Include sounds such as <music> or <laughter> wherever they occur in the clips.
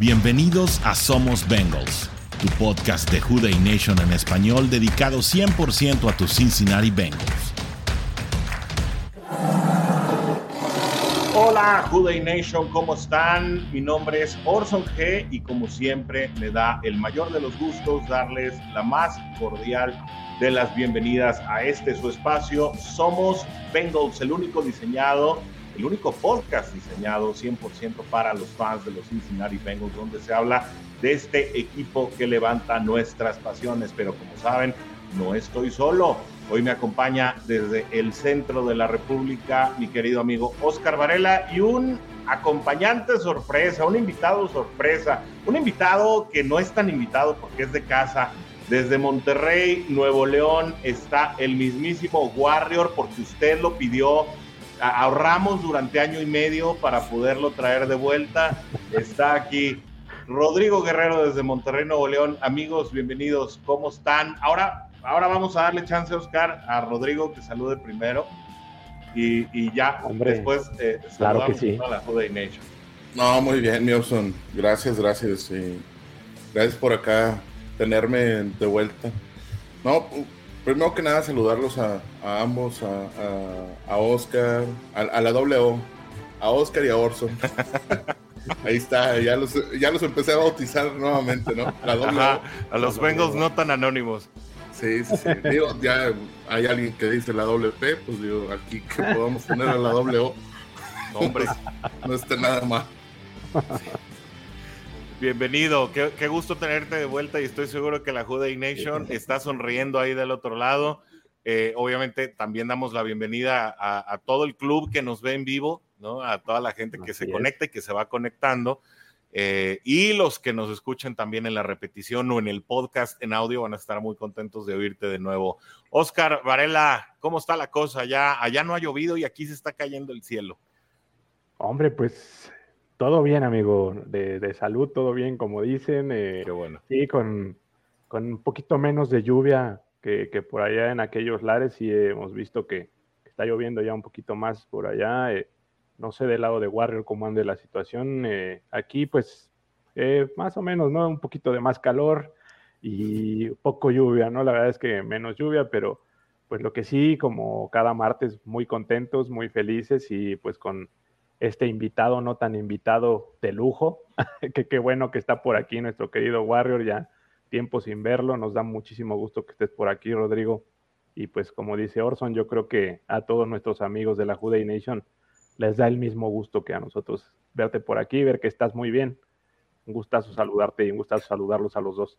Bienvenidos a Somos Bengals, tu podcast de Juday Nation en español dedicado 100% a tus Cincinnati Bengals. Hola Juday Nation, ¿cómo están? Mi nombre es Orson G y como siempre me da el mayor de los gustos darles la más cordial de las bienvenidas a este su espacio. Somos Bengals, el único diseñado el único podcast diseñado 100% para los fans de los Cincinnati Bengals, donde se habla de este equipo que levanta nuestras pasiones. Pero como saben, no estoy solo. Hoy me acompaña desde el centro de la República mi querido amigo Oscar Varela y un acompañante sorpresa, un invitado sorpresa, un invitado que no es tan invitado porque es de casa. Desde Monterrey, Nuevo León, está el mismísimo Warrior porque usted lo pidió ahorramos durante año y medio para poderlo traer de vuelta. Está aquí Rodrigo Guerrero desde Monterrey, Nuevo León. Amigos, bienvenidos. ¿Cómo están? Ahora, ahora vamos a darle chance, Oscar, a Rodrigo que salude primero. Y, ya después eh, claro que sí. a la Nation. No, muy bien, Nilsson. Gracias, gracias. gracias por acá tenerme de vuelta. No, primero que nada saludarlos a, ambos, a, Oscar, a, la doble O, a Oscar y a Orson. <laughs> Ahí está, ya los, ya los empecé a bautizar nuevamente, ¿no? a los Bengals no tan anónimos. Sí, sí, sí. <laughs> Digo, ya hay alguien que dice la doble P, pues digo, aquí que podamos poner a la doble O. Hombre, <laughs> no está nada mal. Bienvenido, qué, gusto tenerte de vuelta y estoy seguro que la Juday Nation está sonriendo ahí del otro lado. Eh, obviamente también damos la bienvenida a, todo el club que nos ve en vivo, ¿no? A toda la gente que se conecta y que se va conectando. Eh, y los que nos escuchen también en la repetición o en el podcast en audio van a estar muy contentos de oírte de nuevo. Oscar Varela, ¿cómo está la cosa? Ya, allá no ha llovido y aquí se está cayendo el cielo. Hombre, pues todo bien, amigo, de, salud, todo bien, como dicen. Eh, Qué bueno. Sí, con, un poquito menos de lluvia que, por allá en aquellos lares, sí hemos visto que, está lloviendo ya un poquito más por allá. Eh, no sé del lado de Warrior cómo ande la situación. Eh, aquí, pues, más o menos, ¿no? Un poquito de más calor y poco lluvia, ¿no? La verdad es que menos lluvia, pero pues lo que sí, como cada martes, muy contentos, muy felices y pues con este invitado no tan invitado de lujo, <laughs> que qué bueno que está por aquí nuestro querido Warrior, ya tiempo sin verlo, nos da muchísimo gusto que estés por aquí, Rodrigo. Y pues como dice Orson, yo creo que a todos nuestros amigos de la Juday Nation les da el mismo gusto que a nosotros verte por aquí, ver que estás muy bien. Un gustazo saludarte y un gustazo saludarlos a los dos.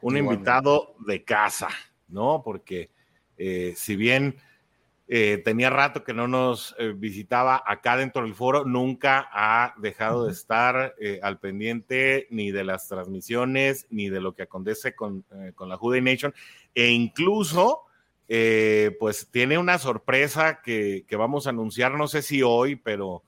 Un invitado de casa, ¿no? Porque eh, si bien eh, tenía rato que no nos eh, visitaba acá dentro del foro, nunca ha dejado de estar eh, al pendiente ni de las transmisiones, ni de lo que acontece con, la Juday Nation, e incluso, pues tiene una sorpresa que, que, vamos a anunciar, no sé si hoy, pero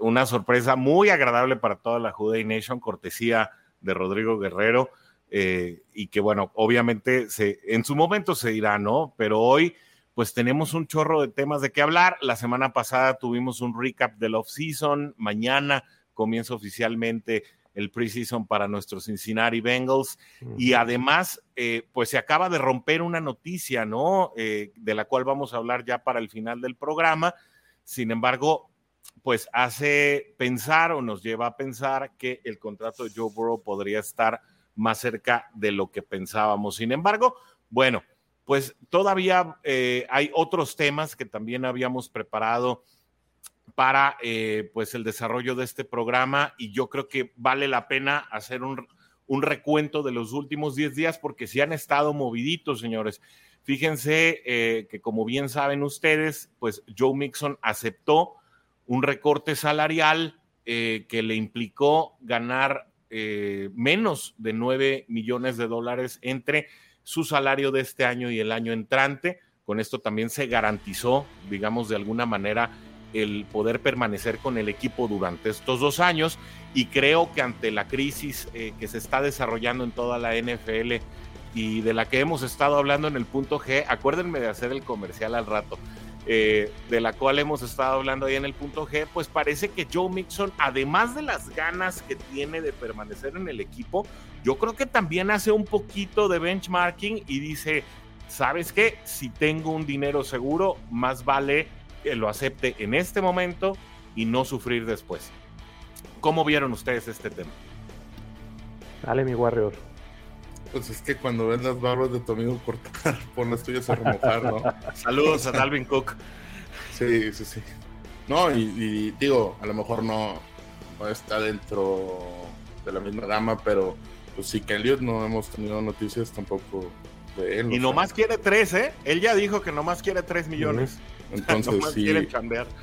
una sorpresa muy agradable para toda la Juday Nation, cortesía de Rodrigo Guerrero, y que bueno, obviamente se, en su momento se dirá, ¿no? Pero hoy pues tenemos un chorro de temas de qué hablar. La semana pasada tuvimos un recap del off-season. Mañana comienza oficialmente el preseason para nuestros Cincinnati Bengals. Y además, eh, pues se acaba de romper una noticia, ¿no? Eh, de la cual vamos a hablar ya para el final del programa. Sin embargo, pues hace pensar o nos lleva a pensar que el contrato de Joe Burrow podría estar más cerca de lo que pensábamos. Sin embargo, bueno, pues todavía eh, hay otros temas que también habíamos preparado para eh, pues el desarrollo de este programa y yo creo que vale la pena hacer un, recuento de los últimos 10 días porque sí han estado moviditos, señores. Fíjense eh, que como bien saben ustedes, pues Joe Mixon aceptó un recorte salarial que le implicó ganar menos de 9 millones de dólares entre su salario de este año y el año entrante. Con esto también se garantizó, digamos, de alguna manera el poder permanecer con el equipo durante estos dos años y creo que ante la crisis eh, que se está desarrollando en toda la NFL y de la que hemos estado hablando en el punto G, acuérdenme de hacer el comercial al rato. Eh, de la cual hemos estado hablando ahí en el punto G, pues parece que Joe Mixon, además de las ganas que tiene de permanecer en el equipo, yo creo que también hace un poquito de benchmarking y dice, ¿sabes qué? Si tengo un dinero seguro, más vale que lo acepte en este momento y no sufrir después. ¿Cómo vieron ustedes este tema? Dale, mi Warrior. Pues es que cuando ves las barbas de tu amigo cortar, <laughs> pon las tuyas a remojar, ¿no? Saludos a Dalvin Cook. Sí, sí, sí. No, y, digo, a lo mejor no, está dentro de la misma gama, pero pues sí que Elliot no hemos tenido noticias tampoco de él. Y nomás quiere tres, ¿eh? Él ya dijo que nomás quiere tres millones. Entonces, <laughs> sí. Quiere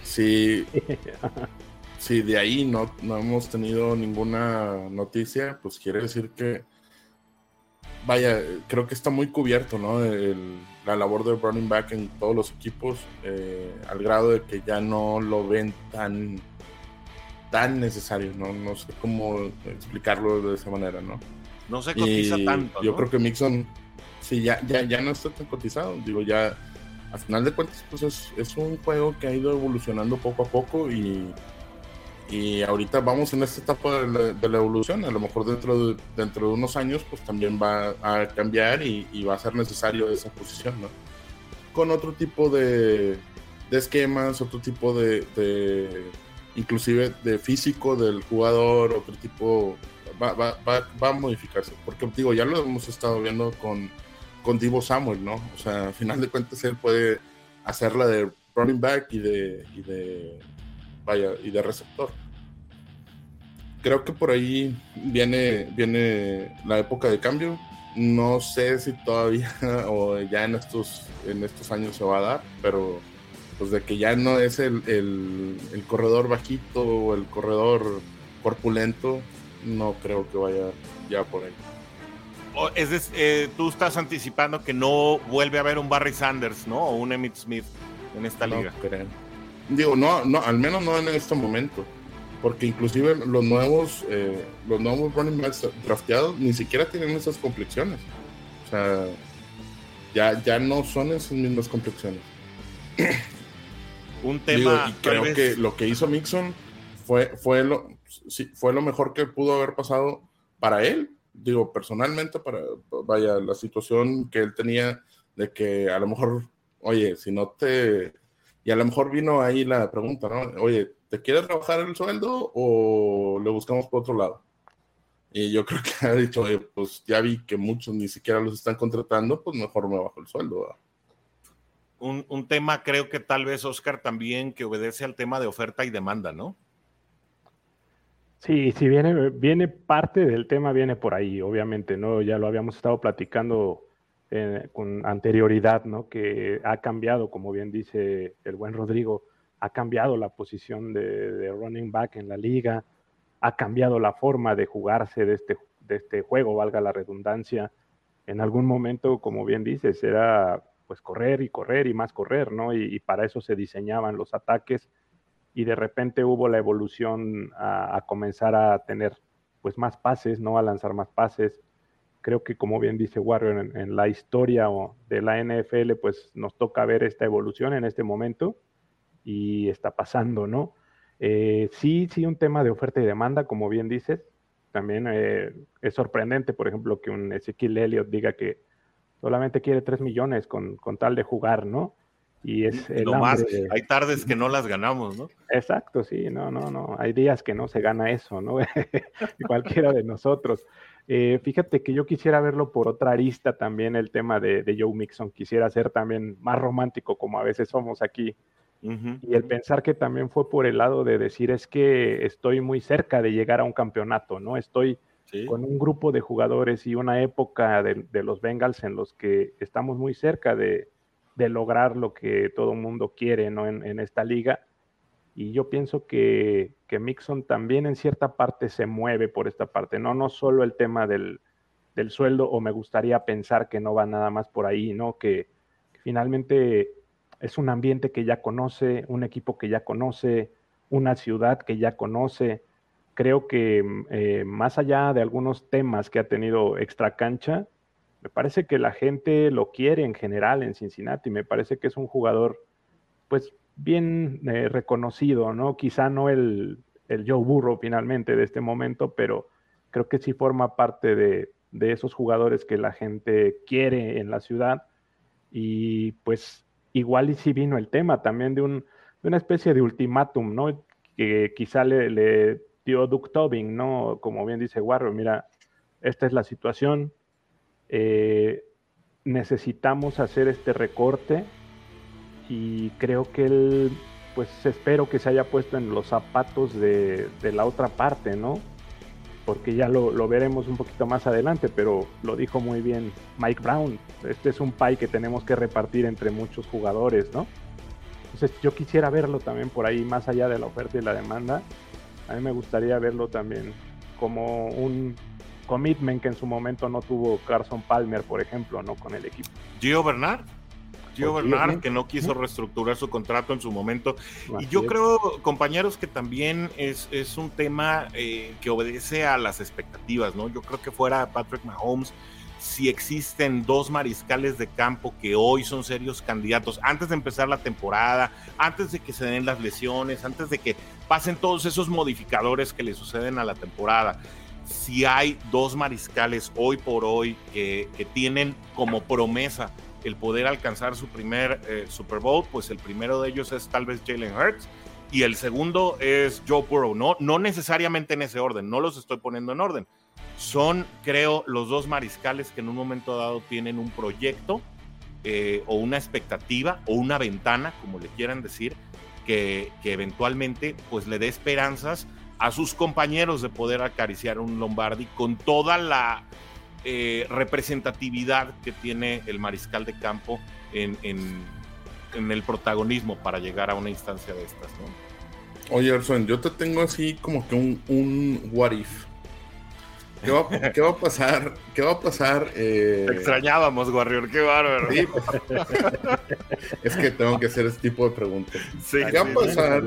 sí. si de ahí no, no hemos tenido ninguna noticia, pues quiere decir que, vaya, creo que está muy cubierto, ¿no? la labor de running back en todos los equipos, eh, al grado de que ya no lo ven tan, tan necesario, ¿no? No sé cómo explicarlo de esa manera, ¿no? No se cotiza tanto. Yo creo que Mixon, sí, ya, ya, ya no está tan cotizado. Digo, ya, al final de cuentas, pues es, es un juego que ha ido evolucionando poco a poco y y ahorita vamos en esta etapa de la, evolución. A lo mejor dentro de, dentro de unos años, pues también va a cambiar y, va a ser necesario esa posición, ¿no? Con otro tipo de, de esquemas, otro tipo de, inclusive de físico del jugador, otro tipo, va, va, va, va, a modificarse. Porque digo, ya lo hemos estado viendo con, con Divo Samuel, ¿no? O sea, al final de cuentas él puede hacer la de running back y de, y de vaya, y de receptor. Creo que por ahí viene, viene la época de cambio. No sé si todavía <laughs> o ya en estos, en estos años se va a dar, pero pues de que ya no es el, el, corredor bajito o el corredor corpulento, no creo que vaya ya por ahí. es eh, tú estás anticipando que no vuelve a haber un Barry Sanders, ¿no? O un Emmett Smith en esta liga. Creo. Digo, no, no, al menos no en este momento. Porque inclusive los nuevos, eh, los nuevos running backs drafteados ni siquiera tienen esas complexiones. O sea, ya, ya no son esas mismas complexiones. Un tema. creo que lo que hizo Mixon fue, fue, lo, fue lo mejor que pudo haber pasado para él. Digo, personalmente, para vaya, la situación que él tenía de que a lo mejor, oye, si no te y a lo mejor vino ahí la pregunta, ¿no? Oye, ¿te quieres trabajar el sueldo o le buscamos por otro lado? Y yo creo que <laughs> ha dicho, oye, pues ya vi que muchos ni siquiera los están contratando, pues mejor me bajo el sueldo. Un, un, tema, creo que tal vez, Oscar, también que obedece al tema de oferta y demanda, ¿no? Sí, si viene, viene parte del tema, viene por ahí, obviamente, ¿no? Ya lo habíamos estado platicando con anterioridad, ¿no? Que ha cambiado, como bien dice el buen Rodrigo, ha cambiado la posición de, running back en la liga, ha cambiado la forma de jugarse de este, de este juego, valga la redundancia. En algún momento, como bien dices, era pues correr y correr y más correr, ¿no? Y, para eso se diseñaban los ataques y de repente hubo la evolución a, a comenzar a tener pues más pases, ¿no? A lanzar más pases, creo que como bien dice Warrior, en, la historia de la NFL, pues nos toca ver esta evolución en este momento y está pasando, ¿no? Eh, sí, sí, un tema de oferta y demanda, como bien dices. También eh, es sorprendente, por ejemplo, que un Ezequiel Elliott diga que solamente quiere 3 millones con, tal de jugar, ¿no? Y es el más, hay tardes que no las ganamos, ¿no? Exacto, sí, no, no, no. Hay días que no se gana eso, ¿no? <laughs> Cualquiera de nosotros. Eh, fíjate que yo quisiera verlo por otra arista también, el tema de, Joe Mixon. Quisiera ser también más romántico como a veces somos aquí. y el pensar que también fue por el lado de decir es que estoy muy cerca de llegar a un campeonato, ¿no? Estoy con un grupo de jugadores y una época de, los Bengals en los que estamos muy cerca de, lograr lo que todo el mundo quiere, ¿no? en esta liga y yo pienso que, que, Mixon también en cierta parte se mueve por esta parte, no, no solo el tema del, del sueldo, o me gustaría pensar que no va nada más por ahí, ¿no? Que, finalmente es un ambiente que ya conoce, un equipo que ya conoce, una ciudad que ya conoce. Creo que eh, más allá de algunos temas que ha tenido extra cancha, me parece que la gente lo quiere en general en Cincinnati. Me parece que es un jugador pues bien eh, reconocido, ¿no? Quizá no el, el Joe Burro finalmente de este momento, pero creo que sí forma parte de, de esos jugadores que la gente quiere en la ciudad. Y pues igual y sí vino el tema también de, un, de una especie de ultimátum, ¿no? Que quizá le, le dio Duke Tobin, ¿no? Como bien dice Warrior, mira, esta es la situación, eh, necesitamos hacer este recorte y creo que él, pues espero que se haya puesto en los zapatos de, de la otra parte, ¿no? Porque ya lo, lo, veremos un poquito más adelante, pero lo dijo muy bien Mike Brown. Este es un pie que tenemos que repartir entre muchos jugadores, ¿no? Entonces yo quisiera verlo también por ahí, más allá de la oferta y la demanda. A mí me gustaría verlo también como un commitment que en su momento no tuvo Carson Palmer, por ejemplo, ¿no? Con el equipo. Gio Bernard. Gio Bernard, que no quiso reestructurar su contrato en su momento. y yo creo, compañeros, que también es, es un tema eh, que obedece a las expectativas, ¿no? Yo creo que fuera Patrick Mahomes, si existen dos mariscales de campo que hoy son serios candidatos, antes de empezar la temporada, antes de que se den las lesiones, antes de que pasen todos esos modificadores que le suceden a la temporada, si hay dos mariscales hoy por hoy que, tienen como promesa el poder alcanzar su primer eh, Super Bowl, pues el primero de ellos es tal vez Jalen Hurts y el segundo es Joe Burrow, ¿no? No necesariamente en ese orden, no los estoy poniendo en orden. Son, creo, los dos mariscales que en un momento dado tienen un proyecto eh, o una expectativa o una ventana, como le quieran decir, que, que eventualmente pues le dé esperanzas a sus compañeros de poder acariciar un Lombardi con toda la eh, representatividad que tiene el mariscal de campo en, el protagonismo para llegar a una instancia de estas. ¿no? Oye, Arson, yo te tengo así como que un, un what if. ¿Qué va, a pasar? ¿Qué va a pasar? Eh... extrañábamos, Warrior, qué bárbaro. <laughs> es que tengo que hacer este tipo de preguntas. ¿Qué va a pasar?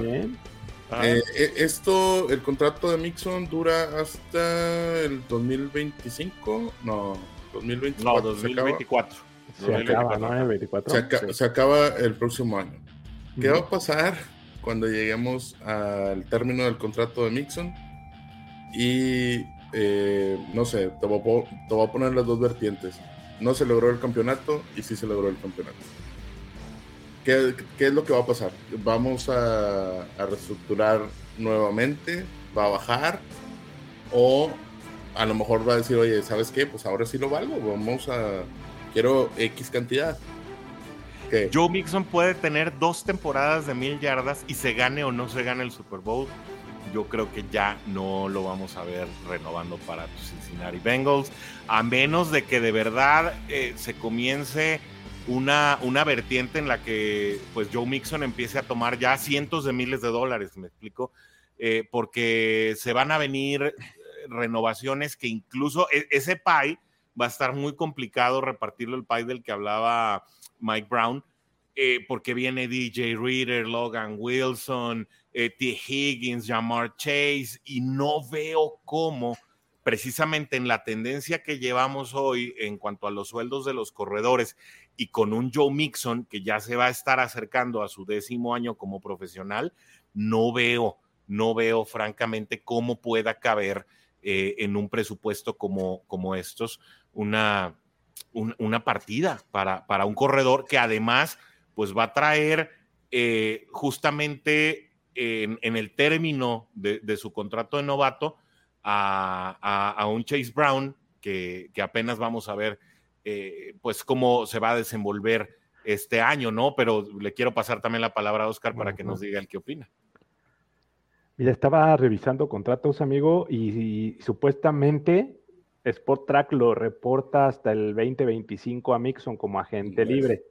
Eh, esto, el contrato de Mixon dura hasta el 2025, no, 2024. No, 2024. Se, acaba, ¿no? Se, acaba el próximo año. ¿Qué va a pasar cuando lleguemos al término del contrato de Mixon? Y eh, no sé, te voy, a, te voy a poner las dos vertientes. No se logró el campeonato y sí se logró el campeonato. ¿Qué, es lo que va a pasar? ¿Vamos a, reestructurar nuevamente? ¿Va a bajar? ¿O a lo mejor va a decir, oye, ¿sabes qué? Pues ahora sí lo valgo, vamos a... Quiero X cantidad. Joe Mixon puede tener dos temporadas de mil yardas y se gane o no se gane el Super Bowl. Yo creo que ya no lo vamos a ver renovando para Cincinnati Bengals, a menos de que de verdad eh, se comience una, una vertiente en la que pues Joe Mixon empiece a tomar ya cientos de miles de dólares, me explico, eh, porque se van a venir eh, renovaciones que incluso e, ese pie va a estar muy complicado repartirlo el pie del que hablaba Mike Brown, eh, porque viene DJ Reader, Logan Wilson, T. Higgins, Jamar Chase, y no veo cómo precisamente en la tendencia que llevamos hoy en cuanto a los sueldos de los corredores y con un Joe Mixon que ya se va a estar acercando a su décimo año como profesional, no veo, no veo francamente cómo pueda caber eh, en un presupuesto como, como estos una, una partida para, para, un corredor que además pues va a traer eh, justamente en, el término de, su contrato de novato a, un Chase Brown que, que apenas vamos a ver eh, pues cómo se va a desenvolver este año, ¿no? Pero le quiero pasar también la palabra a Oscar para que nos diga el qué opina. Mira, estaba revisando contratos, amigo, y, supuestamente Sport Track lo reporta hasta el 2025 a Mixon como agente libre.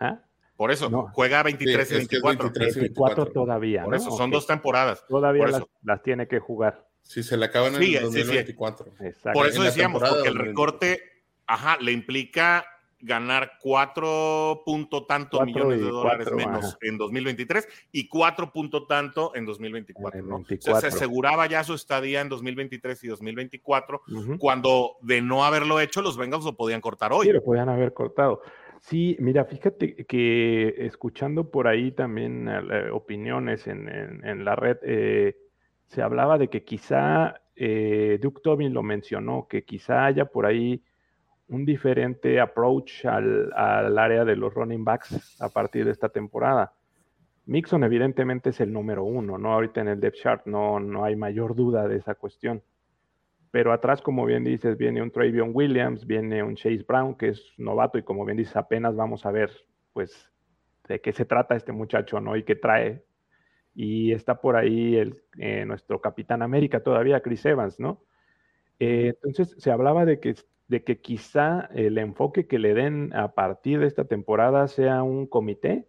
¿Ah? Por eso, juega 23 y 24. 24. todavía. Por eso, son dos temporadas. Todavía las, tiene que jugar. Si se le acaban en el 2024. Por eso decíamos, porque el recorte Ajá, le implica ganar cuatro punto tanto millones de dólares menos en 2023 y cuatro punto tanto en 2024. ¿no? se aseguraba ya su estadía en 2023 y 2024, cuando de no haberlo hecho, los Bengals lo podían cortar hoy. Sí, lo podían haber cortado. Sí, mira, fíjate que escuchando por ahí también eh, opiniones en, la red, eh, se hablaba de que quizá, eh, Duke Tobin lo mencionó, que quizá haya por ahí un diferente approach al, área de los running backs a partir de esta temporada. Mixon evidentemente es el número uno, ¿no? Ahorita en el depth chart no, no hay mayor duda de esa cuestión. Pero atrás, como bien dices, viene un Travion Williams, viene un Chase Brown, que es novato y como bien dices, apenas vamos a ver, pues, de qué se trata este muchacho, ¿no? Y qué trae. Y está por ahí el, eh, nuestro Capitán América todavía, Chris Evans, ¿no? Eh, entonces se hablaba de que de que quizá el enfoque que le den a partir de esta temporada sea un comité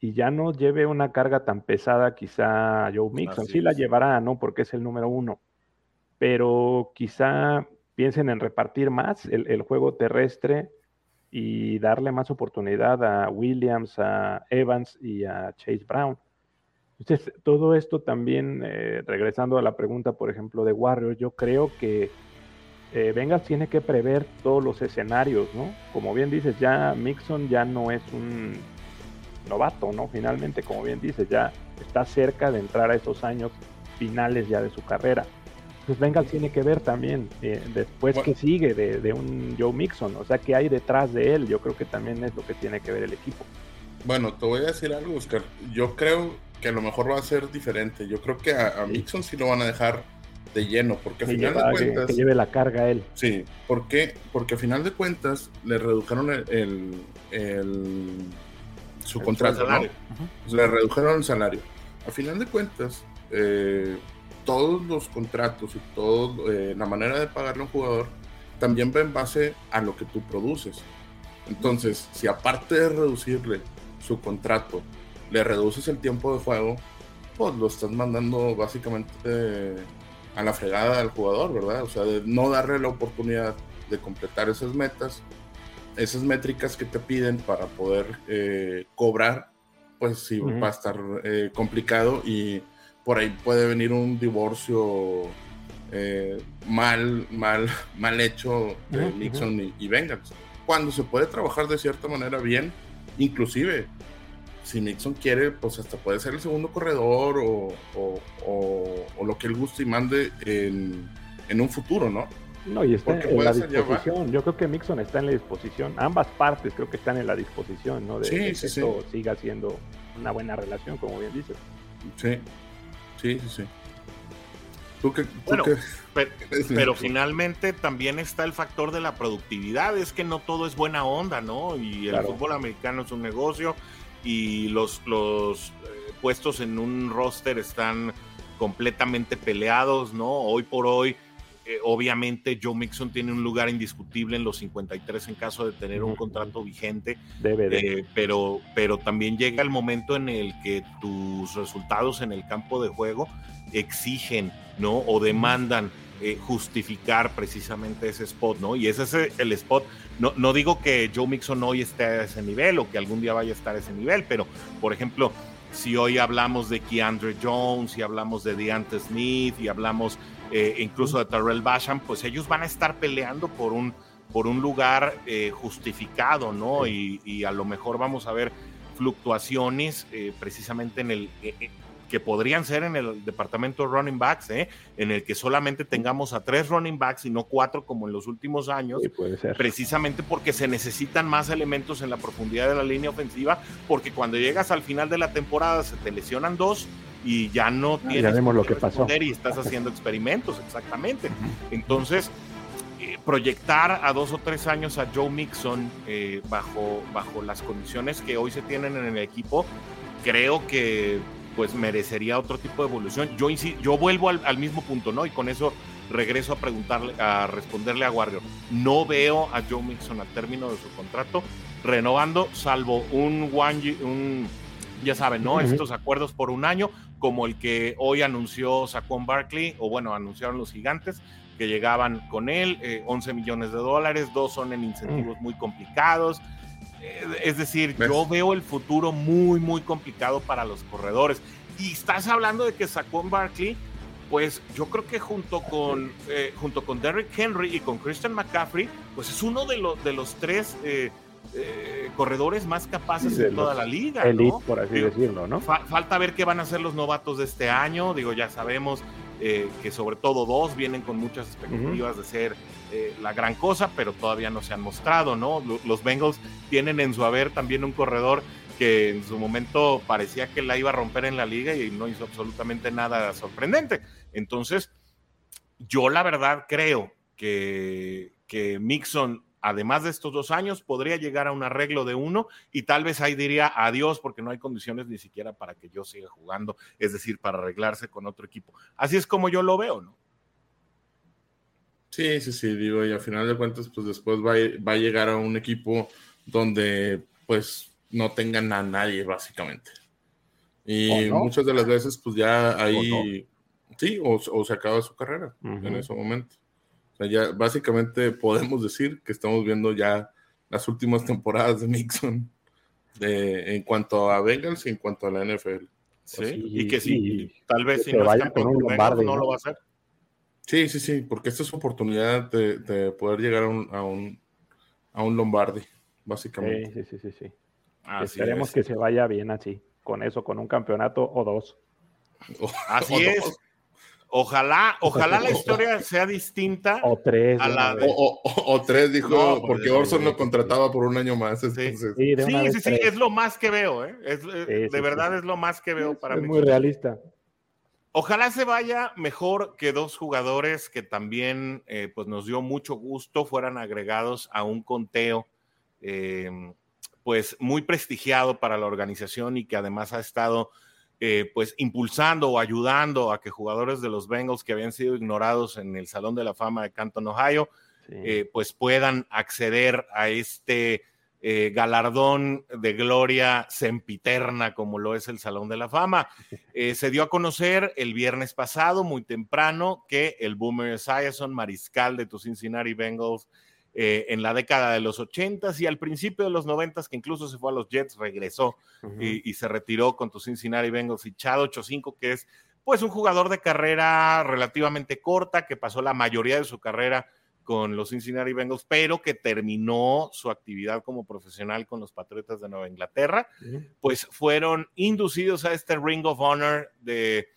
y ya no lleve una carga tan pesada quizá Joe Mixon. sí la llevará, ¿no? Porque es el número uno. Pero quizá piensen en repartir más el, juego terrestre y darle más oportunidad a Williams, a Evans y a Chase Brown. Entonces, todo esto también, eh, regresando a la pregunta, por ejemplo, de Warrior, yo creo que eh, Vengas tiene que prever todos los escenarios, ¿no? Como bien dices, ya Mixon ya no es un novato, ¿no? Finalmente, como bien dices, ya está cerca de entrar a esos años finales ya de su carrera. Entonces Bengals tiene que ver también eh, después que sigue de, un Joe Mixon, o sea, qué hay detrás de él, yo creo que también es lo que tiene que ver el equipo. Bueno, te voy a decir algo, Oscar. Yo creo que a lo mejor va a ser diferente. Yo creo que a, a Mixon sí lo van a dejar de lleno, porque al final de cuentas... Que, lleve la carga él. Sí, ¿por Porque al final de cuentas le redujeron el, el, su contrato, Le redujeron el salario. Al final de cuentas, eh, todos los contratos y todo, eh, la manera de pagarle a un jugador también va en base a lo que tú produces. Entonces, si aparte de reducirle su contrato, le reduces el tiempo de juego, pues lo estás mandando básicamente a la fregada al jugador, ¿verdad? O sea, de no darle la oportunidad de completar esas metas, esas métricas que te piden para poder eh, cobrar, pues sí, va a estar eh, complicado y por ahí puede venir un divorcio eh, mal, mal, <laughs> mal hecho de Nixon y, y Cuando se puede trabajar de cierta manera bien, inclusive si Nixon quiere, pues hasta puede ser el segundo corredor o, lo que él guste y mande en, un futuro, ¿no? No, y está en la disposición. Yo creo que Nixon está en la disposición. Ambas partes creo que están en la disposición, ¿no? De, que esto siga siendo una buena relación, como bien dices. Sí, sí, sí, sí. ¿Tú bueno, <laughs> Pero, finalmente también está el factor de la productividad. Es que no todo es buena onda, ¿no? Y el fútbol americano es un negocio y los, los eh, puestos en un roster están completamente peleados, ¿no? Hoy por hoy, eh, obviamente Joe Mixon tiene un lugar indiscutible en los 53 en caso de tener un contrato vigente, Debe eh, pero, pero también llega el momento en el que tus resultados en el campo de juego exigen, ¿no? O demandan eh, justificar precisamente ese spot, ¿no? Y ese es el spot. No, no digo que Joe Mixon hoy esté a ese nivel o que algún día vaya a estar a ese nivel, pero por ejemplo, si hoy hablamos de Keandre Jones, y hablamos de Deante Smith, y hablamos eh, incluso de Terrell Basham, pues ellos van a estar peleando por un, por un lugar eh, justificado, ¿no? Y, y, a lo mejor vamos a ver fluctuaciones precisamente en el, que podrían ser en el departamento de running backs, ¿eh? en el que solamente tengamos a tres running backs y no cuatro como en los últimos años, precisamente porque se necesitan más elementos en la profundidad de la línea ofensiva, porque cuando llegas al final de la temporada se te lesionan dos y ya no tienes ya lo que pasó. y estás haciendo experimentos, exactamente. Entonces, eh, proyectar a dos o tres años a Joe Mixon eh, bajo, bajo las condiciones que hoy se tienen en el equipo, creo que pues merecería otro tipo de evolución. Yo, yo vuelvo al, mismo punto, ¿no? Y con eso regreso a preguntarle, a responderle a Warrior. No veo a Joe Mixon al término de su contrato renovando, salvo un one, un, ya saben, ¿no? Estos acuerdos por un año, como el que hoy anunció Saquon Barkley, o bueno, anunciaron los gigantes, que llegaban con él, 11 eh, millones de dólares, dos son en incentivos mm. muy complicados, es decir, yo veo el futuro muy, muy complicado para los corredores. Y estás hablando de que Saquon Barkley, pues yo creo que junto con, eh, junto con Derrick Henry y con Christian McCaffrey, pues es uno de, los de los tres eh, eh, corredores más capaces de toda la liga. Elite, por así decirlo, ¿no? falta ver qué van a hacer los novatos de este año. Digo, ya sabemos eh, que sobre todo dos vienen con muchas expectativas de ser eh, la gran cosa, pero todavía no se han mostrado, ¿no? Los Bengals tienen en su haber también un corredor que en su momento parecía que la iba a romper en la liga y no hizo absolutamente nada sorprendente. Entonces, yo la verdad creo que, que Mixon además de estos dos años, podría llegar a un arreglo de uno y tal vez ahí diría adiós porque no hay condiciones ni siquiera para que yo siga jugando, es decir, para arreglarse con otro equipo. Así es como yo lo veo, ¿no? Sí, sí, sí, digo, y al final de cuentas, pues después va, a llegar a un equipo donde pues no tengan a nadie, básicamente. Y muchas de las veces, pues ya ahí, sí, o, se acaba su carrera en ese momento ya básicamente podemos decir que estamos viendo ya las últimas temporadas de Nixon en cuanto a Bengals y en cuanto a la NFL. Sí, y que sí, tal vez si no es campeón no, lo va a hacer. Sí, sí, sí, porque esta es su oportunidad de, poder llegar a un, a un, a un Lombardi, básicamente. Sí, sí, sí, sí. Esperemos que se vaya bien así, con eso, con un campeonato o dos. Así es. Ojalá, ojalá la <laughs> historia sea distinta. O tres. o, tres, dijo, porque Orson lo contrataba por un año más. Sí, sí, sí, sí, es lo más que veo, ¿eh? de verdad es lo más que veo para mí. Es muy realista. Ojalá se vaya mejor que dos jugadores que también eh, pues nos dio mucho gusto fueran agregados a un conteo eh, pues muy prestigiado para la organización y que además ha estado eh, pues impulsando o ayudando a que jugadores de los Bengals que habían sido ignorados en el Salón de la Fama de Canton, Ohio, eh, pues puedan acceder a este eh, galardón de gloria sempiterna como lo es el Salón de la Fama. <laughs> se dio a conocer el viernes pasado, muy temprano, que el Boomer Esiason, mariscal de tus Cincinnati Bengals, eh, en la década de los 80 y al principio de los 90 que incluso se fue a los Jets, regresó y, se retiró con tu Cincinnati Bengals fichado 8-5, que es pues un jugador de carrera relativamente corta, que pasó la mayoría de su carrera con los Cincinnati Bengals, pero que terminó su actividad como profesional con los Patriotas de Nueva Inglaterra, pues fueron inducidos a este Ring of Honor de,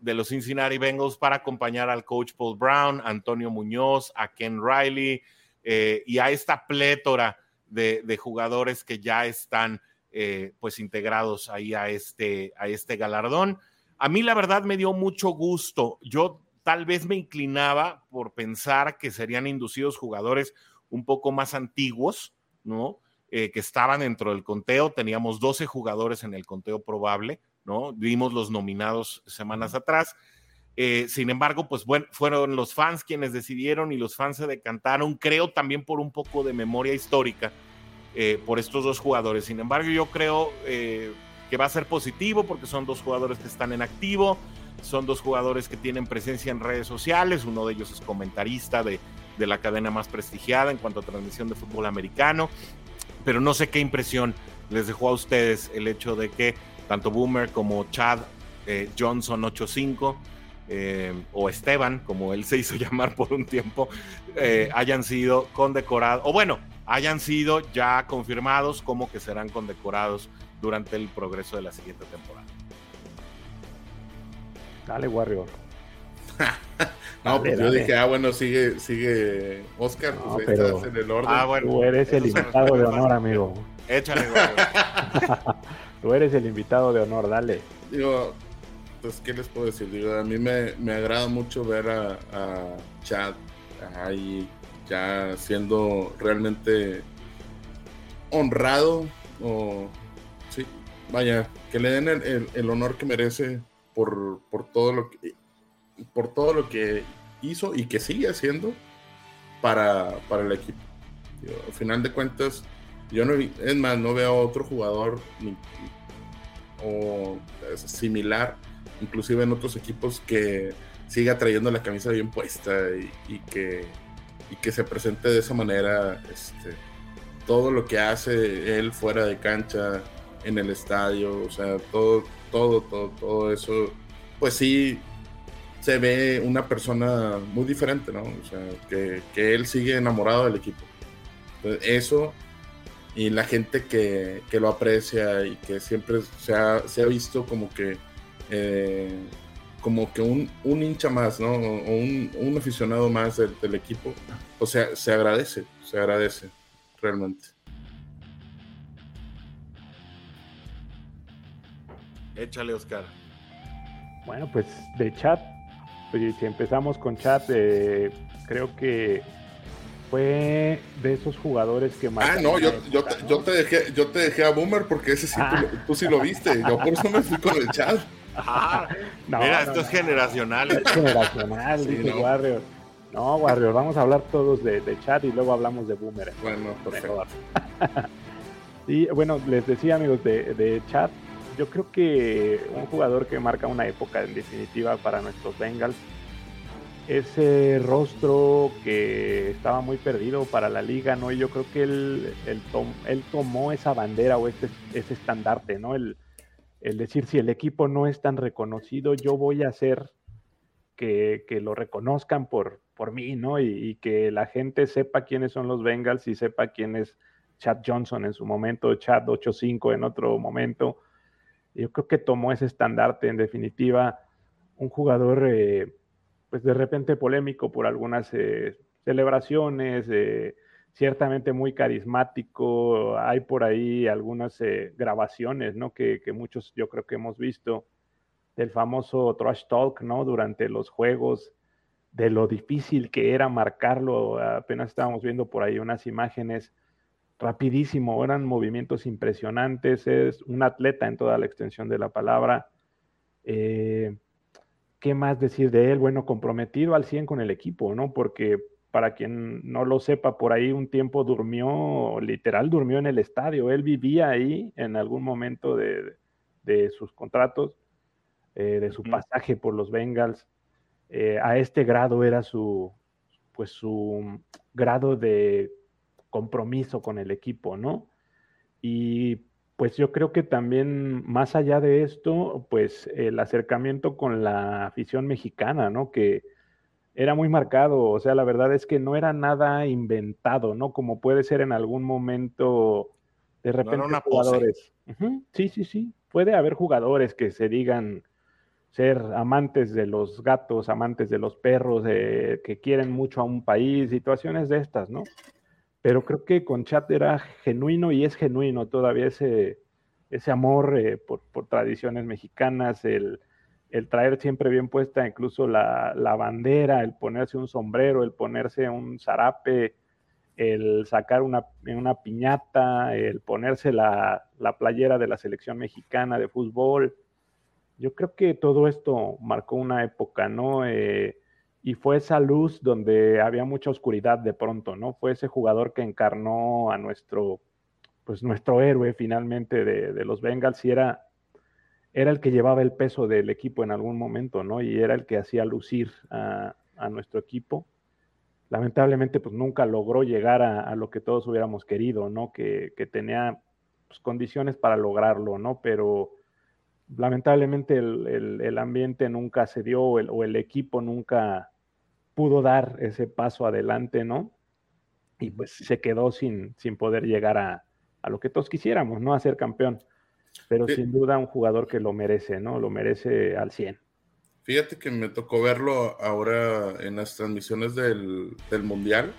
de los Cincinnati Bengals para acompañar al coach Paul Brown, Antonio Muñoz, a Ken Riley, eh, y a esta plétora de, jugadores que ya están eh, pues integrados ahí a este, a este galardón. A mí la verdad me dio mucho gusto. Yo tal vez me inclinaba por pensar que serían inducidos jugadores un poco más antiguos, ¿no? Eh, que estaban dentro del conteo. Teníamos 12 jugadores en el conteo probable, ¿no? Vimos los nominados semanas atrás. Eh, sin embargo, pues bueno, fueron los fans quienes decidieron y los fans se decantaron, creo también por un poco de memoria histórica eh, por estos dos jugadores. Sin embargo, yo creo eh, que va a ser positivo porque son dos jugadores que están en activo, son dos jugadores que tienen presencia en redes sociales, uno de ellos es comentarista de, de la cadena más prestigiada en cuanto a transmisión de fútbol americano, pero no sé qué impresión les dejó a ustedes el hecho de que tanto Boomer como Chad Johnson 85 eh, o Esteban, como él se hizo <laughs> llamar por un tiempo, eh, hayan sido condecorados, o bueno, hayan sido ya confirmados como que serán condecorados durante el progreso de la siguiente temporada. Dale, Warrior. <laughs> no, pues yo dije, ah, bueno, sigue, sigue Oscar, pues estás en el orden. Ah, bueno, tú eres el invitado de honor, amigo. Échale, <laughs> Warrior. tú eres el invitado de honor, dale. Digo, pues, ¿qué les puedo decir? Digo, a mí me, me agrada mucho ver a, a Chad ahí ya siendo realmente honrado o sí, vaya, que le den el, el, honor que merece por, por, todo lo que por todo lo que hizo y que sigue haciendo para, para el equipo. al final de cuentas, yo no es más, no veo a otro jugador o similar inclusive en otros equipos, que siga trayendo la camisa bien puesta y, que, que se presente de esa manera este, todo lo que hace él fuera de cancha, en el estadio, o sea, todo, todo, todo, todo eso, pues sí se ve una persona muy diferente, ¿no? O sea, que, él sigue enamorado del equipo. eso y la gente que, lo aprecia y que siempre se ha, se ha visto como que eh, como que un, hincha más, ¿no? O un, aficionado más del, equipo, o sea, se agradece, se agradece, realmente. Échale, Oscar. Bueno, pues de chat, pues, si empezamos con chat, eh, creo que fue de esos jugadores que más. Ah, no, yo, yo, te, yo, te dejé, yo te dejé a Boomer porque ese sí tú, tú, sí lo viste. Yo por eso me fui con el chat. <laughs> Ah, mira, esto es generacional. Es generacional, dice ¿no? Warrior. No, Warrior, vamos a hablar todos de, chat y luego hablamos de Boomer. Bueno, perfecto. y <laughs> bueno, les decía, amigos, de, de chat, yo creo que un jugador que marca una época en definitiva para nuestros Bengals ese rostro que estaba muy perdido para la liga, ¿no? Y yo creo que él, él, tomó esa bandera o ese, ese estandarte, ¿no? El, decir, si el equipo no es tan reconocido, yo voy a hacer que, lo reconozcan por, por mí, ¿no? Y, que la gente sepa quiénes son los Bengals y sepa quién es Chad Johnson en su momento, Chad 8-5 en otro momento. Yo creo que tomó ese estandarte, en definitiva, un jugador... Eh, pues de repente polémico por algunas eh, celebraciones, eh, ciertamente muy carismático, hay por ahí algunas eh, grabaciones, ¿no? Que, muchos yo creo que hemos visto del famoso trash talk, ¿no? Durante los juegos, de lo difícil que era marcarlo, apenas estábamos viendo por ahí unas imágenes rapidísimo, eran movimientos impresionantes, es un atleta en toda la extensión de la palabra. Eh, ¿qué más decir de él? Bueno, comprometido al 100 con el equipo, ¿no? Porque para quien no lo sepa, por ahí un tiempo durmió, literal durmió en el estadio. Él vivía ahí en algún momento de, sus contratos, eh, de su pasaje por los Bengals. Eh, a este grado era su, pues su grado de compromiso con el equipo, ¿no? Y pues yo creo que también más allá de esto, pues el acercamiento con la afición mexicana, ¿no? Que era muy marcado, o sea, la verdad es que no era nada inventado, ¿no? Como puede ser en algún momento de repente jugadores. Sí, sí, sí. Puede haber jugadores que se digan ser amantes de los gatos, amantes de los perros, que quieren mucho a un país, situaciones de estas, ¿no? Pero creo que con Chat era genuino y es genuino todavía ese, ese amor eh, por, tradiciones mexicanas, el, traer siempre bien puesta incluso la, bandera, el ponerse un sombrero, el ponerse un zarape, el sacar una, una piñata, el ponerse la, la, playera de la selección mexicana de fútbol. Yo creo que todo esto marcó una época, ¿no? Eh, y fue esa luz donde había mucha oscuridad de pronto, ¿no? Fue ese jugador que encarnó a nuestro, pues nuestro héroe finalmente de, los Bengals y era, era el que llevaba el peso del equipo en algún momento, ¿no? Y era el que hacía lucir a, nuestro equipo. Lamentablemente, pues nunca logró llegar a, lo que todos hubiéramos querido, ¿no? Que, tenía pues, condiciones para lograrlo, ¿no? Pero lamentablemente el, ambiente nunca se dio o el equipo nunca pudo dar ese paso adelante, ¿no? Y pues se quedó sin, sin poder llegar a, lo que todos quisiéramos, ¿no? A ser campeón. Pero sin duda un jugador que lo merece, ¿no? Lo merece al 100. Fíjate que me tocó verlo ahora en las transmisiones del, Mundial.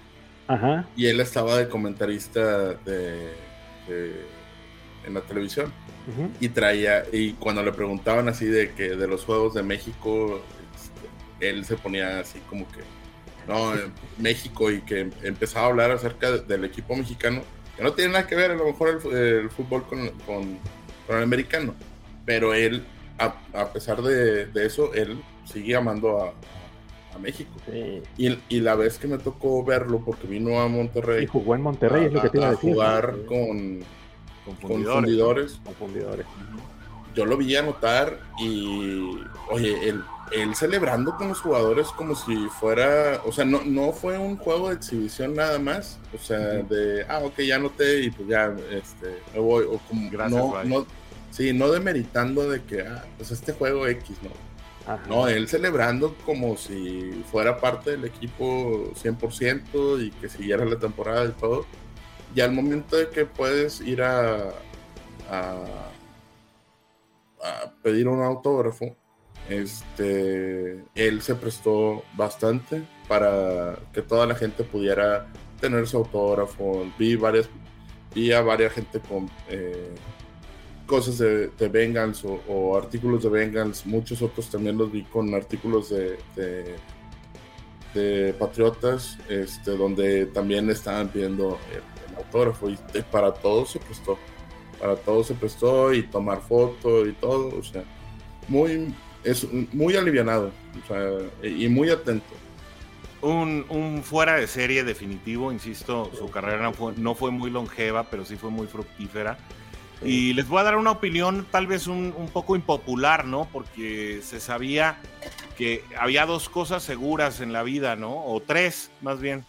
Ajá. Y él estaba de comentarista de, en la televisión. Y traía, y cuando le preguntaban así de que de los Juegos de México, él se ponía así como que, no, México y que empezaba a hablar acerca del equipo mexicano, que no tiene nada que ver a lo mejor el, fútbol con, con, el americano, pero él, a, pesar de, eso, él sigue amando a, México. Y, y, la vez que me tocó verlo, porque vino a Monterrey. Y jugó en Monterrey, es lo que tiene a jugar con, con fundidores. Yo lo vi anotar y, oye, él él celebrando con los jugadores como si fuera, o sea, no, no fue un juego de exhibición nada más, o sea, de, ah, ok, ya noté y pues ya, este, me voy, o como, Gracias, no, no, sí, no demeritando de que, ah, pues este juego X, ¿no? No, él celebrando como si fuera parte del equipo 100% y que siguiera la temporada y todo. y al momento de que puedes ir a, a, pedir un autógrafo, este, él se prestó bastante para que toda la gente pudiera tener su autógrafo. Vi varias, vi a varias gente con eh, cosas de, de Bengals o, artículos de Bengals. Muchos otros también los vi con artículos de, de, Patriotas, este, donde también estaban pidiendo el, autógrafo y para todos se prestó. Para todos se prestó y tomar foto y todo. O sea, muy, es muy alivianado y muy atento. Un, un, fuera de serie definitivo, insisto, su carrera no fue, no fue muy longeva, pero sí fue muy fructífera. Y les voy a dar una opinión tal vez un, un, poco impopular, ¿no? Porque se sabía que había dos cosas seguras en la vida, ¿no? O tres, más bien,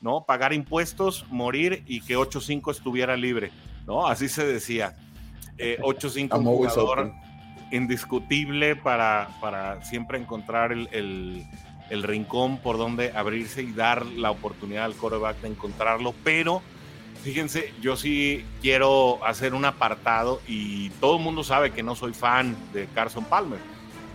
¿no? Pagar impuestos, morir y que 8-5 estuviera libre, ¿no? Así se decía. Eh, 8-5 un jugador indiscutible para, para siempre encontrar el, el, el, rincón por donde abrirse y dar la oportunidad al coreback de encontrarlo, pero fíjense, yo sí quiero hacer un apartado y todo el mundo sabe que no soy fan de Carson Palmer,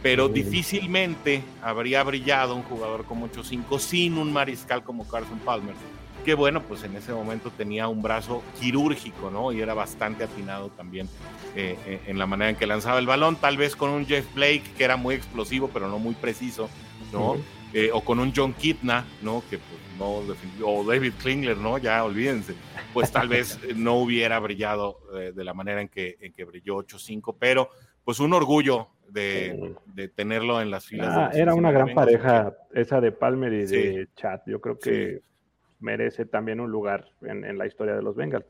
pero difícilmente habría brillado un jugador como 8-5 sin un mariscal como Carson Palmer que bueno, pues en ese momento tenía un brazo quirúrgico, ¿no? Y era bastante afinado también eh, eh, en la manera en que lanzaba el balón, tal vez con un Jeff Blake que era muy explosivo, pero no muy preciso, ¿no? Eh, o con un John Kitna, ¿no? Que pues no, o David Klingler, ¿no? Ya olvídense, pues tal vez <laughs> no hubiera brillado de la manera en que, en que brilló 8-5, pero pues un orgullo de, de, tenerlo en las filas. Ah, era una gran pareja esa de Palmer y de Chat. Yo creo que merece también un lugar en, la historia de los Bengals.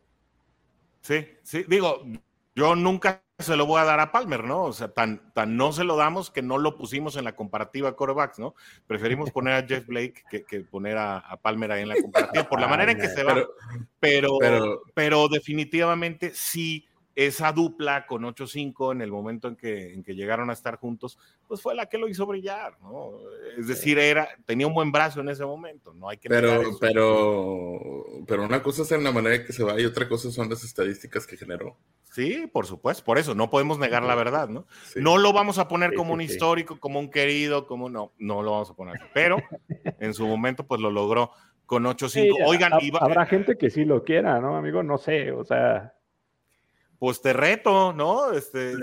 Sí, sí, digo, yo nunca se lo voy a dar a Palmer, ¿no? O sea, tan, tan no se lo damos que no lo pusimos en la comparativa corebacks, ¿no? Preferimos <laughs> poner a Jeff Blake que, poner a, Palmer ahí en la comparativa, por la manera en que se va. pero, pero definitivamente sí esa dupla con 8-5 en el momento en que, en que llegaron a estar juntos, pues fue la que lo hizo brillar, ¿no? Es decir, era, tenía un buen brazo en ese momento, no hay que pero, pero, pero una cosa es en la manera en que se va y otra cosa son las estadísticas que generó. Sí, por supuesto, por eso no podemos negar la verdad, ¿no? No lo vamos a poner como un histórico, como un querido, como no, no lo vamos a poner, pero <laughs> en su momento pues lo logró con 8-5. Oigan, habrá gente que sí lo quiera, ¿no, amigo? No sé, o sea pues te reto, ¿no? Este,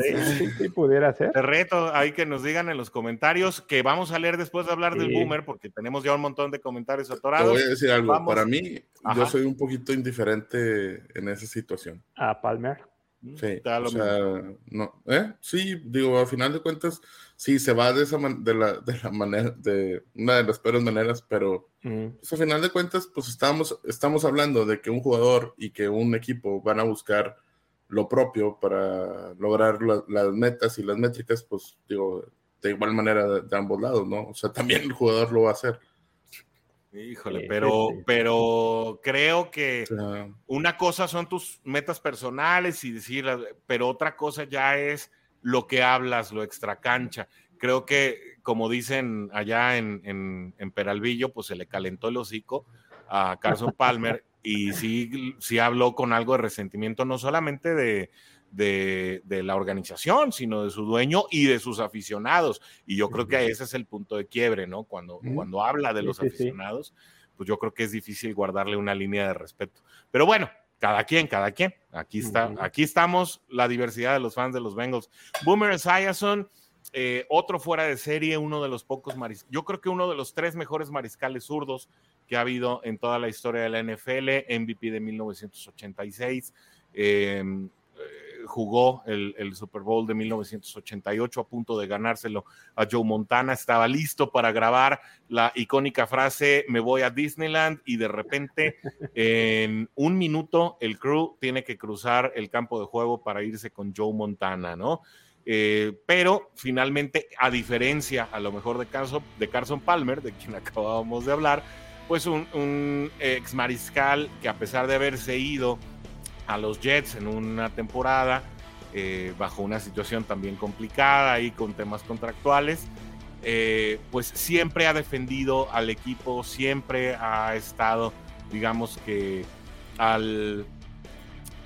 sí, pudiera ser. Te reto, hay que nos digan en los comentarios que vamos a leer después de hablar del boomer, porque tenemos ya un montón de comentarios atorados. Te voy a decir algo, para mí, yo soy un poquito indiferente en esa situación. A Palmer. Mm, sí, o sea, no, ¿eh? Sí, digo, a final de cuentas, sí, se va de esa de, la, de la manera, de una de las peores maneras, pero mm. pues, a final de cuentas, pues estamos, estamos hablando de que un jugador y que un equipo van a buscar lo propio para lograr las metas y las métricas, pues digo, de igual manera de, ambos lados, ¿no? O sea, <laughs> también el jugador lo va a hacer. Híjole, pero, pero creo que una cosa son tus metas personales y decir, pero otra cosa ya es lo que hablas, lo extracancha. Creo que, como dicen allá en, en, en Peralvillo, pues se le calentó el hocico a Carson <laughs> Palmer y sí, sí habló con algo de resentimiento, no solamente de, de, la organización, sino de su dueño y de sus aficionados. Y yo creo que ese es el punto de quiebre, ¿no? Cuando, cuando habla de los aficionados, pues yo creo que es difícil guardarle una línea de respeto. Pero bueno, cada quien, cada quien. Aquí está, aquí estamos, la diversidad de los fans de los Bengals. Boomer Esiason, eh, otro fuera de serie, uno de los pocos mariscales, yo creo que uno de los tres mejores mariscales zurdos que ha habido en toda la historia de la NFL, MVP de 1986. Em, eh, jugó el, Super Bowl de 1988 a punto de ganárselo a Joe Montana, estaba listo para grabar la icónica frase me voy a Disneyland y de repente en un minuto el crew tiene que cruzar el campo de juego para irse con Joe Montana, ¿no? Eh, pero finalmente, a diferencia a lo mejor de Carson, de Carson Palmer, de quien <laughs> acabábamos de hablar, pues un, ex mariscal que a pesar de haberse ido a los Jets en una temporada, eh, bajo una situación también complicada y con temas contractuales, eh, pues siempre ha defendido al equipo, siempre ha estado, digamos que, al,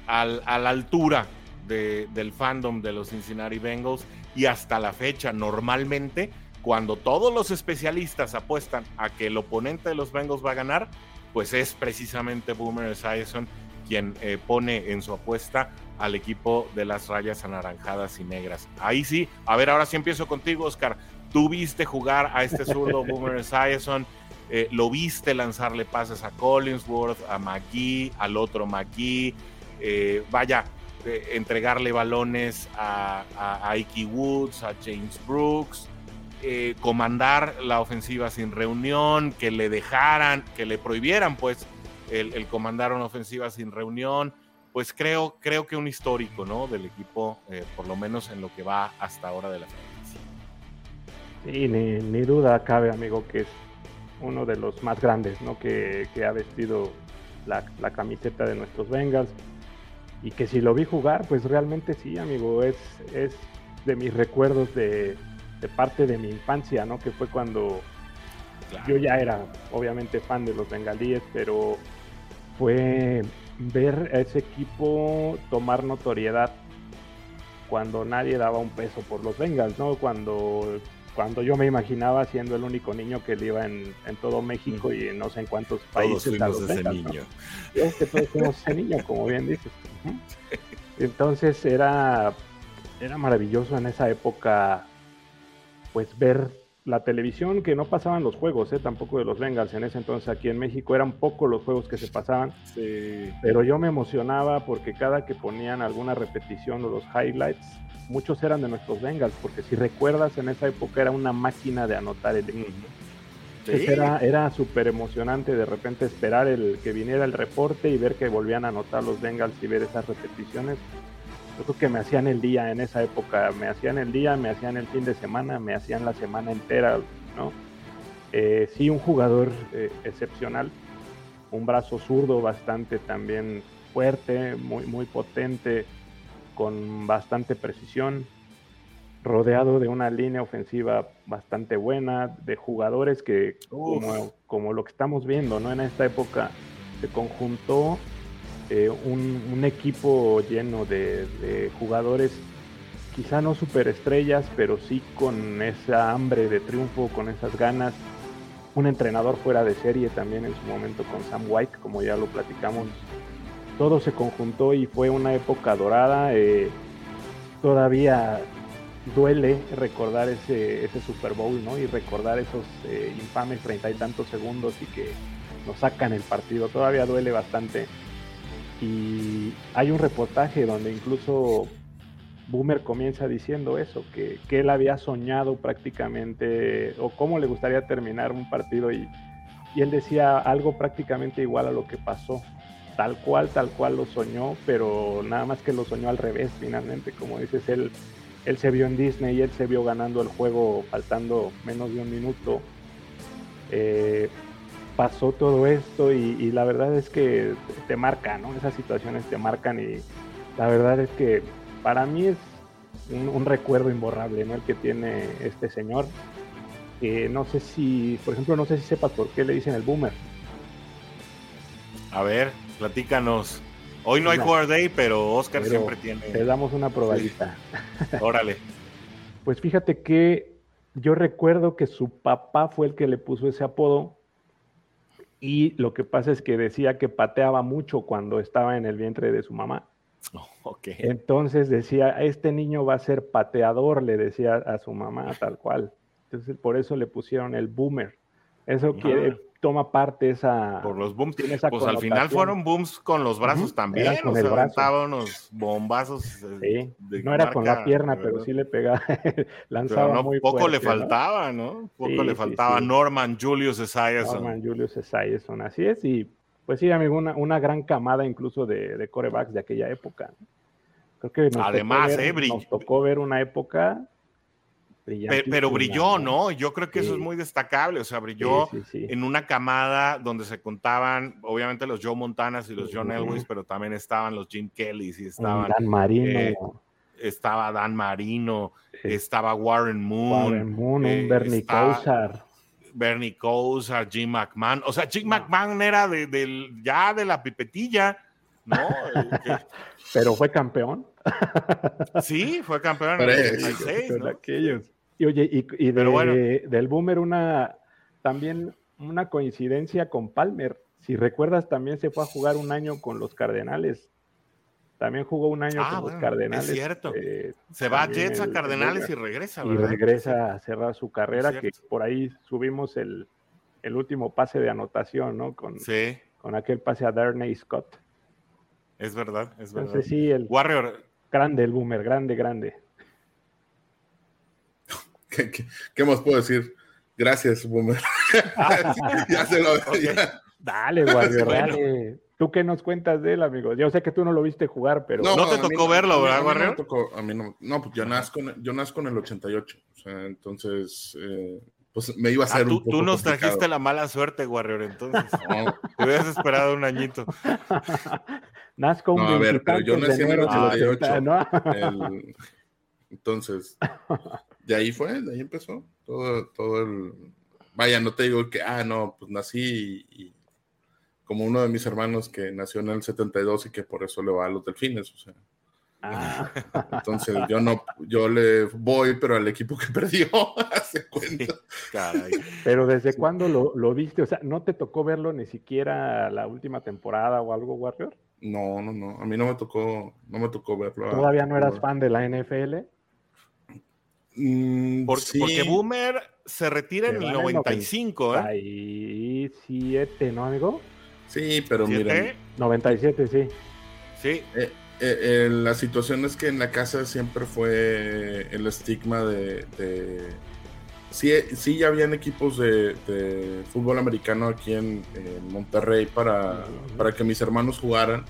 a la altura del fandom de los Cincinnati Bengals y hasta la fecha normalmente cuando todos los especialistas apuestan a que el oponente de los Bengals va a ganar, pues es precisamente Boomer Esiason quien eh, pone en su apuesta al equipo de las rayas anaranjadas y negras. Ahí sí, a ver, ahora sí empiezo contigo, Oscar. Tú viste jugar a este zurdo <laughs> Boomer Esiason, eh, lo viste lanzarle pases a Collinsworth, a McGee, al otro McGee, eh, vaya, entregarle balones a, a, Ike Woods, a James Brooks, comandar la ofensiva sin reunión, que le dejaran, que le prohibieran pues el, comandar una ofensiva sin reunión, pues creo, creo que un histórico, ¿no? Del equipo, eh, por lo menos en lo que va hasta ahora de la franquicia. Sí, ni, duda cabe, amigo, que es uno de los más grandes, ¿no? Que, ha vestido la, camiseta de nuestros Bengals. Y que si lo vi jugar, pues realmente sí, amigo, es, es de mis recuerdos de, de parte de mi infancia, ¿no? Que fue cuando yo ya era obviamente fan de los bengalíes, pero fue ver a ese equipo tomar notoriedad cuando nadie daba un peso por los Bengals, ¿no? Cuando, cuando yo me imaginaba siendo el único niño que le iba en, todo México y en no sé en cuántos países. Todos fuimos ese niño. Es que todos fuimos ese niño, como bien dices. <laughs> Entonces era, era maravilloso en esa época, pues ver la televisión que no pasaban los juegos, ¿eh? tampoco de los Bengals en ese entonces aquí en México, eran pocos los juegos que se pasaban, pero yo me emocionaba porque cada que ponían alguna repetición o los highlights, muchos eran de nuestros Bengals, porque si recuerdas en esa época era una máquina de anotar el era, era súper emocionante de repente esperar el que viniera el reporte y ver que volvían a anotar los Bengals y ver esas repeticiones yo creo que me hacían el día en esa época, me hacían el día, me hacían el fin de semana, me hacían la semana entera, ¿no? Eh, sí, un jugador eh, excepcional, un brazo zurdo bastante también fuerte, muy, muy potente, con bastante precisión, rodeado de una línea ofensiva bastante buena, de jugadores que, como, como, lo que estamos viendo, ¿no? En esta época se conjuntó eh, un, equipo lleno de, jugadores, quizá no superestrellas, pero sí con esa hambre de triunfo, con esas ganas. Un entrenador fuera de serie también en su momento con Sam White, como ya lo platicamos. Todo se conjuntó y fue una época dorada. Eh, todavía duele recordar ese, ese Super Bowl, ¿no? Y recordar esos eh, infames treinta y tantos segundos y que nos sacan el partido. Todavía duele bastante y hay un reportaje donde incluso Boomer comienza diciendo eso, que, él había soñado prácticamente, o cómo le gustaría terminar un partido, y, él decía algo prácticamente igual a lo que pasó, tal cual, tal cual lo soñó, pero nada más que lo soñó al revés finalmente, como dices, él, él se vio en Disney y él se vio ganando el juego faltando menos de un minuto. Eh, pasó todo esto y, la verdad es que te marca, ¿no? Esas situaciones te marcan y la verdad es que para mí es un, recuerdo imborrable, ¿no? El que tiene este señor. que no sé si, por ejemplo, no sé si sepas por qué le dicen el boomer. A ver, platícanos. Hoy no hay Jugar Day, pero Oscar siempre tiene. Te damos una probadita. Órale. pues fíjate que yo recuerdo que su papá fue el que le puso ese apodo y lo que pasa es que decía que pateaba mucho cuando estaba en el vientre de su mamá. <laughs> Oh, Entonces decía, este niño va a ser pateador, le decía a su mamá tal cual. Entonces por eso le pusieron el boomer. Eso quiere, toma parte esa. Por los booms. pues al final fueron booms con los brazos también. Con o el brazo. unos bombazos. Eh, sí. no era con la pierna, pero sí le pegaba. <laughs> lanzaba muy Poco le faltaba, ¿no? Poco le faltaba Norman Julius Esiason. Norman Julius Esiason, así es. Y pues sí, amigo, una, una gran camada incluso de, de corebacks de aquella época. Creo que Además, eh, nos tocó ver una época pero, brilló, ¿no? Yo creo que eso es muy destacable, o sea, brilló en una camada donde se contaban, obviamente, los Joe Montanas y los John Elway, pero también estaban los Jim Kellys y estaban... Dan Marino. Eh, estaba Dan Marino, estaba Warren Moon. Warren Moon, un eh, Bernie Kosar. Bernie Kosar, Jim McMahon. O sea, Jim McMahon era de, ya de la pipetilla ¿no? <laughs> Pero fue campeón. sí, fue campeón en el 96, ¿no? aquellos. Y oye, y, del Boomer una también una coincidencia con Palmer. Si recuerdas, también se fue a jugar un año con los Cardenales. También jugó un año ah, con los Cardenales. Es cierto. Eh, se va a Jets a Cardenales y regresa, ¿verdad? Y regresa a cerrar su carrera, que por ahí subimos el, último pase de anotación, ¿no? Con, con aquel pase a Darnay Scott. Es verdad, es verdad. Entonces sí, el Warrior. Grande el boomer, grande, grande. ¿Qué, más puedo decir? Gracias, boomer. <laughs> ya se lo <laughs> Dale, Warrior, dale. ¿Tú qué nos cuentas de él, amigo? Yo sé que tú no lo viste jugar, pero... No, te tocó verlo, ¿verdad, Warrior? A mí no, no, pues yo nazco, yo nazco en el 88. O sea, entonces, eh, pues me iba a hacer ah, tú, un poco Tú nos trajiste la mala suerte, Warrior, entonces. <laughs> Te hubieras esperado un añito. Nazco un no, a ver, pero yo nací en el 88. ¿no? Entonces, de ahí fue, de ahí empezó todo, todo el... Vaya, no te digo que, ah, no, pues nací y, como uno de mis hermanos que nació en el 72 y que por eso le va a los delfines, o sea. Ah. Entonces yo no, yo le voy, pero al equipo que <laughs> perdió, hace cuenta. Pero desde cuándo lo, lo, viste, o sea, ¿no te tocó verlo ni siquiera la última temporada o algo, Warrior? No, no, no, a mí no me tocó, no me tocó verlo. ¿Todavía no eras fan de la NFL? Mm, porque, Boomer se retira en el 95, ¿eh? 97, ¿no, amigo? Sí, pero mira. 97, sí. Sí. Eh, eh, la situación es que en la casa siempre fue el estigma de. Sí, sí, ya habían equipos de, fútbol americano aquí en, Monterrey para, para que mis hermanos jugaran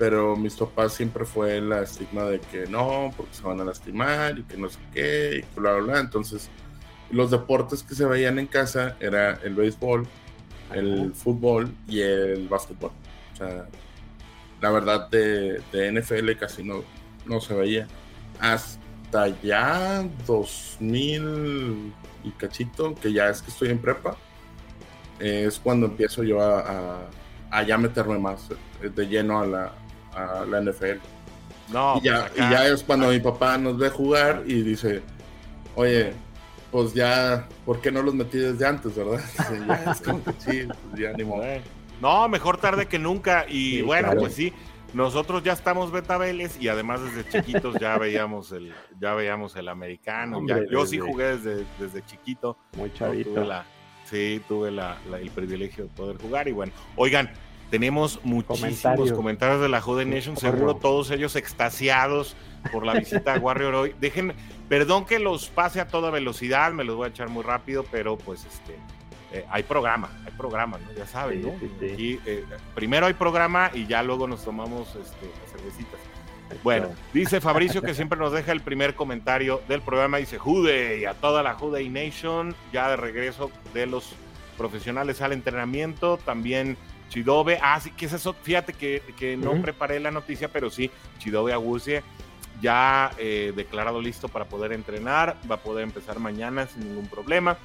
pero mis papás siempre fue la estigma de que no, porque se van a lastimar y que no sé qué, y bla, bla, bla. Entonces, los deportes que se veían en casa era el béisbol, el fútbol y el básquetbol. O sea, la verdad de, de NFL casi no, no se veía. Hasta ya 2000 y cachito, que ya es que estoy en prepa, es cuando empiezo yo a, a ya meterme más de lleno a la, a la NFL. No, y ya, pues y ya es cuando mi papá nos ve jugar y dice, oye, pues ya, ¿por qué no los metí desde antes, verdad? <laughs> ya <laughs> es como que sí, pues ya ni modo. No, mejor tarde que nunca. Y bueno, pues sí, nosotros ya estamos betabeles y además desde chiquitos ya veíamos el, ya veíamos el americano. yo sí jugué desde, desde chiquito. Muy chavito. sí, tuve la, el privilegio de poder jugar. Y bueno, oigan, tenemos muchísimos comentarios, de la Jude Nation, seguro todos ellos extasiados por la visita a <laughs> Warrior hoy. Dejen, perdón que los pase a toda velocidad, me los voy a echar muy rápido, pero pues este eh, hay programa, hay programa, ¿no? Ya saben, ¿no? Eh, primero hay programa y ya luego nos tomamos este, cervecitas. Bueno, dice Fabricio que <laughs> siempre nos deja el primer comentario del programa, dice Jude y a toda la Jude Nation, ya de regreso de los profesionales al entrenamiento, también Chidobe, ah, sí, que es eso, fíjate que, no preparé la noticia, pero sí, Chidobe Agusie ya eh, declarado listo para poder entrenar, va a poder empezar mañana sin ningún problema.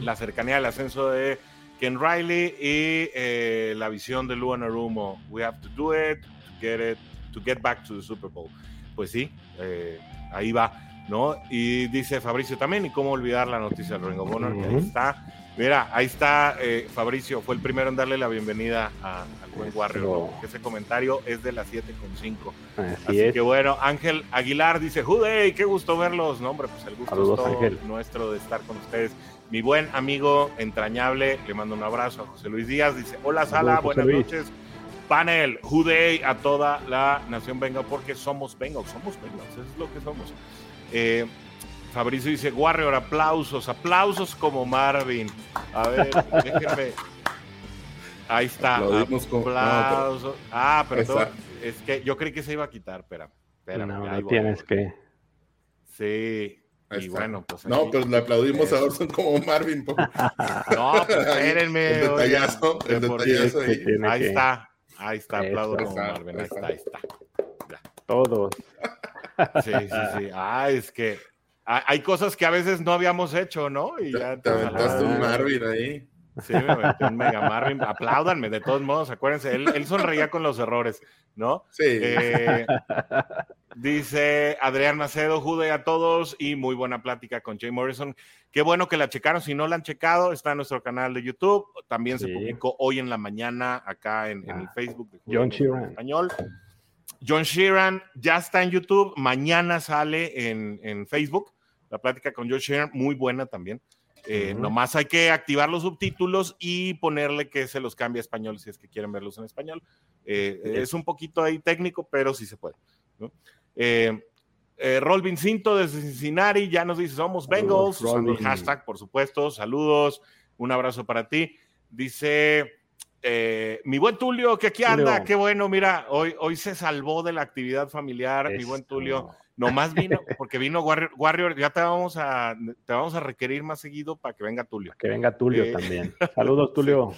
La cercanía del ascenso de Ken Riley y eh, la visión de Luan Arumo, we have to do it to get it, to get back to the Super Bowl. Pues sí, eh, ahí va, ¿no? Y dice Fabricio también, y cómo olvidar la noticia del Ring of Honor, que ahí está Mira, ahí está eh, Fabricio, fue el primero en darle la bienvenida a, Buen Warrior, ese comentario es de las 7.5. Así, Así que bueno, Ángel Aguilar dice, Jude, qué gusto verlos. No, hombre, pues el gusto es nuestro de estar con ustedes. Mi buen amigo entrañable, le mando un abrazo a José Luis Díaz, dice, hola Sala, buenas noches. Panel, Jude a toda la nación venga, porque somos Bengals, somos eso es lo que somos. Eh, Fabricio dice, Warrior, aplausos, aplausos como Marvin. A ver, <laughs> déjenme. Ahí está. Aplausos. ah, perdón. Es que yo creí que se iba a quitar, espera. espera no, tienes que. Sí. y bueno, pues. No, pues le aplaudimos a Orson como Marvin. <laughs> no, pues espérenme. El detallazo, el detallazo ahí. ahí está. Ahí está, aplaudo como Marvin. Ahí está, ahí está. Todos. Sí, sí, sí. <laughs> Ah, es que hay cosas que a veces no habíamos hecho, ¿no? Y ya te, aventaste un Marvin ahí. Sí, me metió un Mega Marvin. Apláudanme, de todos modos, acuérdense, él, sonreía con los errores, ¿no? Sí. Eh, <laughs> dice Adrián Macedo, jude a todos y muy buena plática con Jay Morrison. Qué bueno que la checaron. Si no la han checado, está en nuestro canal de YouTube. También se publicó hoy en la mañana acá en, el ah, Facebook de John Sheeran. Español. John Sheeran ya está en YouTube. Mañana sale en, en Facebook. La plática con John Sheeran, muy buena también. Eh, nomás hay que activar los subtítulos y ponerle que se los cambie a español si es que quieren verlos en español. Eh, es un poquito ahí técnico, pero sí se puede. ¿no? Eh, Rolvin Cinto desde Cincinnati ya nos dice: Somos Bengals. Usando el hashtag, por supuesto. Saludos. Un abrazo para ti. Dice. Mi buen Tulio, que aquí anda, qué bueno, mira, hoy, hoy se salvó de la actividad familiar, mi buen Tulio. Nomás vino, porque vino Warrior, ya te vamos a te vamos a requerir más seguido para que venga Tulio. Que venga Tulio eh, también. Saludos, <laughs> Tulio.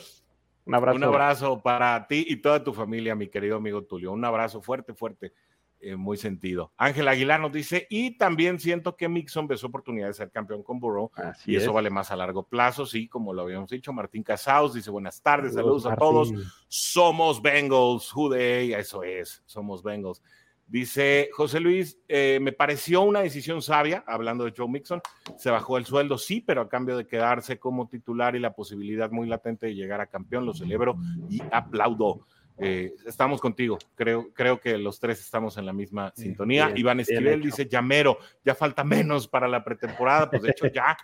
Un abrazo. Un abrazo para ti y toda tu familia, mi querido amigo Tulio. Un abrazo fuerte, fuerte, eh, muy sentido. Ángel Aguilar nos dice, y también siento que Mixon ves oportunidad de ser campeón con Burrow, y eso vale más a largo plazo, sí, como lo habíamos dicho. Martín Casaus dice, buenas tardes, saludos, a todos. Somos Bengals, Jude, eso es, somos Bengals. Dice José Luis, eh, me pareció una decisión sabia, hablando de Joe Mixon, se bajó el sueldo, sí, pero a cambio de quedarse como titular y la posibilidad muy latente de llegar a campeón, lo celebro y aplaudo. Eh, estamos contigo, creo, creo que los tres estamos en la misma sintonía. Iván Esquivel dice, llamero, ya falta menos para la pretemporada, pues de hecho ya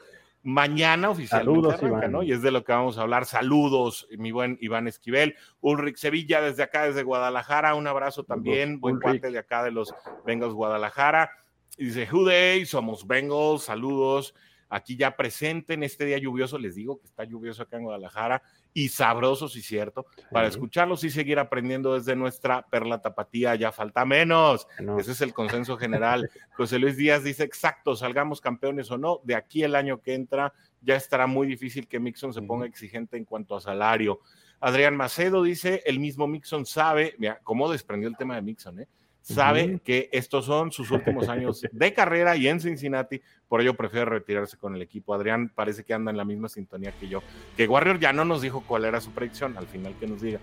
mañana oficialmente Saludos, ¿no? Y es de lo que vamos a hablar. Saludos, mi buen Iván Esquivel. Ulrich Sevilla desde acá, desde Guadalajara. Un abrazo también. Buen parte de acá de los Bengals Guadalajara. Y dice, Juday, somos Bengals. Saludos. Aquí ya presente en este día lluvioso. Les digo que está lluvioso acá en Guadalajara y sabroso, sí cierto, para escucharlos y seguir aprendiendo desde nuestra perla tapatía, ya falta menos. Ese es el consenso general. <laughs> José Luis Díaz dice, exacto, salgamos campeones o no, de aquí el año que entra ya estará muy difícil que Mixon se ponga exigente en cuanto a salario. Adrián Macedo dice, el mismo Mixon sabe, mira, cómo desprendió el tema de Mixon, ¿eh? Sabe que estos son sus últimos años <laughs> de carrera y en Cincinnati, por ello prefiere retirarse con el equipo. Adrián parece que anda en la misma sintonía que yo. Que Warrior ya no nos dijo cuál era su predicción, al final que nos diga.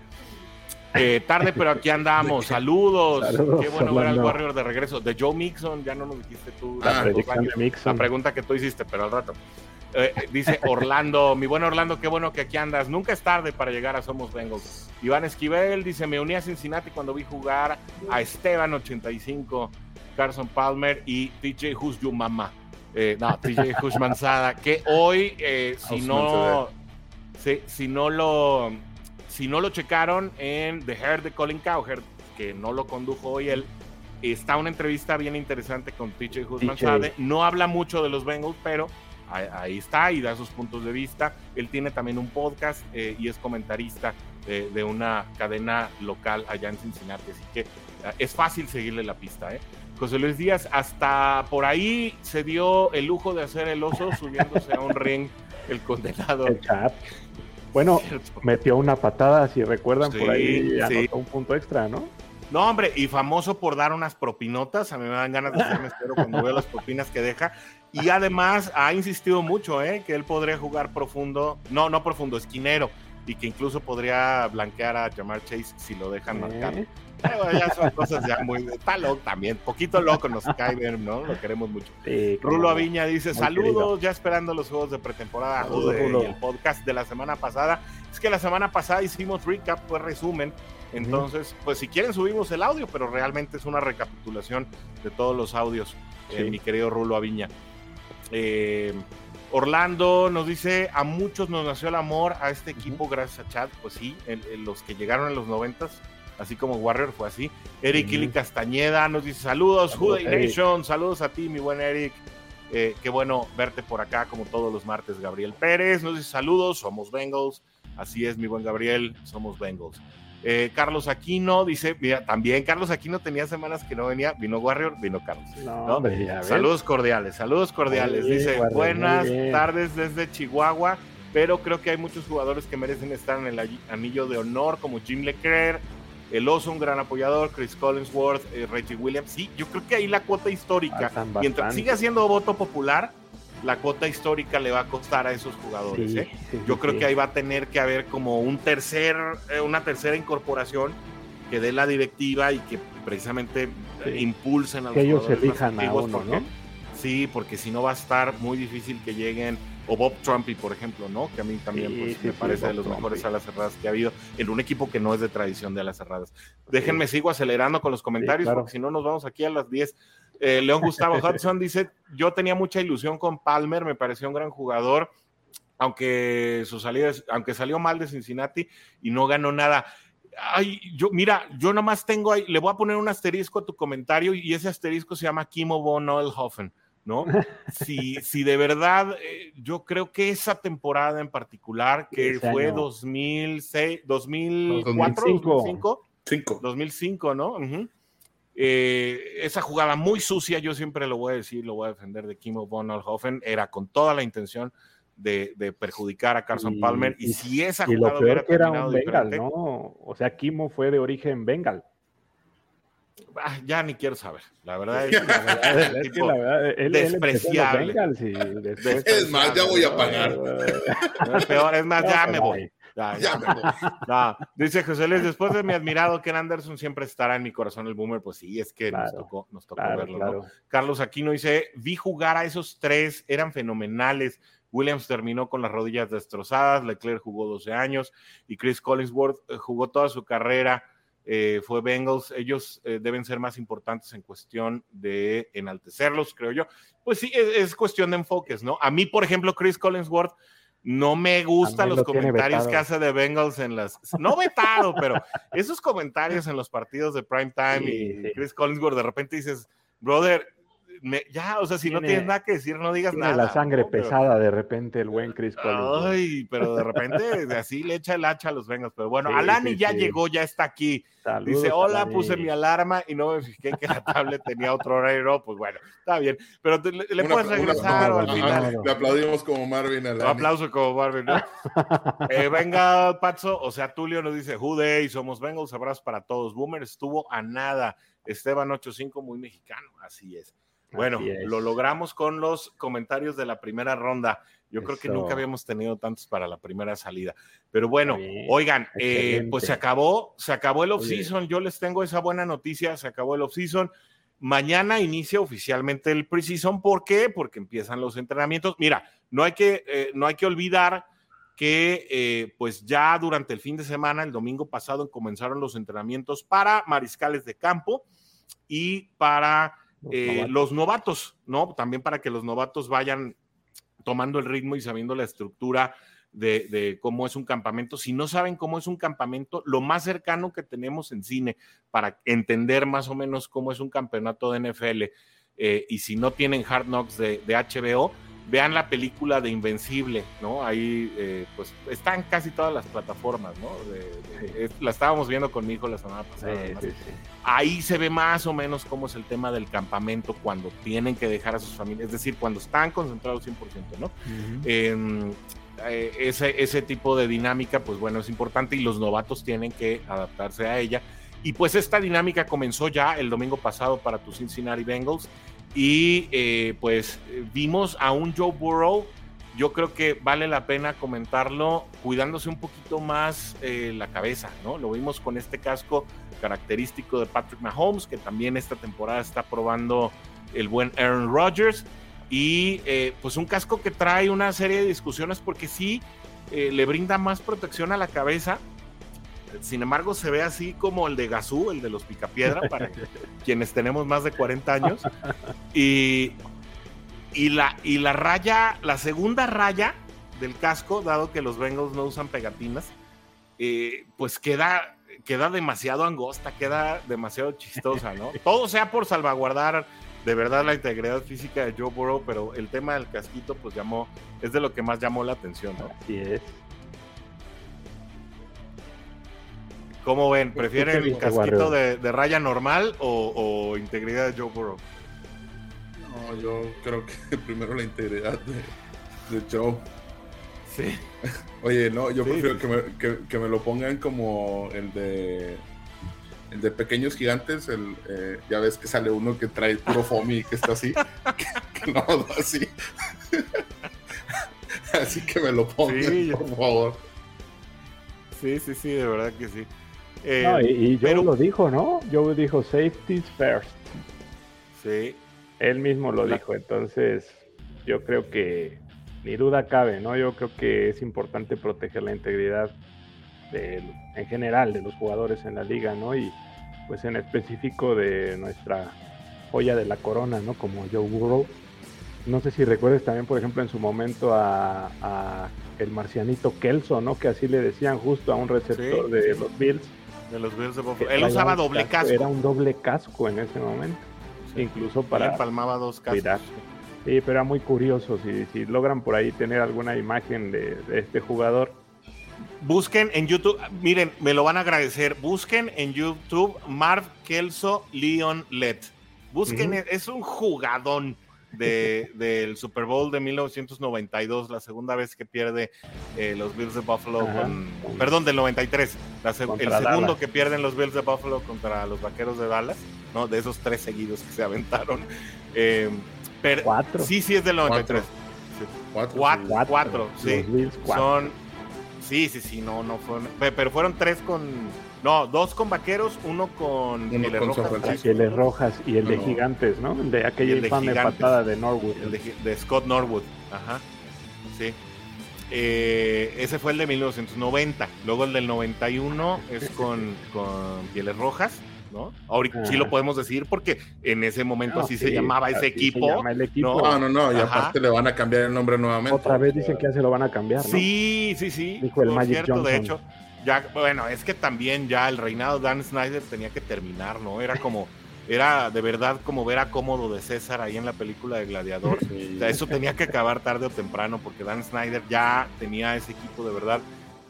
Eh, tarde, pero aquí <laughs> andamos. Saludos. Qué bueno ver al Warrior de regreso. De Joe Mixon, ya no nos dijiste tú. La, la pregunta que tú hiciste, pero al rato. Eh, dice Orlando, mi buen Orlando, qué bueno que aquí andas. Nunca es tarde para llegar a Somos Bengals. Iván Esquivel dice, me uní a Cincinnati cuando vi jugar a Esteban 85, Carson Palmer y TJ Who's Your Mama. Eh, no, TJ Who's Manzada, que hoy, eh, si no, si, no lo, si no lo checaron en The Hair de Colin Cowherd, que no lo condujo hoy él, está una entrevista bien interesante con TJ Who's Manzada. No habla mucho de los Bengals, pero ahí está y da sus puntos de vista. Él tiene también un podcast eh, y es comentarista de, una cadena local allá en Cincinnati, así que eh, es fácil seguirle la pista. ¿eh? José Luis Díaz, hasta por ahí se dio el lujo de hacer el oso <laughs> subiéndose a un ring el condenado. Bueno, metió una patada, si recuerdan, por ahí anotó un punto extra, ¿no? No, hombre, y famoso por dar unas propinotas. A mí me dan ganas de hacerme espero cuando veo las propinas que deja. Y además ha insistido mucho, ¿eh? Que él podría jugar profundo, no, no profundo, esquinero. Y que incluso podría blanquear a Jamar Chase si lo dejan marcar. Ya son cosas ya muy. Está loco también, poquito loco nos cae bien, ¿no? Lo queremos mucho. Rulo Aviña dice: Saludos, ya esperando los juegos de pretemporada y el podcast de la semana pasada. Es que la semana pasada hicimos recap, pues resumen entonces, pues si quieren subimos el audio, pero realmente es una recapitulación de todos los audios, eh, mi querido Rulo Aviña. Eh, Orlando nos dice, a muchos nos nació el amor a este equipo gracias a Chad, pues sí, los que llegaron en los noventas, así como Warrior fue así. Eric Ili Castañeda nos dice, saludos, Juday Nation, saludos a ti, mi buen Eric. Eh, qué bueno verte por acá como todos los martes. Gabriel Pérez nos dice, saludos, somos Bengals. Así es, mi buen Gabriel, somos Bengals. Eh, Carlos Aquino dice, mira, también Carlos Aquino tenía semanas que no venía, vino Warrior, vino Carlos. saludos cordiales, saludos cordiales. dice, buenas tardes desde Chihuahua, pero creo que hay muchos jugadores que merecen estar en el anillo de honor, como Jim Leclerc, el Oso, un gran apoyador, Chris Collinsworth, eh, Reggie Williams. Sí, yo creo que ahí la cuota histórica, mientras siga siendo voto popular, la cuota histórica le va a costar a esos jugadores. ¿eh? Yo creo que ahí va a tener que haber como un tercer, eh, una tercera incorporación que dé la directiva y que precisamente impulsen a los que ellos elijan a uno, ¿no? Sí, porque si no va a estar muy difícil que lleguen o Bob Trumpy, por ejemplo, ¿no? Que a mí también pues, me parece de los mejores alas cerradas que ha habido en un equipo que no es de tradición de alas cerradas. Déjenme, sigo acelerando con los comentarios, porque si no nos vamos aquí a las 10. Eh, León Gustavo <laughs> Hudson dice, yo tenía mucha ilusión con Palmer, me pareció un gran jugador, aunque su salida, aunque salió mal de Cincinnati y no ganó nada. Ay, yo, mira, yo nomás tengo ahí, le voy a poner un asterisco a tu comentario y ese asterisco se llama Kimo von Noelhofen. ¿No? <laughs> Si, si de verdad, eh, yo creo que esa temporada en particular, que fue 2006, 2004, 2005, 2005, ¿no? Eh, esa jugada muy sucia, yo siempre lo voy a decir, lo voy a defender de Kimo von Alhofen, era con toda la intención de, perjudicar a Carson Palmer. Y, si esa jugada y lo que era un Bengal, ¿no? O sea, Kimo fue de origen Bengal. Ah, ya ni quiero saber. La verdad es, que, la verdad, despreciable. es más, ya voy a pagar. <laughs> es peor, es más, ya me voy. Ya, me voy. Dice José Luis, después de mi admirado Ken Anderson siempre estará en mi corazón el boomer, pues sí, es que nos tocó, nos tocó verlo. Carlos Aquino dice, vi jugar a esos tres, eran fenomenales. Williams terminó con las rodillas destrozadas, Leclerc jugó 12 años y Chris Collinsworth eh, jugó toda su carrera eh, fue Bengals, ellos eh, deben ser más importantes en cuestión de enaltecerlos, creo yo. Pues sí, es, cuestión de enfoques, ¿no? A mí, por ejemplo, Chris Collinsworth, no me gustan los comentarios que hace de Bengals en las. No vetado, pero esos comentarios en los partidos de prime time y Chris Collinsworth, de repente dices, brother, ya, o sea, si no tienes nada que decir, no digas nada. la sangre pesada de repente el buen Chris Collins. Ay, pero de repente así le echa el hacha a los Bengals. Pero bueno, Alani ya llegó, ya está aquí. Dice, hola, puse mi alarma y no me fijé que la tablet tenía otro horario. Pues bueno, está bien. Pero le, puedes regresar al final. Le aplaudimos como Marvin Alani. aplauso como Marvin, ¿no? <laughs> Eh, venga, Patso, o sea, Tulio nos dice, Jude y somos Bengals, abrazos para todos. Boomer estuvo a nada. Esteban 85, muy mexicano, así es. Bueno, lo logramos con los comentarios de la primera ronda. Yo creo que nunca habíamos tenido tantos para la primera salida. Pero bueno, oigan, eh, pues se acabó, se acabó el off-season. Yo les tengo esa buena noticia, se acabó el off-season. Mañana inicia oficialmente el preseason. ¿Por qué? Porque empiezan los entrenamientos. Mira, no hay que, eh, no hay que olvidar que eh, pues ya durante el fin de semana, el domingo pasado, comenzaron los entrenamientos para mariscales de campo y para eh, los, novatos. ¿no? También para que los novatos vayan tomando el ritmo y sabiendo la estructura de, cómo es un campamento. Si no saben cómo es un campamento, lo más cercano que tenemos en cine para entender más o menos cómo es un campeonato de NFL, eh, y si no tienen Hard Knocks de, de HBO, vean la película de Invencible, ¿no? Ahí, eh, pues, están casi todas las plataformas, ¿no? la estábamos viendo con mi hijo la semana pasada. Ahí se ve más o menos cómo es el tema del campamento cuando tienen que dejar a sus familias, es decir, cuando están concentrados 100%, ¿no? Em, eh, ese, ese tipo de dinámica, pues bueno, es importante y los novatos tienen que adaptarse a ella. Y pues esta dinámica comenzó ya el domingo pasado para tus Cincinnati Bengals y eh, pues vimos a un Joe Burrow, yo creo que vale la pena comentarlo, cuidándose un poquito más eh, la cabeza, ¿no? Lo vimos con este casco característico de Patrick Mahomes, que también esta temporada está probando el buen Aaron Rodgers. Y eh, pues un casco que trae una serie de discusiones porque sí le brinda más protección a la cabeza, sin embargo, se ve así como el de Gazú, el de los Picapiedra, para <laughs> quienes tenemos más de 40 años. Y, y, la, y la raya, la segunda raya del casco, dado que los Bengals no usan pegatinas, eh, pues queda, queda demasiado angosta, queda demasiado chistosa, ¿no? <laughs> Todo sea por salvaguardar de verdad la integridad física de Joe Burrow, pero el tema del casquito, pues llamó, es de lo que más llamó la atención, ¿no? Así es. ¿Cómo ven? ¿Prefieren el casquito de, raya normal o, integridad de Joe Burrow? No, yo creo que <laughs> primero la integridad de, Joe. Sí. <laughs> Oye, no, yo prefiero que me, lo pongan como el de el de pequeños gigantes, el, eh, ya ves que sale uno que trae puro <laughs> foamy y que está así, que, no, así. Así que me lo pongan, por favor. Sí, sí, sí, de verdad que sí. Eh, y, Joe lo dijo, ¿no? Joe dijo safety first. Sí. Él mismo lo dijo, entonces yo creo que ni duda cabe, ¿no? Yo creo que es importante proteger la integridad en general de los jugadores en la liga, ¿no? Y pues en específico de nuestra joya de la corona, ¿no? Como Joe Burrow. No sé si recuerdes también, por ejemplo, en su momento a, el marcianito Kelso, ¿no? Que así le decían justo a un receptor de los Bills. De los Bills de Buffalo. Él usaba doble casco, Era un doble casco en ese momento. Incluso para. palmaba dos cascos. Sí, pero era muy curioso. Si, si logran por ahí tener alguna imagen de, este jugador. Busquen en YouTube, miren, me lo van a agradecer. Busquen en YouTube Marv Kelso Leon Let. Busquen, es un jugadón de, del Super Bowl de 1992, la segunda vez que pierde eh, los Bills de Buffalo, perdón, del 93, el segundo que pierden los Bills de Buffalo contra los Vaqueros de Dallas, ¿no? De esos tres seguidos que se aventaron. Eh, ¿Cuatro? Sí, sí, es del 93. Cuatro. Cuatro, cuatro, sí. Son, sí, sí, sí, no, no fueron, pero fueron tres con no, dos con vaqueros, uno con Pieles Rojas. Pieles Rojas y el de Gigantes, ¿no? De aquella infame patada de Norwood. El de, Scott Norwood, ajá. Sí. Eh, ese fue el de 1990. Luego el del 91 es con, con Pieles Rojas, ¿no? Ahorita sí lo podemos decir porque en ese momento así se llamaba ese equipo. ¿no? no, no, y aparte le van a cambiar el nombre nuevamente. Otra vez dicen que ya se lo van a cambiar, ¿no? Sí, sí, sí. Dijo el Magic cierto, de hecho ya, bueno, es que también ya el reinado de Dan Snyder tenía que terminar, ¿no? Era como, era de verdad como ver a cómodo de César ahí en la película de Gladiador. O sea, eso tenía que acabar tarde o temprano porque Dan Snyder ya tenía ese equipo de verdad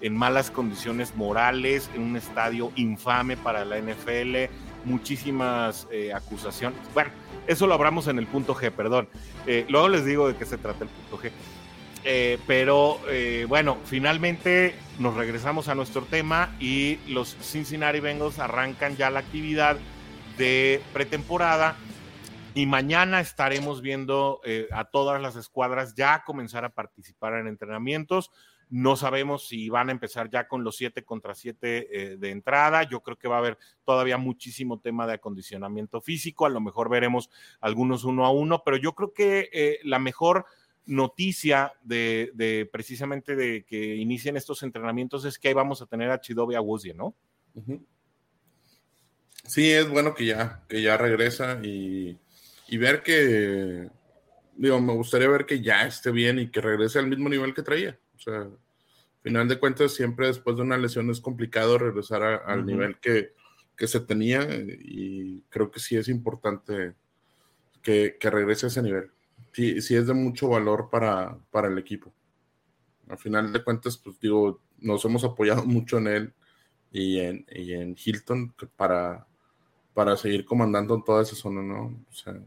en malas condiciones morales, en un estadio infame para la NFL, muchísimas eh, acusaciones. Bueno, eso lo hablamos en el punto G, perdón. Eh, luego les digo de qué se trata el punto G. Eh, pero eh, bueno, finalmente nos regresamos a nuestro tema y los Cincinnati Bengals arrancan ya la actividad de pretemporada y mañana estaremos viendo eh, a todas las escuadras ya comenzar a participar en entrenamientos. No sabemos si van a empezar ya con los 7 contra 7 de entrada. Yo creo que va a haber todavía muchísimo tema de acondicionamiento físico. A lo mejor veremos algunos uno a uno, pero yo creo que la mejor noticia de, precisamente de que inicien estos entrenamientos es que ahí vamos a tener a Chidobe Awuzie, ¿no? Sí, es bueno que ya, que ya regresa y, ver que, digo, me gustaría ver que ya esté bien y que regrese al mismo nivel que traía. O sea, al final de cuentas, siempre después de una lesión es complicado regresar al nivel que, se tenía y creo que sí es importante que, que regrese a ese nivel sí, sí es de mucho valor para, para el equipo. Al final de cuentas, pues digo, nos hemos apoyado <laughs> mucho en él y en, y en Hilton para, para seguir comandando en toda esa zona, ¿no? O sea,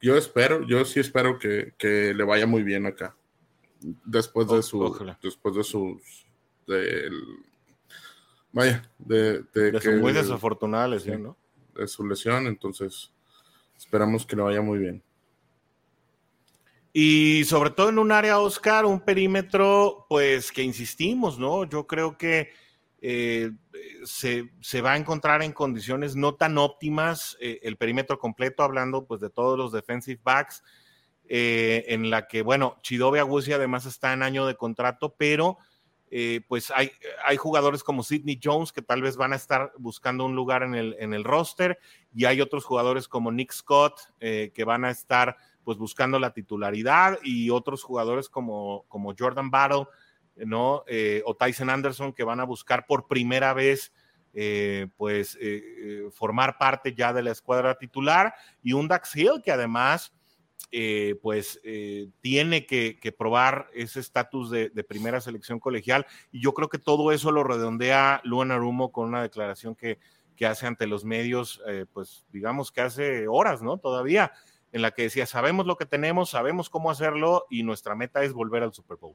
yo espero, yo sí espero que, que le vaya muy bien acá. Después de su, después de sus, vaya, de, de, de su muy desafortunada lesión, ¿no? De su lesión, entonces esperamos que le vaya muy bien. Y sobre todo en un área, Oscar, un perímetro, pues que insistimos, ¿no? Yo creo que eh, se, va a encontrar en condiciones no tan óptimas eh, el perímetro completo, hablando pues de todos los defensive backs, eh, en la que, bueno, Chidobe Agusi además está en año de contrato, pero pues hay, hay jugadores como Sidney Jones que tal vez van a estar buscando un lugar en el, en el roster, y hay otros jugadores como Nick Scott que van a estar pues buscando la titularidad y otros jugadores como, como Jordan Battle, ¿no? Eh, o Tyson Anderson que van a buscar por primera vez eh, pues eh, formar parte ya de la escuadra titular y un Dax Hill que además pues tiene que, probar ese estatus de, primera selección colegial y yo creo que todo eso lo redondea Luan Arumo con una declaración que, que hace ante los medios pues digamos que hace horas, ¿no? Todavía en la que decía, sabemos lo que tenemos, sabemos cómo hacerlo y nuestra meta es volver al Super Bowl.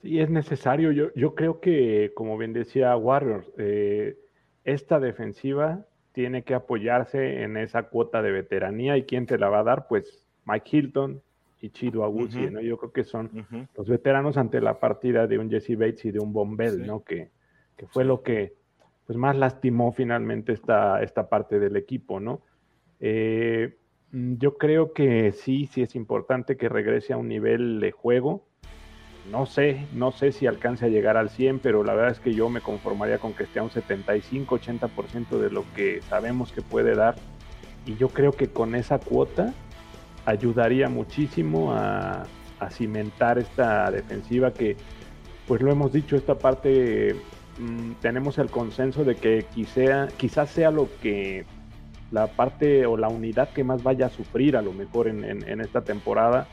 Sí, es necesario. Yo, yo creo que, como bien decía Warriors, eh, esta defensiva tiene que apoyarse en esa cuota de veteranía y quién te la va a dar, pues Mike Hilton y Chido Agusi, ¿no? Yo creo que son los veteranos ante la partida de un Jesse Bates y de un Bombell, ¿no? Que, que fue lo que pues más lastimó finalmente esta, esta parte del equipo, ¿no? Eh, mm, yo creo que sí, sí es importante que regrese a un nivel de juego. No sé, no sé si alcance a llegar al 100, pero la verdad es que yo me conformaría con que esté a un 75, 80% de lo que sabemos que puede dar. Y yo creo que con esa cuota ayudaría muchísimo a, a cimentar esta defensiva que, pues lo hemos dicho, esta parte mm, tenemos el consenso de que quizá, quizás sea lo que la parte o la unidad que más vaya a sufrir a lo mejor en, en, esta temporada,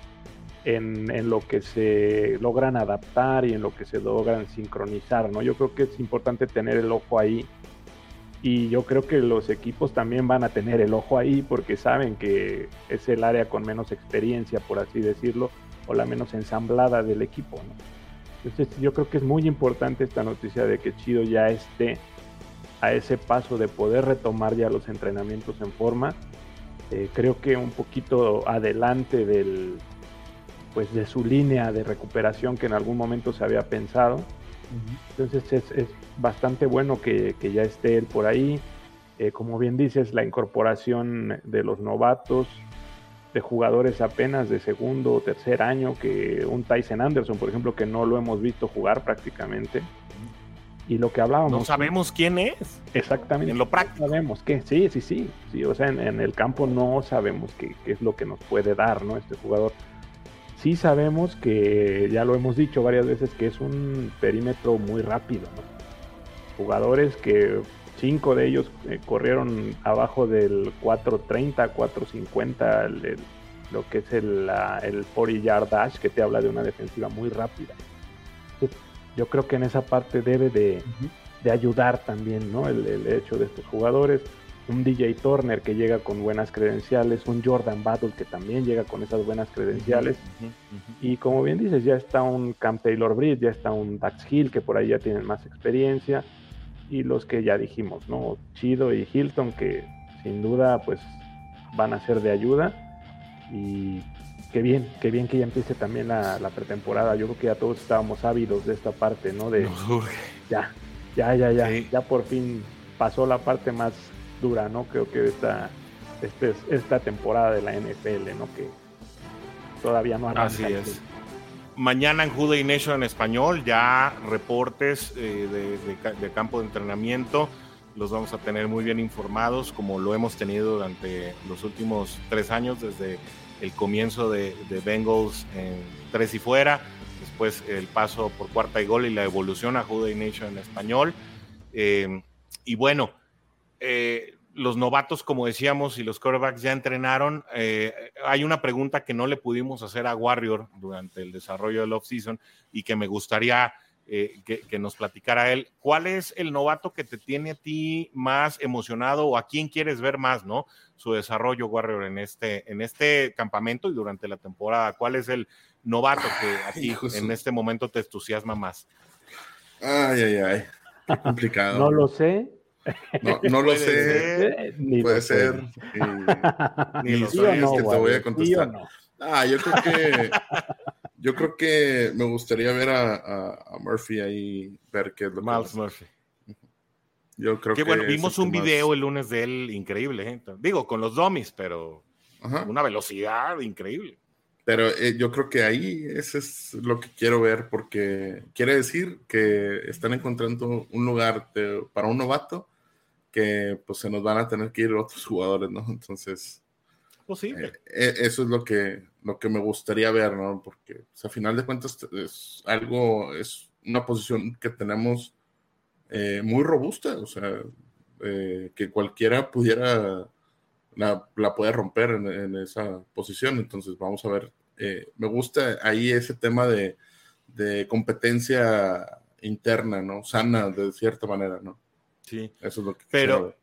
en, en, lo que se logran adaptar y en lo que se logran sincronizar, ¿no? Yo creo que es importante tener el ojo ahí y yo creo que los equipos también van a tener el ojo ahí porque saben que es el área con menos experiencia, por así decirlo, o la menos ensamblada del equipo. Entonces yo creo que es muy importante esta noticia de que Chido ya esté a ese paso de poder retomar ya los entrenamientos en forma. Eh, creo que un poquito adelante del, pues de su línea de recuperación que en algún momento se había pensado. Entonces es, es, bastante bueno que, que, ya esté él por ahí. Eh, como bien dices, la incorporación de los novatos, de jugadores apenas de segundo o tercer año, que un Tyson Anderson, por ejemplo, que no lo hemos visto jugar prácticamente. Y lo que hablábamos. No sabemos quién es. Exactamente. En lo práctico. sabemos que, sí, sí, sí. sí o sea, en, en el campo no sabemos qué, qué, es lo que nos puede dar, ¿no? Este jugador sí sabemos que, ya lo hemos dicho varias veces, que es un perímetro muy rápido. ¿no? Jugadores que cinco de ellos eh, corrieron abajo del 430, 450, el, el, lo que es el, la, el 40 yard dash, que te habla de una defensiva muy rápida. Entonces, yo creo que en esa parte debe de, uh -huh. de ayudar también ¿no? el, el hecho de estos jugadores un DJ Turner que llega con buenas credenciales, un Jordan Battle que también llega con esas buenas credenciales. Uh -huh, uh -huh. Y como bien dices, ya está un Camp Taylor Britt, ya está un Dax Hill que por ahí ya tienen más experiencia. Y los que ya dijimos, ¿no? Chido y Hilton que sin duda pues van a ser de ayuda. Y qué bien, qué bien que ya empiece también la, la pretemporada. Yo creo que ya todos estábamos ávidos de esta parte, ¿no? De ya, ya, ya, ya, sí. ya por fin pasó la parte más dura, ¿no? Creo que esta, este, esta temporada de la NFL, ¿no? Que todavía no arranca. Así es. Mañana en Juday Nation en español, ya reportes eh, de, de, de, campo de entrenamiento, los vamos a tener muy bien informados, como lo hemos tenido durante los últimos tres años, desde el comienzo de, de Bengals en tres y fuera, después el paso por cuarta y gol y la evolución a Juday Nation en español. Eh, y bueno, eh, los novatos, como decíamos, y los quarterbacks ya entrenaron. Eh, hay una pregunta que no le pudimos hacer a Warrior durante el desarrollo del off-season y que me gustaría que, que, nos platicara él. ¿Cuál es el novato que te tiene a ti más emocionado o a quién quieres ver más, no? Su desarrollo, Warrior, en este, en este campamento y durante la temporada. ¿Cuál es el novato que a ti en este momento te entusiasma más? Ay, ay, ay. Qué complicado. no lo sé, no, no lo sé. Ni puede ser. <laughs> Ni, ni lo sabes no, que te voy a contestar. No. Ah, yo creo que yo creo que me gustaría ver a, a, a Murphy ahí, ver qué es lo Miles Murphy. Yo creo Qué que bueno, vimos un video el lunes de él increíble, ¿eh? digo, con los dummies, pero Ajá. una velocidad increíble. Pero eh, yo creo que ahí ese es lo que quiero ver, porque quiere decir que están encontrando un lugar de, para un novato que pues se nos van a tener que ir otros <laughs> jugadores, ¿no? Entonces, posible. Eh, eso es lo que, lo que me gustaría ver, ¿no? Porque pues, a final de cuentas es algo, es una posición que tenemos eh, muy robusta, o sea, eh, que cualquiera pudiera, la, la puede romper en, en, esa posición, entonces vamos a ver. Eh, me gusta ahí ese tema de, de competencia interna, ¿no? Sana de cierta manera, ¿no? Sí. Eso es lo que pero,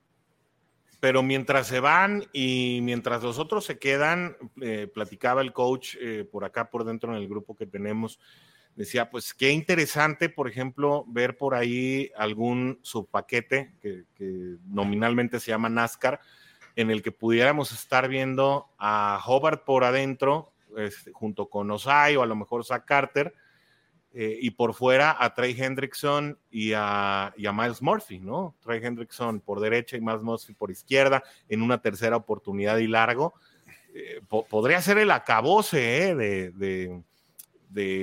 pero mientras se van y mientras los otros se quedan, platicaba el coach por acá, por dentro en el grupo que tenemos, decía, pues qué interesante, por ejemplo, ver por ahí algún subpaquete que, nominalmente se llama NASCAR, en el que pudiéramos estar viendo a Hobart por adentro, este, junto con Osai o a lo mejor Zach Carter, eh, y por fuera a Trey Hendrickson y a, Miles Murphy, ¿no? Trey Hendrickson por derecha y Miles Murphy por izquierda en una tercera oportunidad y largo. Eh, podría ser el acabose de, de,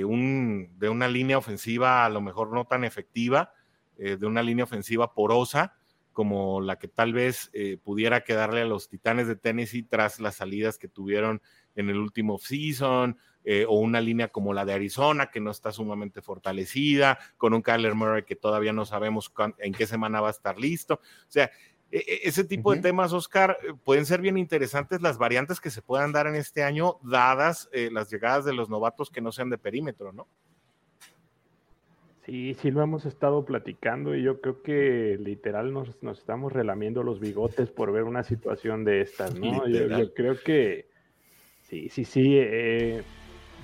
un, de, una línea ofensiva a lo mejor no tan efectiva, de una línea ofensiva porosa, como la que tal vez eh, pudiera quedarle a los Titanes de Tennessee tras las salidas que tuvieron en el último season, eh, o una línea como la de Arizona, que no está sumamente fortalecida, con un Kyler Murray que todavía no sabemos en qué semana va a estar listo. O sea, e, e, ese tipo de temas, Oscar, eh, pueden ser bien interesantes las variantes que se puedan dar en este año, dadas las llegadas de los novatos que no sean de perímetro, ¿no? Sí, sí lo hemos estado platicando y yo creo que literal nos, estamos relamiendo los bigotes por ver una situación de estas, ¿no? Yo, creo que sí, sí, sí. Eh,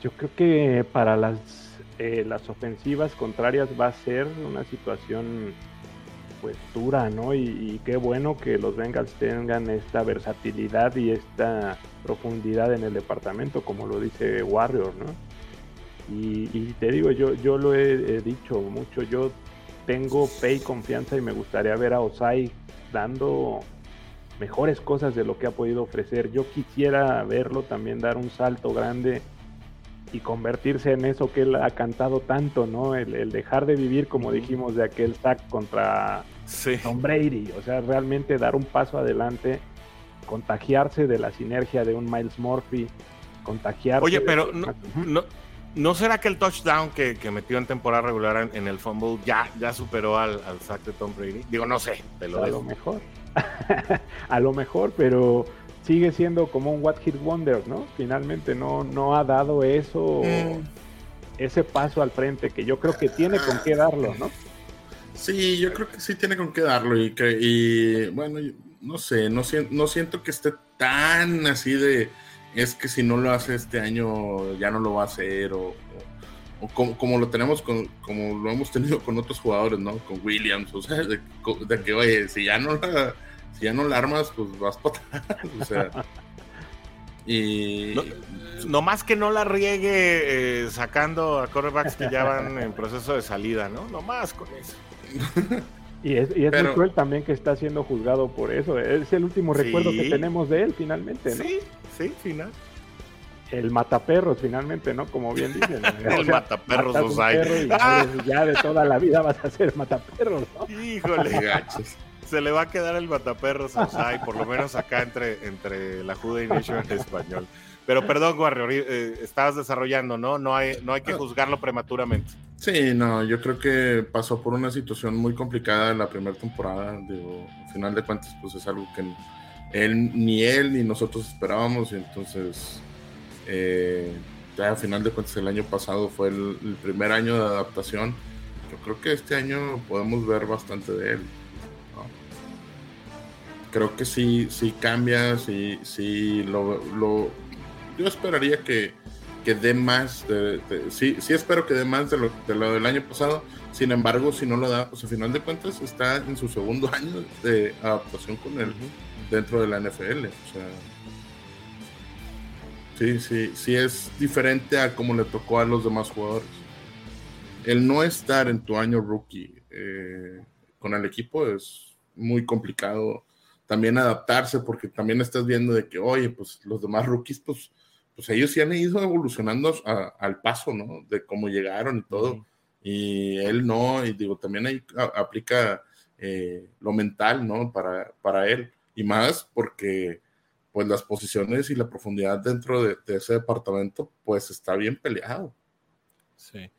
yo creo que para las, eh, las ofensivas contrarias va a ser una situación pues dura, ¿no? Y, qué bueno que los Bengals tengan esta versatilidad y esta profundidad en el departamento, como lo dice Warrior, ¿no? Y, te digo, yo, yo lo he, dicho mucho, yo tengo fe y confianza y me gustaría ver a Osai dando mejores cosas de lo que ha podido ofrecer. Yo quisiera verlo también dar un salto grande y convertirse en eso que él ha cantado tanto, ¿no? El, dejar de vivir, como dijimos, de aquel sack contra Tom Brady. O sea, realmente dar un paso adelante, contagiarse de la sinergia de un Miles Murphy, contagiarse. Oye, pero no, ¿No será que el touchdown que, metió en temporada regular en, el fumble ya, ya superó al, al, sack de Tom Brady? Digo, no sé, te lo A lo mejor. <laughs> a lo mejor, pero sigue siendo como un What Hit Wonder, ¿no? Finalmente no, no ha dado eso, mm. ese paso al frente que yo creo que tiene con qué darlo, ¿no? Sí, yo creo que sí tiene con qué darlo y que, y bueno, no sé, no, no siento que esté tan así de es que si no lo hace este año ya no lo va a hacer o, como, lo tenemos con, como lo hemos tenido con otros jugadores, ¿no? Con Williams, o sea, de, que oye, si ya no la, si ya no la armas, pues vas para atrás, <laughs> o sea. Y no, más que no la riegue eh, sacando a quarterbacks que ya van en proceso de salida, ¿no? No más con eso. Y es, y es muy cruel también que está siendo juzgado por eso. Es el último recuerdo que tenemos de él, finalmente, ¿no? Sí, sí, final. El mataperros, finalmente, ¿no? Como bien dicen. <laughs> el mataperros Osai. Ya de toda la vida vas a ser mataperros, ¿no? Híjole, gachos. Se le va a quedar el mataperros Osai, por lo menos acá entre, entre la Juda y Nation en español. Pero perdón, Warrior, eh, estabas desarrollando, ¿no? No hay, no hay que juzgarlo prematuramente. Sí, no, yo creo que pasó por una situación muy complicada en la primera temporada. Digo, al final de cuentas, pues es algo que él, ni él ni nosotros esperábamos. Y entonces, eh, ya al final de cuentas, el año pasado fue el, primer año de adaptación. Yo creo que este año podemos ver bastante de él. Creo que sí, sí cambia, sí, sí lo, lo yo esperaría que, que dé más, de, sí, sí espero que dé más de lo, de lo, del año pasado, sin embargo, si no lo da, pues a final de cuentas está en su segundo <laughs> año de adaptación con él dentro de la NFL, o sea, sí, sí, sí es diferente a como le tocó a los demás jugadores. El no estar en tu año rookie eh, con el equipo es muy complicado también adaptarse porque también estás viendo de que, oye, pues los demás rookies, pues pues ellos sí han ido evolucionando al paso, ¿no? De cómo llegaron y todo. Y él no, y digo, también ahí aplica eh, lo mental, ¿no? Para, para él. Y más porque, pues, las posiciones y la profundidad dentro de, ese departamento, pues, está bien peleado. Sí.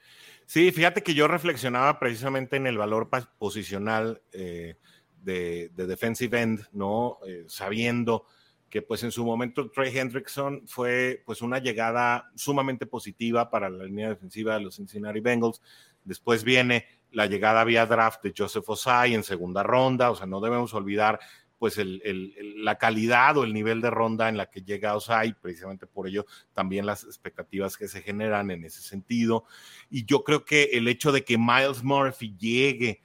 Sí, fíjate que yo reflexionaba precisamente en el valor posicional eh, de, defensive end, ¿no? Eh, sabiendo que pues en su momento Trey Hendrickson fue pues una llegada sumamente positiva para la línea defensiva de los Cincinnati Bengals. Después viene la llegada vía draft de Joseph Osai en segunda ronda, o sea, no debemos olvidar pues la calidad o el nivel de ronda en la que llega Osai, precisamente por ello también las expectativas que se generan en ese sentido. Y yo creo que el hecho de que Miles Murphy llegue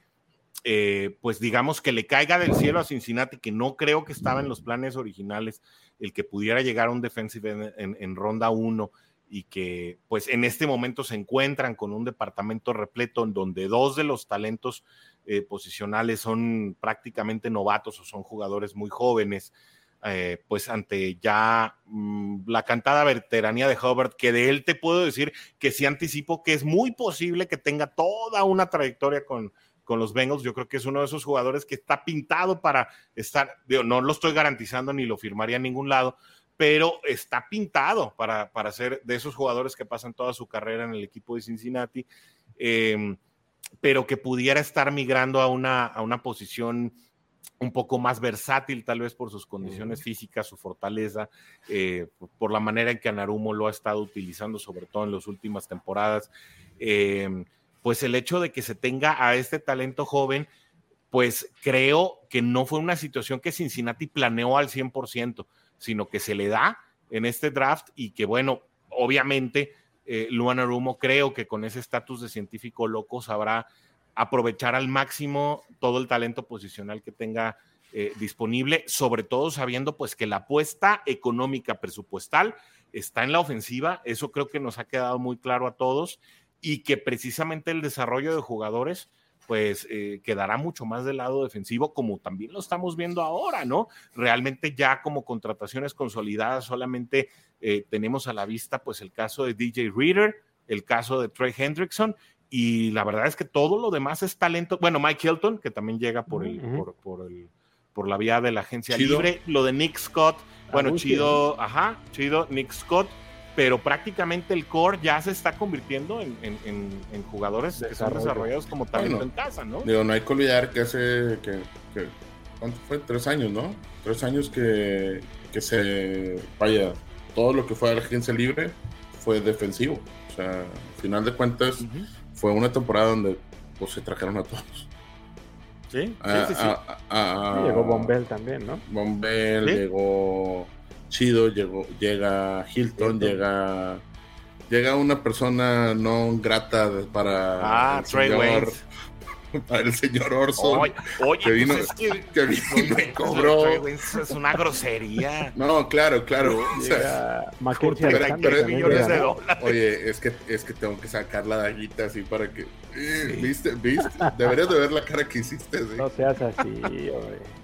eh, pues digamos que le caiga del cielo a Cincinnati, que no creo que estaba en los planes originales el que pudiera llegar a un defensive en, ronda 1 y que pues en este momento se encuentran con un departamento repleto en donde dos de los talentos eh, posicionales son prácticamente novatos o son jugadores muy jóvenes, eh, pues ante ya mm, la cantada veteranía de Hubbard, que de él te puedo decir que sí anticipo que es muy posible que tenga toda una trayectoria con, con los Bengals. Yo creo que es uno de esos jugadores que está pintado para estar, no lo estoy garantizando ni lo firmaría en ningún lado, pero está pintado para, para ser de esos jugadores que pasan toda su carrera en el equipo de Cincinnati, em, pero que pudiera estar migrando a una, a una posición un poco más versátil, tal vez por sus condiciones físicas, su fortaleza, eh, por la manera en que Anarumo lo ha estado utilizando, sobre todo en las últimas temporadas. Em, pues el hecho de que se tenga a este talento joven, pues creo que no fue una situación que Cincinnati planeó al 100% sino que se le da en este draft y que, bueno, obviamente, eh, Luana Rumo creo que con ese estatus de científico loco sabrá aprovechar al máximo todo el talento posicional que tenga eh, disponible, sobre todo sabiendo pues que la apuesta económica presupuestal está en la ofensiva, eso creo que nos ha quedado muy claro a todos y que precisamente el desarrollo de jugadores pues eh, quedará mucho más del lado defensivo, como también lo estamos viendo ahora, ¿no? Realmente ya como contrataciones consolidadas solamente eh, tenemos a la vista pues el caso de DJ Reader, el caso de Trey Hendrickson, y la verdad es que todo lo demás es talento. Bueno, Mike Hilton, que también llega por, el, por, el, por la vía de la agencia libre, lo de Nick Scott, bueno, chido, ajá, chido, Nick Scott pero prácticamente el core ya se está convirtiendo en, en, jugadores que son desarrollados como talento en casa, ¿no? Digo, no hay que olvidar que hace, que, ¿cuánto fue? Tres años, ¿no? Tres años que, que se, vaya, todo lo que fue a la agencia libre fue defensivo. O sea, al final de cuentas, fue una temporada donde pues, se trajeron a todos. Sí, sí, sí. llegó Bombell también, ¿no? Bombell, llegó chido, llegó, llega Hilton, llega llega una persona no grata para ah, el Trey señor, <laughs> para el señor Orson oye, que vino, pues que, que vino y cobró. Es una grosería. No claro claro o sea, millones de dólares oye es que es que tengo que sacar la daguita así para que eh, viste viste deberías de ver la cara que hiciste ¿sí? no seas así oye.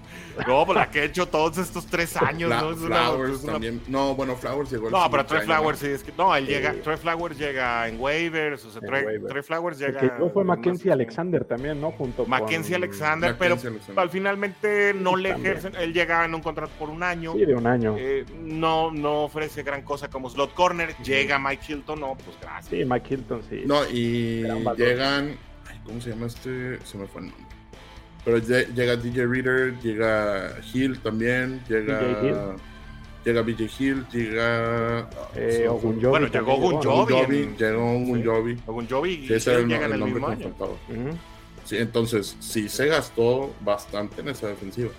No, pues la que he hecho todos estos tres años, ¿no? Flowers también. No, bueno, Flowers llegó. No, pero Trey Flowers sí, es que. No, él llega. Trey Flowers llega en waivers, o sea, Trey, Flowers llega. Que fue Mackenzie Alexander también, ¿no? Junto Mackenzie Alexander, pero al finalmente no le ejercen. Él llega en un contrato por un año. Sí, de un año. Eh, no, no ofrece gran cosa como slot corner. Llega Mike Hilton, no, pues gracias. Sí, Mike Hilton, sí. No, y llegan. ¿Cómo se llama este? Se me fue el nombre. Pero llega DJ Reader, llega Hill también, llega. Llega BJ Hill, llega. Eh, Ogunjobi. Bueno, llegó Ogunjobi. Llegó Ogunjobi. Ogunjobi. Sí, ese era el, el, el nombre que Sí, entonces, sí se gastó bastante en esa defensiva.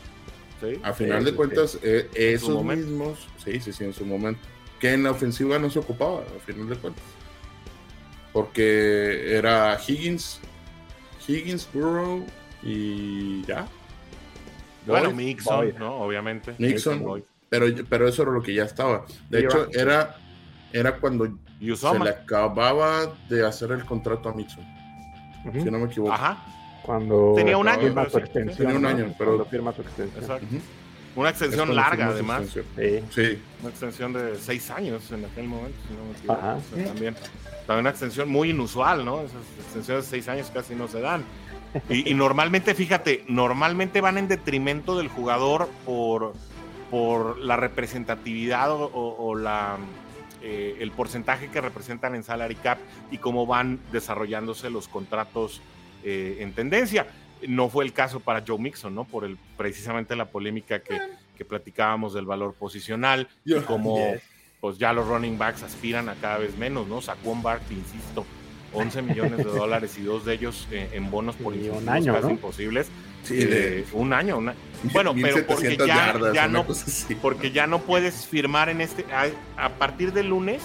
Sí, a final de cuentas, eh, esos mismos, sí, sí, sí, en su momento, que en la ofensiva no se ocupaba, a final de cuentas. Porque era Higgins, Higgins, Burrow, y ya. Bueno, Mixon, ¿no? Obviamente. Mixon, pero, pero eso era lo que ya estaba. De hecho, era, era cuando se le acababa de hacer el contrato a Mixon. Si no me equivoco. Ajá. Cuando tenía un año. Firma su extensión, tenía un año, pero firma su extensión. Exacto. Una extensión larga, además. Sí. sí. Una extensión de seis años en aquel momento, si no me equivoco. Ajá. también, también una extensión muy inusual, ¿no? Esas extensiones de seis años casi no se dan. Y, normalmente, fíjate, normalmente van en detrimento del jugador por, por la representatividad o, la, eh, el porcentaje que representan en salary cap y cómo van desarrollándose los contratos eh, en tendencia. No fue el caso para Joe Mixon, ¿no? Por el, precisamente la polémica que, que platicábamos del valor posicional y cómo pues ya los running backs aspiran a cada vez menos, ¿no? Saquon Barkley, insisto, 11 millones de dólares y dos de ellos eh, en bonos por un año, casi imposibles. Sí, de, un año, bueno, pero porque ya, no, porque ya no puedes firmar en este, a, partir del lunes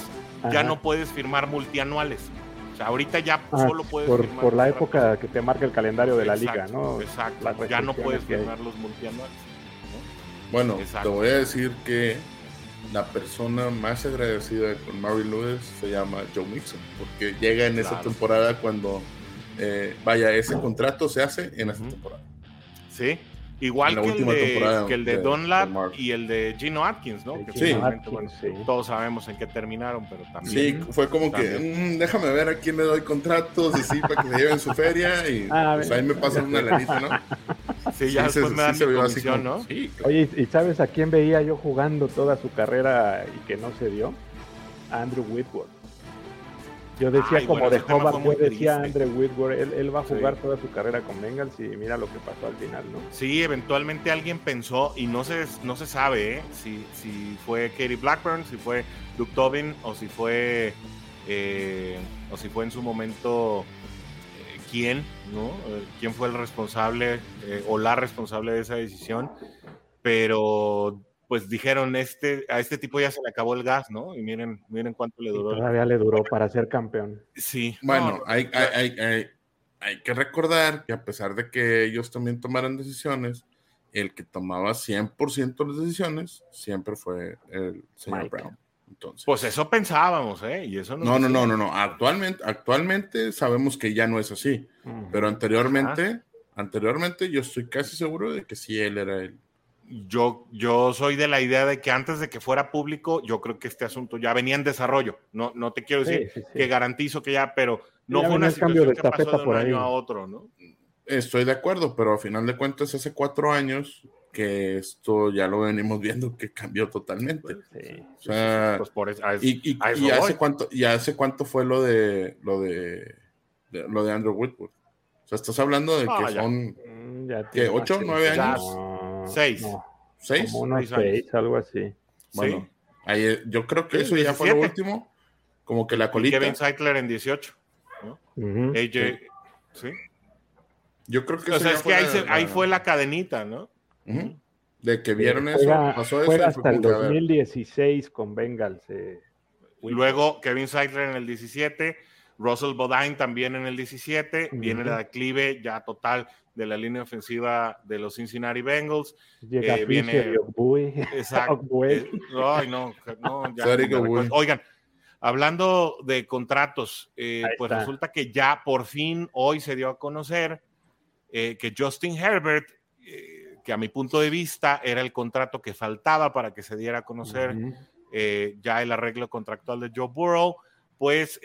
ya no puedes firmar multianuales. O sea, ahorita ya ah, solo puedes por, firmar por la época que te marca el calendario de la liga, ¿no? Exacto, ya no puedes firmar los multianuales. Bueno, te voy a decir que la persona más agradecida con Mary Lewis se llama Joe Mixon, porque llega en esa temporada cuando, eh, vaya, ese contrato se hace en esa temporada. Sí, Igual que el, de, que el, de, Don Lab y el de Gino Atkins, ¿no? Que sí. Todos sabemos en qué terminaron, pero también. Sí, fue como que mm, déjame ver a quién le doy contratos y sí, para que se lleven su feria y ah, pues ahí me pasan una lanita, ¿no? <laughs> Sí, ya después me dan mi comisión, ¿no? Oye, ¿y sabes a quién veía yo jugando toda su carrera y que no se dio? A Andrew Whitworth. Yo decía como de Hobart, yo decía Andre Whitworth, él, va a jugar toda su carrera con Bengals y mira lo que pasó al final, ¿no? Sí, eventualmente alguien pensó, y no se, no se sabe ¿eh? si, si fue Katie Blackburn, si fue Luke Tobin o si fue, eh, o si fue en su momento quién, ¿no? quién fue el responsable o la responsable de esa decisión, pero pues dijeron, este, a este tipo ya se le acabó el gas, ¿no? Y miren, miren cuánto le duró. todavía le duró para ser campeón. Sí. Bueno, hay, hay, hay, hay, que recordar que a pesar de que ellos también tomaran decisiones, el que tomaba 100% las decisiones siempre fue el señor Brown. Entonces, pues eso pensábamos, ¿eh? Y eso no, no, no, no, no. Actualmente, actualmente sabemos que ya no es así. Pero anteriormente, anteriormente yo estoy casi seguro de que sí él era el, yo, yo soy de la idea de que antes de que fuera público, yo creo que este asunto ya venía en desarrollo. No, no te quiero decir que garantizo que ya, pero no fue una situación de que pasó de un año a otro, ¿no? Estoy de acuerdo, pero a final de cuentas hace cuatro años que esto ya lo venimos viendo que cambió totalmente. O sea, y, hace cuánto, y hace cuánto fue lo de lo de, lo de Andrew Whitwood. O sea, estás hablando de que son mm, ¿qué, ocho, nueve años. Seis. ¿Seis? Como seis, algo así. Bueno, ahí, yo creo que eso ya fue lo último. Como que la colita. Kevin Cycler en 18. AJ, sí. Yo creo que. O sea, es que ahí, fue la cadenita, ¿no? De que vieron eso, pasó eso. hasta el 2016 con Bengals. Eh, Luego Kevin Cycler en el 17. Russell Bodine también en el 17. Viene la declive ya total de la línea ofensiva de los Cincinnati Bengals. Llega eh, viene, <laughs> exacto. <laughs> Eh, ay, no, no <laughs> ya, Oigan, hablando de contratos, eh, pues resulta que ya por fin hoy se dio a conocer eh, que Justin Herbert, que a mi punto de vista era el contrato que faltaba para que se diera a conocer ya el arreglo contractual de Joe Burrow, pues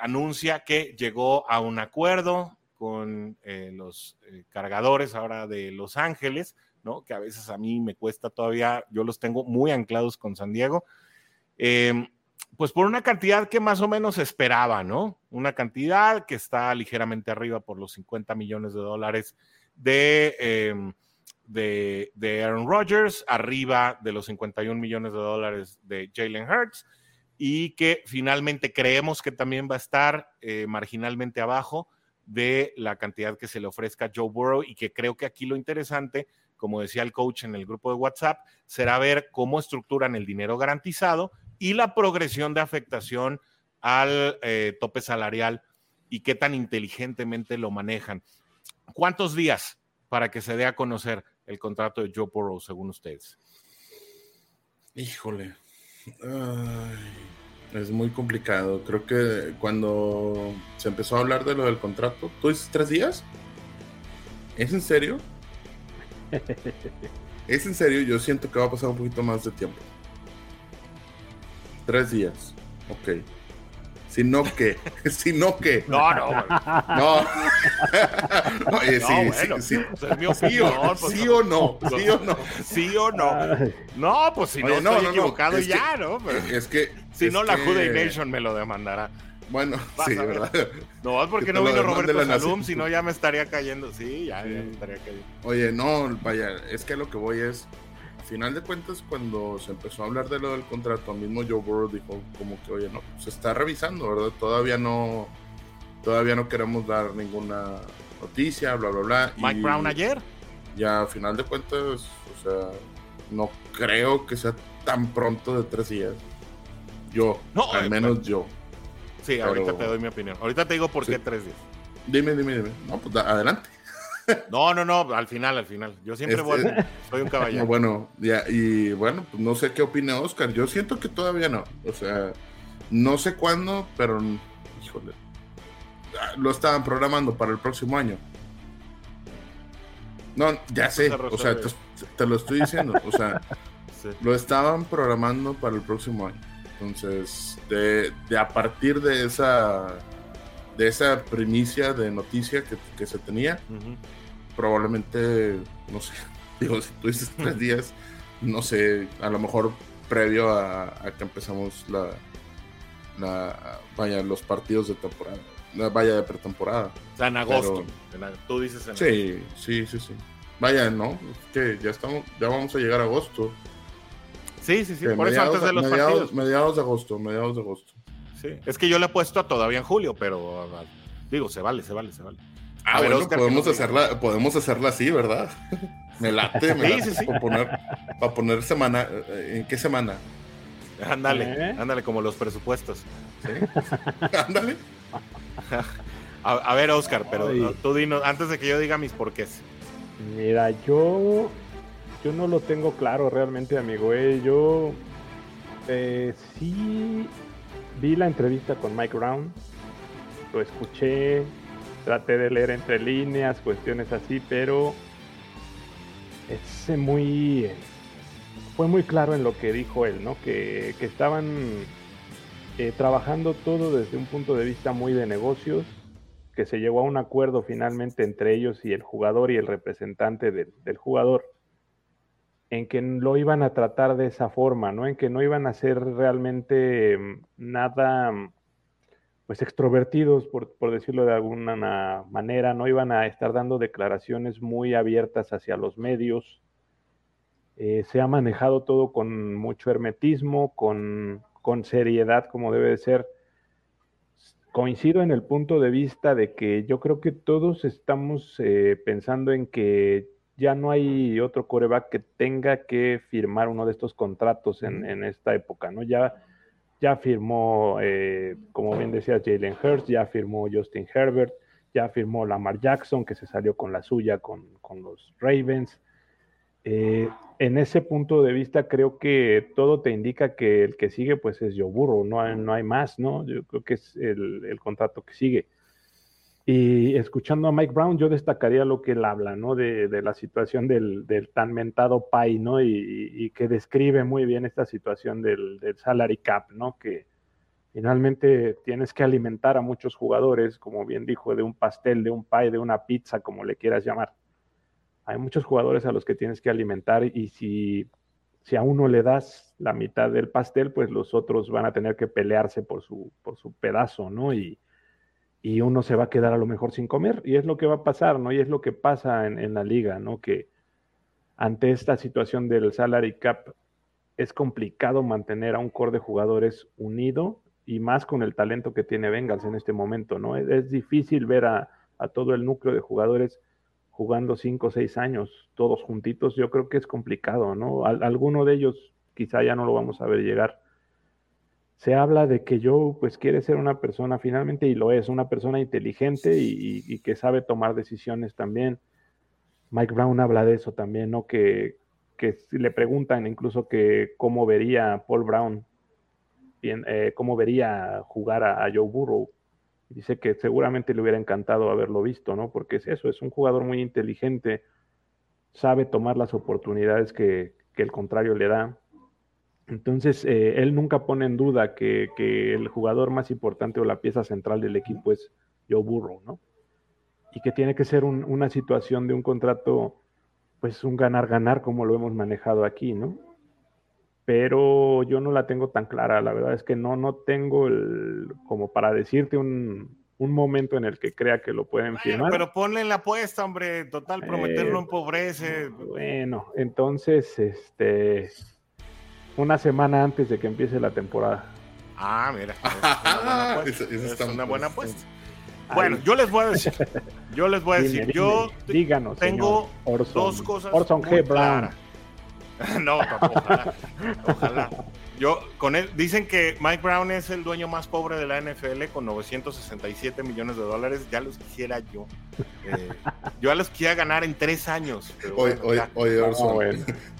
anuncia que llegó a un acuerdo con eh, los eh, cargadores ahora de Los Ángeles, ¿no? Que a veces a mí me cuesta todavía, yo los tengo muy anclados con San Diego. Em, pues por una cantidad que más o menos esperaba, ¿no? Una cantidad que está ligeramente arriba por los 50 millones de dólares de, em, de, Aaron Rodgers, arriba de los 51 millones de dólares de Jalen Hurts, y que finalmente creemos que también va a estar eh, marginalmente abajo de la cantidad que se le ofrezca a Joe Burrow y que creo que aquí lo interesante, como decía el coach en el grupo de WhatsApp, será ver cómo estructuran el dinero garantizado y la progresión de afectación al eh, tope salarial y qué tan inteligentemente lo manejan. ¿Cuántos días para que se dé a conocer el contrato de Joe Burrow, según ustedes? Híjole. Es muy complicado. Creo que cuando se empezó a hablar de lo del contrato, ¿tú dices tres días? ¿Es en serio? <laughs> ¿Es en serio? Yo siento que va a pasar un poquito más de tiempo. Tres días. Ok. Si no que, <laughs> si no que. No, no. <laughs> No. <laughs> Oye, sí, sí, sí. es mi opinión, pues, sí, o no, sí o no. Sí o no. No, pues si no, estoy equivocado ya, ¿no? es que. Si no, la Juday Nation me lo demandará. Bueno, sí, ¿verdad? No, es porque no vino Roberto Salum, si no ya me estaría cayendo. Sí, ya, ya me estaría cayendo. Oye, no, vaya, es que lo que voy es final de cuentas, cuando se empezó a hablar de lo del contrato, mismo Joe Burrow dijo como que, oye, no, se está revisando, ¿verdad? Todavía no, todavía no queremos dar ninguna noticia, bla, bla, bla. Mike Brown ayer. Ya a final de cuentas, o sea, no creo que sea tan pronto de tres días. Yo, no, al eh, menos yo. Sí, ahorita te doy mi opinión. Ahorita te digo por qué tres días. Dime, dime, dime. No, pues adelante. No, no, no, al final, al final. Yo siempre voy, Este- soy un caballero. Bueno, ya, y bueno, pues no sé qué opina Oscar. Yo siento que todavía no. O sea, no sé cuándo, pero híjole. Lo estaban programando para el próximo año. No, ya sé. O sea, te, lo estoy diciendo. O sea, <laughs> Sí. lo estaban programando para el próximo año. Entonces, de, de a partir de esa de esa primicia de noticia que, que se tenía, probablemente, no sé, <laughs> digo, si tú dices tres <laughs> días, no sé, a lo mejor previo a, a que empezamos la, la, vaya, los partidos de temporada, la vaya de pretemporada. O sea, en agosto. En tú dices en agosto. Sí, sí, sí, sí. Vaya, ¿no? Es que ya estamos, ya vamos a llegar a agosto. Sí, sí, sí. Que Por eso antes de los mediados, partidos. mediados de agosto, mediados de agosto. Sí. Es que yo le he puesto a todavía en julio, pero ah, digo, se vale, se vale, se vale. Ah, A ver, bueno, Oscar, podemos ¿qué nos hacerla, podemos hacerla así, ¿verdad? <laughs> me late, me Sí, late sí, sí. Para, poner, para poner semana, eh, ¿en qué semana? Ándale, ¿Eh? ándale, como los presupuestos. <laughs> Ándale. A, a ver, Oscar, pero no, tú dinos, antes de que yo diga mis porqués. Mira, yo, yo no lo tengo claro realmente, amigo. eh. Yo eh, sí vi la entrevista con Mike Brown, lo escuché, traté de leer entre líneas, cuestiones así, pero fue muy claro en lo que dijo él, ¿no? Que, que estaban eh, trabajando todo desde un punto de vista muy de negocios, que se llegó a un acuerdo finalmente entre ellos y el jugador y el representante del jugador, en que lo iban a tratar de esa forma, ¿no? En que no iban a ser realmente mm, nada, mm, pues extrovertidos, por, por decirlo de alguna na- manera, no iban a estar dando declaraciones muy abiertas hacia los medios. Eh, se ha manejado todo con mucho hermetismo, con, con seriedad, como debe de ser coincido en el punto de vista de que yo creo que todos estamos eh, pensando en que ya no hay otro coreback que tenga que firmar uno de estos contratos en, en esta época, ¿no? Ya, ya firmó, eh, como bien decía Jalen Hurts, ya firmó Justin Herbert, ya firmó Lamar Jackson, que se salió con la suya con, con los Ravens. Eh, en ese punto de vista creo que todo te indica que el que sigue pues es Joe Burrow, no hay, no hay más, ¿no? Yo creo que es el, el contrato que sigue. Y escuchando a Mike Brown, yo destacaría lo que él habla, ¿no? De, de la situación del, del tan mentado pay, ¿no? Y que describe muy bien esta situación del, del salary cap, ¿no? Que finalmente tienes que alimentar a muchos jugadores, como bien dijo, de un pastel, de un pie, de una pizza, como le quieras llamar. Hay muchos jugadores a los que tienes que alimentar y si, si a uno le das la mitad del pastel, pues los otros van a tener que pelearse por su, por su pedazo, ¿no? Y, y uno se va a quedar a lo mejor sin comer y es lo que va a pasar, ¿no? Y es lo que pasa en, en la liga, ¿no? Que ante esta situación del salary cap es complicado mantener a un core de jugadores unido y más con el talento que tiene Bengals en este momento, ¿no? Es, difícil ver a, a todo el núcleo de jugadores jugando cinco o seis años, todos juntitos, yo creo que es complicado, ¿no? Al- alguno de ellos quizá ya no lo vamos a ver llegar. Se habla de que Joe pues quiere ser una persona finalmente, y lo es, una persona inteligente y, que sabe tomar decisiones también. Mike Brown habla de eso también, ¿no? Que, que le preguntan incluso que cómo vería Paul Brown, bien, eh, cómo vería jugar a, a Joe Burrow. Dice que seguramente le hubiera encantado haberlo visto, ¿no? Porque es eso, es un jugador muy inteligente, sabe tomar las oportunidades que, que el contrario le da. Entonces, eh, él nunca pone en duda que, que el jugador más importante o la pieza central del equipo es Joe Burrow, ¿no? Y que tiene que ser un- una situación de un contrato, pues un ganar-ganar como lo hemos manejado aquí, ¿no? Pero yo no la tengo tan clara, la verdad es que no, no tengo el, como para decirte un, un momento en el que crea que lo pueden firmar. pero ponle en la apuesta, hombre. Total, prometerlo Eh, empobrece. Bueno, entonces, este, una semana antes de que empiece la temporada. Ah, mira. <laughs> Es una buena apuesta. Esa- esa Es una buena apuesta. Ahí. Bueno, yo les voy a decir. Yo les voy a decir. dime, Yo díganos, tengo Orson, dos cosas Orson G. Brown. <laughs> no, ojalá. ojalá. Yo, con él, dicen que Mike Brown es el dueño más pobre de la NFL con 967 millones de dólares. Ya los quisiera yo. Eh, yo ya los quisiera ganar en tres años. oye, oye, oye, Orson. <laughs>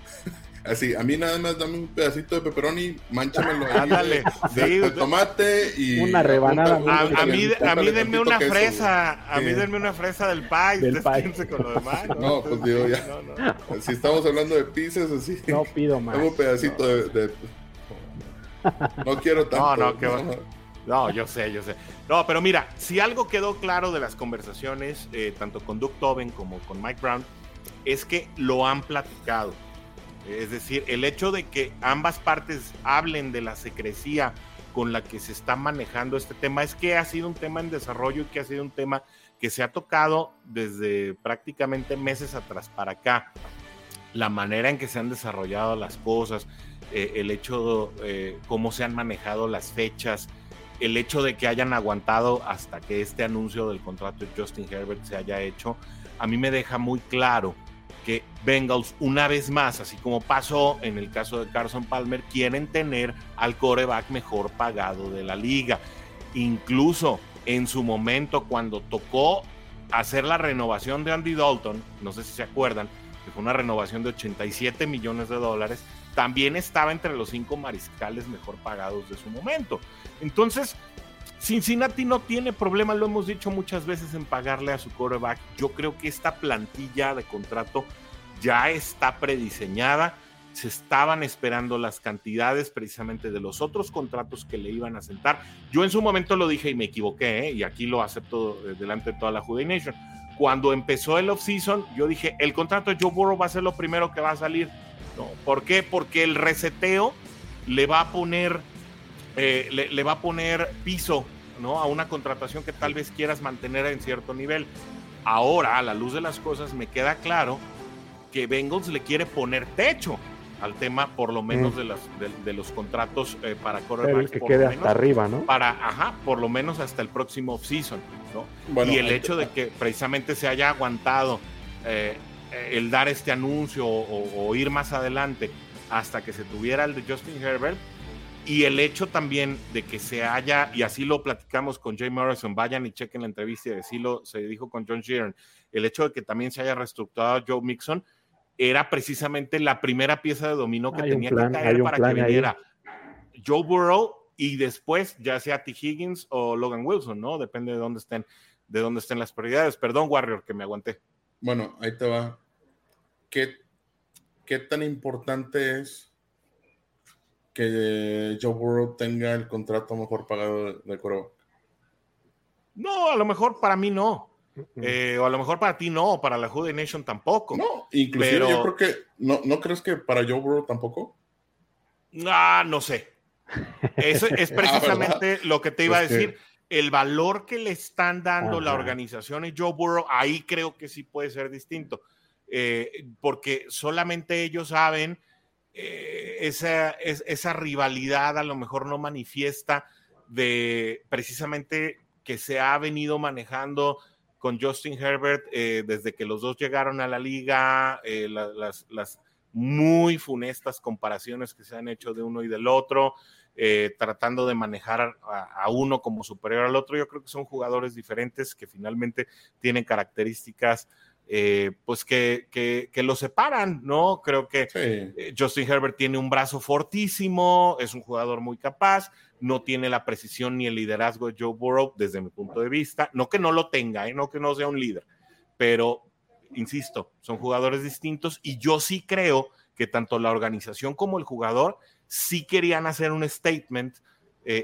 Así, a mí nada más dame un pedacito de pepperoni, mánchamelo ahí Ándale, de, tomate y una rebanada. A, a, mí, a mí denme una fresa, a mí denme una fresa del pie, del pie. con lo demás. <laughs> No, pues digo ya. Si estamos hablando de pizzas así. No pido más. Dame un pedacito de, No quiero tanto. No, no, que no, yo sé, yo sé. No, pero mira, si algo quedó claro de las conversaciones, eh, tanto con Duke Tobin como con Mike Brown, es que lo han platicado es decir, el hecho de que ambas partes hablen de la secrecía con la que se está manejando este tema es que ha sido un tema en desarrollo y que ha sido un tema que se ha tocado desde prácticamente meses atrás para acá. La manera en que se han desarrollado las cosas, eh, el hecho de eh, cómo se han manejado las fechas, el hecho de que hayan aguantado hasta que este anuncio del contrato de Justin Herbert se haya hecho, a mí me deja muy claro que Bengals una vez más, así como pasó en el caso de Carson Palmer, quieren tener al coreback mejor pagado de la liga. Incluso en su momento cuando tocó hacer la renovación de Andy Dalton, no sé si se acuerdan, que fue una renovación de 87 millones de dólares, también estaba entre los cinco mariscales mejor pagados de su momento. Entonces, Cincinnati no tiene problema, lo hemos dicho muchas veces, en pagarle a su quarterback. Yo creo que esta plantilla de contrato ya está prediseñada. Se estaban esperando las cantidades precisamente de los otros contratos que le iban a sentar. Yo en su momento lo dije y me equivoqué, ¿eh? y aquí lo acepto eh, delante de toda la Juday Nation. Cuando empezó el off-season, yo dije, el contrato de Joe Burrow va a ser lo primero que va a salir. No, ¿Por qué? Porque el reseteo le va a poner eh, le, va a poner piso ¿no? a una contratación que tal vez quieras mantener en cierto nivel. Ahora, a la luz de las cosas, me queda claro que Bengals le quiere poner techo al tema, por lo menos mm. de, las, de, los contratos eh, para correr que quede hasta arriba, ¿no? Para, ajá, por lo menos hasta el próximo off-season, ¿no? y el hecho de que precisamente se haya aguantado eh, el dar este anuncio o, o, ir más adelante hasta que se tuviera el de Justin Herbert, y el hecho también de que se haya, y así lo platicamos con Jay Morrison, vayan y chequen la entrevista y así lo se dijo con John Sheeran, el hecho de que también se haya reestructurado Joe Mixon era precisamente la primera pieza de dominó que tenía que caer para que viniera Joe Burrow y después ya sea T. Higgins o Logan Wilson, ¿no? Depende de dónde estén, de dónde estén las prioridades. Perdón, Warrior, que me aguanté. Bueno, ahí te va. ¿Qué, qué tan importante es que Joe Burrow tenga el contrato mejor pagado de, de No, a lo mejor para mí no. Eh, o a lo mejor para ti no, para la Jude Nation tampoco. No, inclusive yo creo que, ¿no, ¿no crees que para Joe Burrow tampoco? Ah, no sé. Eso es <laughs> ah, precisamente lo que te iba a decir. El valor que le están dando la organización y Joe Burrow, ahí creo que sí puede ser distinto. Eh, porque solamente ellos saben eh, esa, esa rivalidad a lo mejor no manifiesta de precisamente que se ha venido manejando con Justin Herbert eh, desde que los dos llegaron a la liga, eh, las, las, muy funestas comparaciones que se han hecho de uno y del otro, tratando de manejar a, uno como superior al otro. Yo creo que son jugadores diferentes que finalmente tienen características eh, pues que, que, lo separan, ¿no? Creo que eh, Justin Herbert tiene un brazo fortísimo, es un jugador muy capaz, no tiene la precisión ni el liderazgo de Joe Burrow desde mi punto de vista, no que no lo tenga, ¿eh? no que no sea un líder, pero, insisto, son jugadores distintos y yo sí creo que tanto la organización como el jugador sí querían hacer un statement,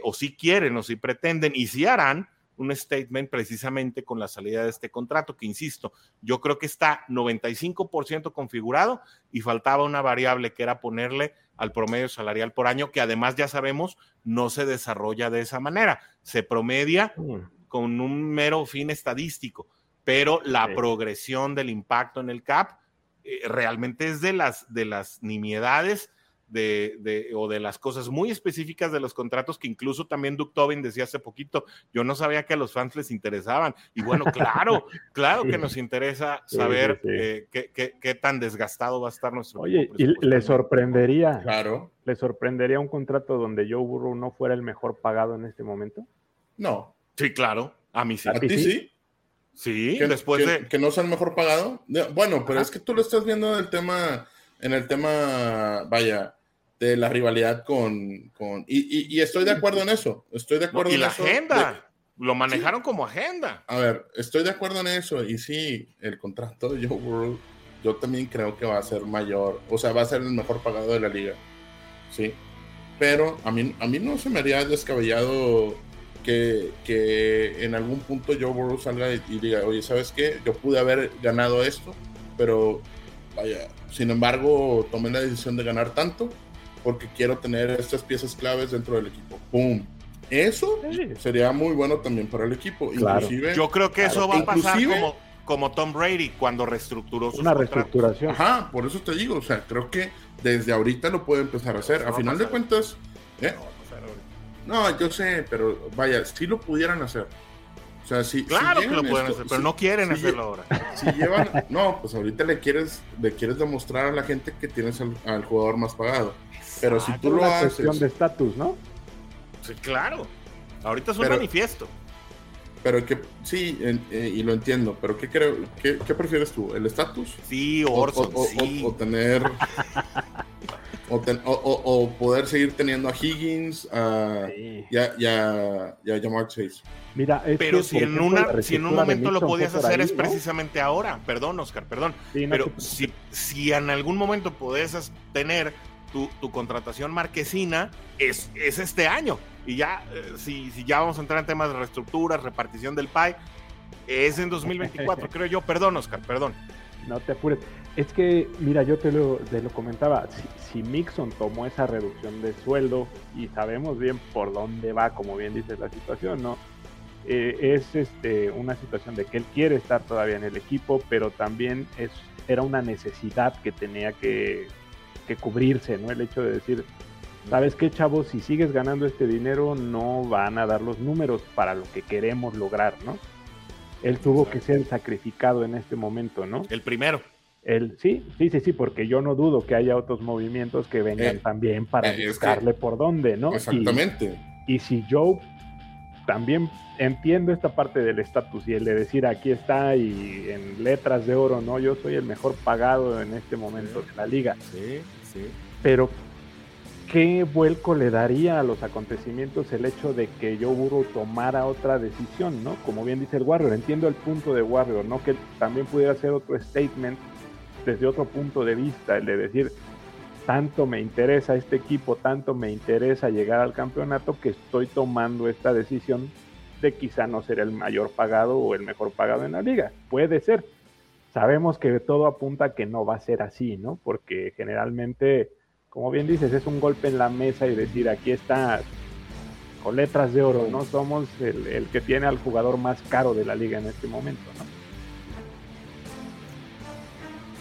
o sí quieren, o sí pretenden, y sí harán, un statement precisamente con la salida de este contrato, que insisto, yo creo que está 95% configurado y faltaba una variable que era ponerle al promedio salarial por año, que además ya sabemos no se desarrolla de esa manera, se promedia mm. con un mero fin estadístico, pero la progresión del impacto en el CAP eh, realmente es de las, de las nimiedades de, o de las cosas muy específicas de los contratos que incluso también Duke Tobin decía hace poquito, yo no sabía que a los fans les interesaban. Y bueno, claro, <laughs> claro que nos interesa saber eh, qué, tan desgastado va a estar nuestro Oye, y le sorprendería, claro. ¿le sorprendería un contrato donde Joe Burrow no fuera el mejor pagado en este momento? No. Sí, claro, a mí sí. ¿A, ti sí? Sí, después de... Que no sea el mejor pagado. Bueno, pero es que tú lo estás viendo en el tema, en el tema, vaya, de la rivalidad con, con y, estoy de acuerdo en eso, estoy de acuerdo y en la agenda, lo manejaron como agenda. A ver, estoy de acuerdo en eso, y sí, el contrato de Joe Burrow, yo también creo que va a ser mayor, o sea, va a ser el mejor pagado de la liga, sí, pero a mí, a mí no se me haría descabellado que, que en algún punto Joe Burrow salga y, y diga, oye, ¿sabes qué? Yo pude haber ganado esto, pero vaya, sin embargo, tomé la decisión de ganar tanto porque quiero tener estas piezas claves dentro del equipo. ¡Pum! Eso sería muy bueno también para el equipo. Inclusive, Yo creo que eso va a pasar como, como Tom Brady cuando reestructuró su Una reestructuración. Ajá, por eso te digo, o sea, creo que desde ahorita lo puede empezar a hacer. a final de cuentas, ¿eh? no, yo sé, pero vaya, si lo pudieran hacer. O sea, si, claro que lo pueden hacer, pero no quieren hacerlo ahora. Si llevan, no, pues ahorita le quieres, le quieres demostrar a la gente que tienes al jugador más pagado. Pero si tú lo haces. cuestión de estatus, ¿no? Sí, claro. Ahorita es un manifiesto. Pero que sí, eh, y lo entiendo, pero ¿qué, creo, qué, prefieres tú? ¿El estatus? Sí, Orson, o, sí. o, tener. o, poder seguir teniendo a Higgins a, y, a, y, a, Chase. Mira, pero si, en una, si en un momento lo podías hacer es precisamente ahora. Perdón, Oscar, perdón. pero si, si en algún momento podés tener tu, contratación marquesina es, es, este año. Y ya, eh, si, si, ya vamos a entrar en temas de reestructura, repartición del PAI, es en 2024, <laughs> creo yo. Perdón, Oscar, perdón. No te apures. Es que, mira, yo te lo, te lo comentaba, si, Mixon tomó esa reducción de sueldo y sabemos bien por dónde va, como bien dice la situación, ¿no? Eh, es este, una situación de que él quiere estar todavía en el equipo, pero también es, era una necesidad que tenía que que cubrirse, ¿no? El hecho de decir, ¿sabes qué, chavos? Si sigues ganando este dinero, no van a dar los números para lo que queremos lograr, ¿no? Él tuvo que ser sacrificado en este momento, ¿no? El primero. El, sí, sí, sí, sí, porque yo no dudo que haya otros movimientos que vengan eh, también para eh, buscarle por dónde, ¿no? Exactamente. Y, si Joe también entiendo esta parte del estatus y el de decir aquí está y en letras de oro, no, yo soy el mejor pagado en este momento de la liga. Sí, Pero ¿qué vuelco le daría a los acontecimientos el hecho de que yo Burrow tomara otra decisión, ¿no? Como bien dice el Warrior, entiendo el punto de Warrior, ¿no? Que también pudiera ser otro statement desde otro punto de vista, el de decir, tanto me interesa este equipo, tanto me interesa llegar al campeonato que estoy tomando esta decisión de quizá no ser el mayor pagado o el mejor pagado en la liga. Puede ser. Sabemos que todo apunta a que no va a ser así, ¿no? Porque generalmente, como bien dices, es un golpe en la mesa y decir, aquí está con letras de oro, ¿no? Somos el, el que tiene al jugador más caro de la liga en este momento, ¿no?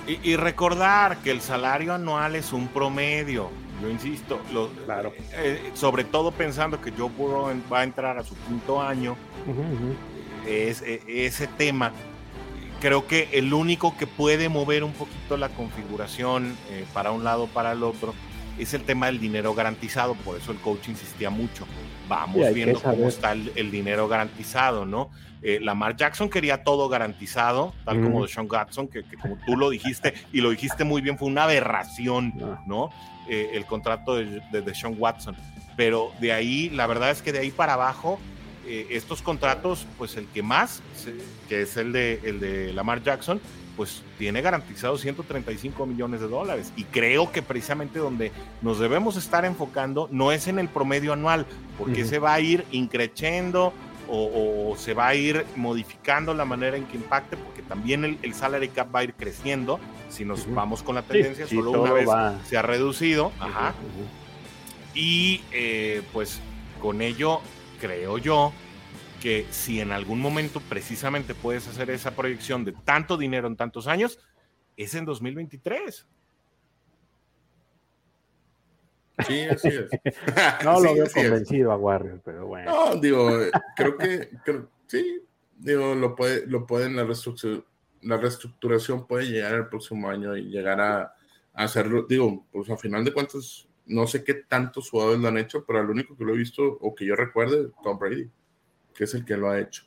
Y, recordar que el salario anual es un promedio, yo insisto, claro. Eh, sobre todo pensando que Joe Burrow va a entrar a su quinto año, Es, e, ese tema, creo que el único que puede mover un poquito la configuración eh, para un lado para el otro es el tema del dinero garantizado, por eso el coach insistía mucho. Vamos viendo cómo está el, dinero garantizado, ¿no? Eh, Lamar Jackson quería todo garantizado, tal como Sean Gatson, que, como tú lo dijiste, y lo dijiste muy bien, fue una aberración, ah. ¿no? Eh, el contrato de, de, Sean Watson. Pero de ahí, la verdad es que de ahí para abajo, eh, estos contratos, pues el que más, que es el de, el de Lamar Jackson, pues tiene garantizado 135 millones de dólares. Y creo que precisamente donde nos debemos estar enfocando no es en el promedio anual, porque se va a ir increciendo o, se va a ir modificando la manera en que impacte, porque también el, salary cap va a ir creciendo. Si nos vamos con la tendencia, solo una vez se ha reducido. Ajá. Y eh, pues con ello, creo yo, que si en algún momento precisamente puedes hacer esa proyección de tanto dinero en tantos años, es en 2023. Sí, así es. <laughs> no lo Sí, veo así es. convencido a Warriors, pero bueno. No, digo, creo que creo- sí, digo, lo puede, lo pueden la reestructuración, la reestructuración puede llegar el próximo año y llegar a, a hacerlo. Digo, pues a final de cuentas, no sé qué tantos jugadores lo han hecho, pero el único que lo he visto o que yo recuerde, Tom Brady, que es el que lo ha hecho.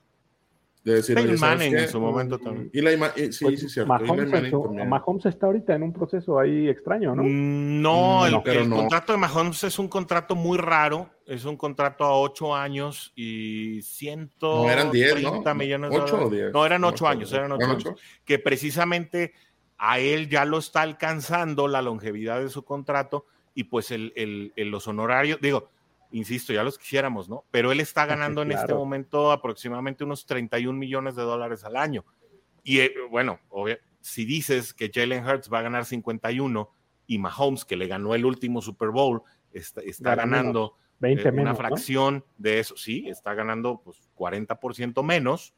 De decir, Peyton oye, ¿sabes Manning en su momento también. Eli Ma- eh, sí, Pues, sí, cierto. Mahomes, está ahorita en un proceso ahí extraño, ¿no? Mm, No, el, pero el no. contrato de Mahomes es un contrato muy raro. Es un contrato a ocho años y 130 No, eran 10, ¿no? millones de ¿Ocho o dólares. 10? No, eran No ocho años, eran ocho ¿Eran años. ocho? Que precisamente a él ya lo está alcanzando la longevidad de su contrato y pues el, el- el- los honorarios, digo, insisto, ya los quisiéramos, ¿no? Pero él está <laughs> ganando en este Claro. momento aproximadamente unos 31 millones de dólares al año. Y eh, bueno, obvia- si dices que Jalen Hurts va a ganar 51 y Mahomes, que le ganó el último Super Bowl, está, está Gana ganando 20 eh, una menos, ¿no? fracción de eso, sí, está ganando pues 40% menos,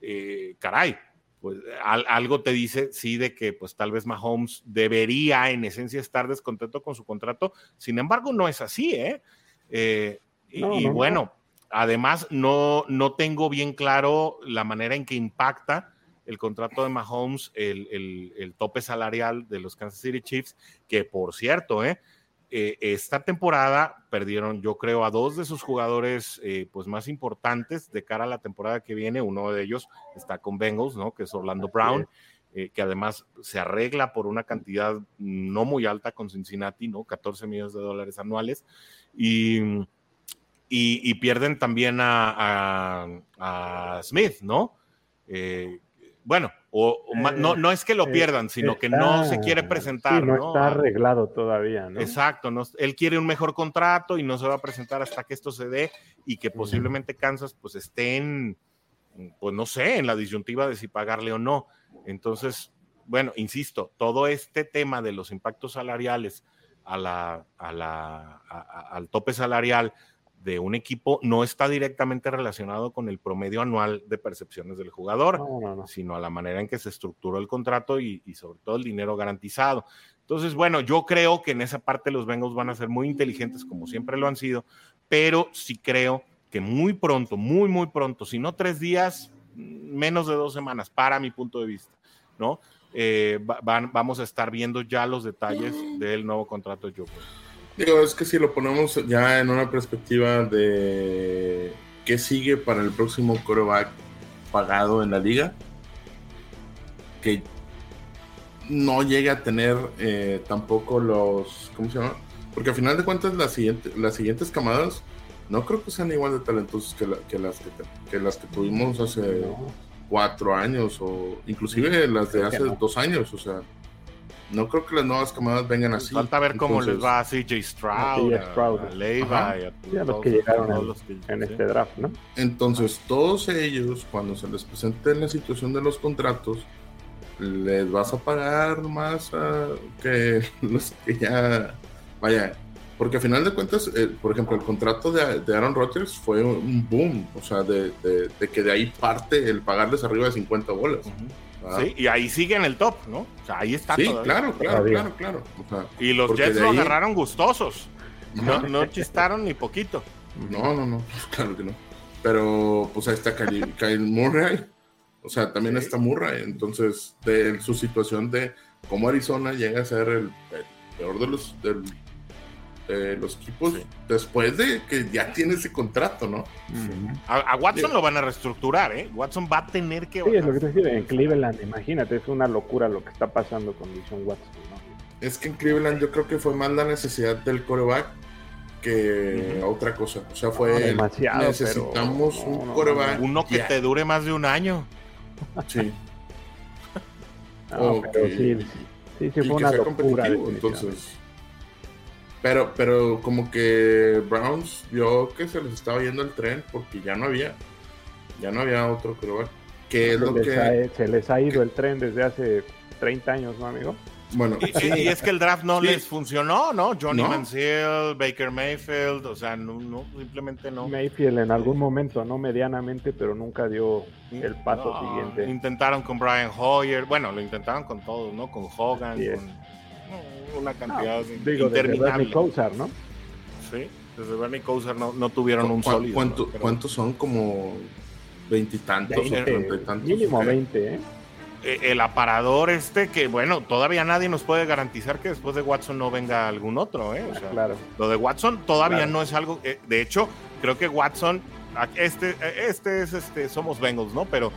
eh, caray, pues al- algo te dice, sí, de que pues tal vez Mahomes debería en esencia estar descontento con su contrato, sin embargo no es así, ¿eh? Eh, y, No, y no, no. bueno, además no, no tengo bien claro la manera en que impacta el contrato de Mahomes, el, el- el tope salarial de los Kansas City Chiefs, que por cierto, ¿eh? eh, esta temporada perdieron, yo creo, a dos de sus jugadores eh, pues más importantes de cara a la temporada que viene. Uno de ellos está con Bengals, ¿no? Que es Orlando Brown, eh, que además se arregla por una cantidad no muy alta con Cincinnati, ¿no? 14 millones de dólares anuales. Y, y, y pierden también a, a- a Smith, ¿no? Eh, bueno, o, o ma- no, no es que lo Eh, pierdan, sino que no se quiere presentar. sí, no, ¿no? está A- arreglado todavía, ¿no? Exacto, no- él quiere un mejor contrato y no se va a presentar hasta que esto se dé y que posiblemente Kansas pues esté en, pues no sé, en la disyuntiva de si pagarle o no. Entonces, bueno, insisto, todo este tema de los impactos salariales a la, a la, a- a- al tope salarial de un equipo no está directamente relacionado con el promedio anual de percepciones del jugador No, no, no. sino a la manera en que se estructuró el contrato y, y sobre todo el dinero garantizado. Entonces, bueno, yo creo que en esa parte los Bengals van a ser muy inteligentes, como siempre lo han sido, pero sí creo que muy pronto, muy, muy pronto, si no tres días, menos de dos semanas, para mi punto de vista, ¿no? Eh, va- van- vamos a estar viendo ya los detalles del nuevo contrato de Burrow. Digo, es que si lo ponemos ya en una perspectiva de qué sigue para el próximo coreback pagado en la liga, que no llega a tener eh, tampoco los, ¿cómo se llama? Porque al final de cuentas las, siguiente- las siguientes camadas no creo que sean igual de talentosas que, la- que las que, las que tuvimos hace No. cuatro años o inclusive las de Creo hace no. dos años, o sea, no creo que las nuevas camadas vengan así. Falta ver cómo Entonces, les va a CJ Stroud, CJ Stroud. a, a Levi, a, a los todos- que llegaron todos en- los que- en sí. este draft, ¿no? Entonces, todos ellos, cuando se les presente la situación de los contratos, les vas a pagar más a que <laughs> los que ya. Vaya, porque al final de cuentas, eh, por ejemplo, el contrato de, de Aaron Rodgers fue un boom, o sea, de, de- de que de ahí parte el pagarles arriba de 50 bolas. Sí, y ahí sigue en el top, ¿no? O sea, ahí está Sí, todavía. claro, claro, Todavía. claro, claro. O sea, Y los Jets lo ahí- agarraron gustosos. No, no chistaron ni poquito. No, no, no, <laughs> claro que no. Pero pues ahí está Kyle, Kyle Murray. O sea, también Sí. está Murray. Entonces, de su situación de cómo Arizona llega a ser el, el peor de los, del- de los equipos Sí. después de que ya tiene ese contrato, ¿no? A, a Watson Sí. lo van a reestructurar, ¿eh? Watson va a tener que. Sí, es lo que te decía, en Cleveland, imagínate, es una locura lo que está pasando con Vision Watson, ¿no? Es que en Cleveland yo creo que fue más la necesidad del coreback que otra cosa. O sea, fue Demasiado, necesitamos pero- no, un no, coreback. Uno que ya. te dure más de un año. Sí. <laughs> No, pero sí, sí, sí y fue que una sea locura. entonces. Pero, pero como que Browns vio que se les estaba yendo el tren porque ya no había, ya no había otro coreback. Que es se, lo les que, ha, se les ha ido el tren desde hace 30 años, ¿no, amigo? bueno, Y, sí, y es que el draft no Sí. les funcionó, ¿no? Johnny No. Manziel, Baker Mayfield, o sea, no, no, simplemente no. Mayfield en algún momento, no medianamente, pero nunca dio el paso No, siguiente. Intentaron con Brian Hoyer, bueno, lo intentaron con todos, ¿no? Con Hogan, con no, una No, cantidad digo, desde Bernie interminable. Kosar, ¿no? Sí, desde Bernie Kosar no, no tuvieron un ¿Cu- sólido. cuánto- ¿no? Pero, ¿Cuántos son? Como veintitantos o Veinte, treinta y tantos. mínimo. 20, ¿eh? eh, el aparador este que, bueno, todavía nadie nos puede garantizar que después de Watson no venga algún otro, ¿eh? O sea, Claro. Lo de Watson todavía Claro. no es algo. eh, de hecho, creo que Watson, este, este es este, somos Bengals, ¿no? Pero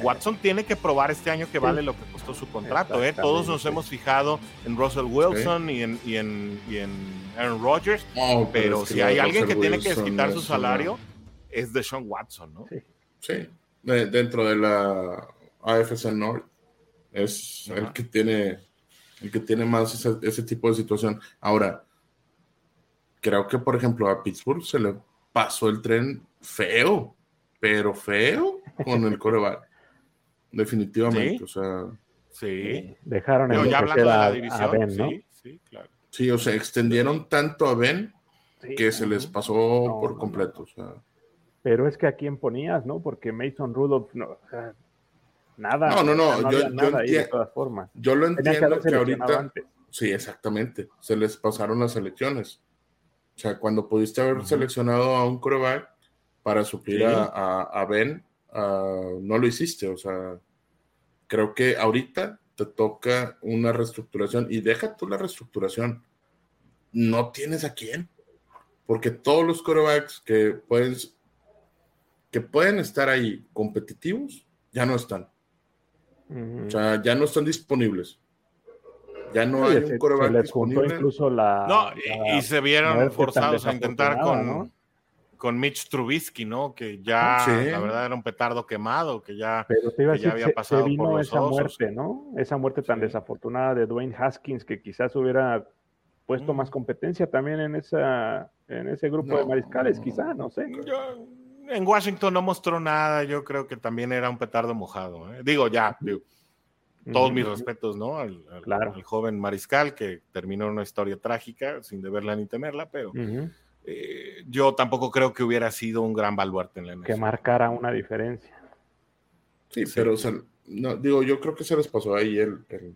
Watson tiene que probar este año que vale lo que costó su contrato, ¿eh? Todos nos hemos fijado en Russell Wilson y, en, y, en, y en Aaron Rodgers, No, pero si hay alguien que tiene que desquitar su salario, es de Sean Watson, ¿no? Sí. Sí, de- dentro de la AFC North es Ajá. el que tiene el que tiene más ese, ese tipo de situación. Ahora, creo que por ejemplo a Pittsburgh se le pasó el tren feo, pero feo con el coreback. Definitivamente, Sí. o sea, Sí. Dejaron Pero ya hablando de a, la a división, Ben, ¿no? sí, sí, claro. sí, o sea, extendieron tanto a Ben Sí. que se les pasó No, por no, completo. O sea, Pero es que a quién ponías, ¿no? Porque Mason Rudolph, no, o sea, nada. No, no, no, yo- yo nada ahí de enti- todas formas. yo lo que entiendo que ahorita antes. Sí, exactamente. Se les pasaron las elecciones. O sea, cuando pudiste haber seleccionado a un coreback para suplir a- a Ben, ah, no lo hiciste. O sea, creo que ahorita te toca una reestructuración y deja tú la reestructuración. No tienes a quién. Porque todos los corebacks que pueden, que pueden estar ahí competitivos ya no están. O sea, ya no están disponibles. Ya no Sí, hay se- un coreback se les juntó disponible. incluso la. No, y, la- y se vieron forzados a intentar con. Con Mitch Trubisky, ¿no? Que ya, Sí. la verdad, era un petardo quemado, que ya... Pero te iba a que ya decir, había se- se, pasado por vino los esa osos. muerte, ¿no? Esa muerte tan Sí. desafortunada de Dwayne Haskins que quizás hubiera puesto Mm. más competencia también en esa en ese grupo de No. mariscales, quizá, no sé. Yo- en Washington no mostró nada, yo creo que también era un petardo mojado. ¿eh? Digo, ya, digo, todos Ujú. mis respetos, ¿no? Al, al- Claro. al joven mariscal que terminó una historia trágica, sin deberla ni temerla, pero. Eh, yo tampoco creo que hubiera sido un gran baluarte en la Que NFL. marcara una diferencia. Sí, Sí. pero o sea, no, digo, yo creo que se les pasó ahí el. el-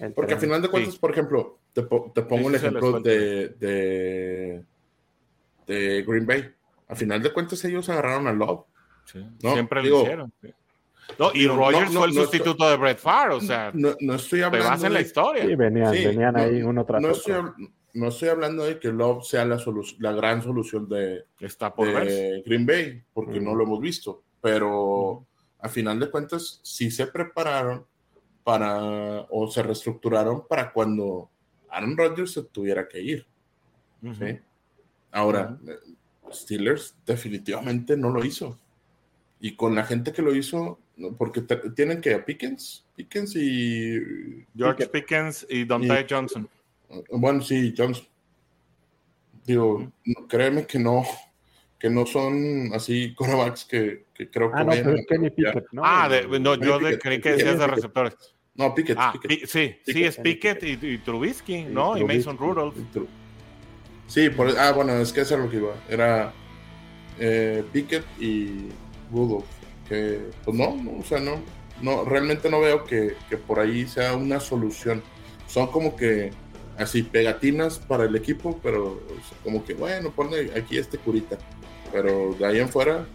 el Porque a tren. final de cuentas, Sí. por ejemplo, te, po- te pongo Sí, el ejemplo de, de, de Green Bay. A final de cuentas, ellos agarraron a Love. Sí, No, Siempre digo- lo hicieron. sí. No, y no, Rogers no, fue el no sustituto de Brett Favre, o sea, No, no estoy te hablando. vas en la historia. Sí, venían, Sí, venían no, ahí uno tras no otro. estoy, no estoy hablando de que Love sea la, solu- la gran solución de, Está por verse. de Green Bay, porque no lo hemos visto. Pero a final de cuentas, sí se prepararon para, o se reestructuraron para cuando Aaron Rodgers se tuviera que ir. Ahora, eh, Steelers definitivamente no lo hizo. Y con la gente que lo hizo, no, porque tienen que a Pickens, Pickens y George Pickens y Dante Johnson. Bueno, sí, Johnson. Digo, créeme que no, que no son así quarterbacks que, que creo que Ah, no, pero es Kenny. Pickett, ¿no? ah, de- no, yo de- creí que decías de receptores. No, Pickett, Ah, Pickett. Sí, sí, es Pickett y, y Trubisky, ¿no? Y. Mason Rudolph. Sí, por, ah, bueno, es que eso es lo que iba. Era eh, Pickett y Rudolph. Que, pues no, no, o sea, no, no, realmente no veo que, que por ahí sea una solución. Son como que así pegatinas para el equipo, pero o sea, como que, bueno, ponle aquí este curita. Pero de ahí en fuera,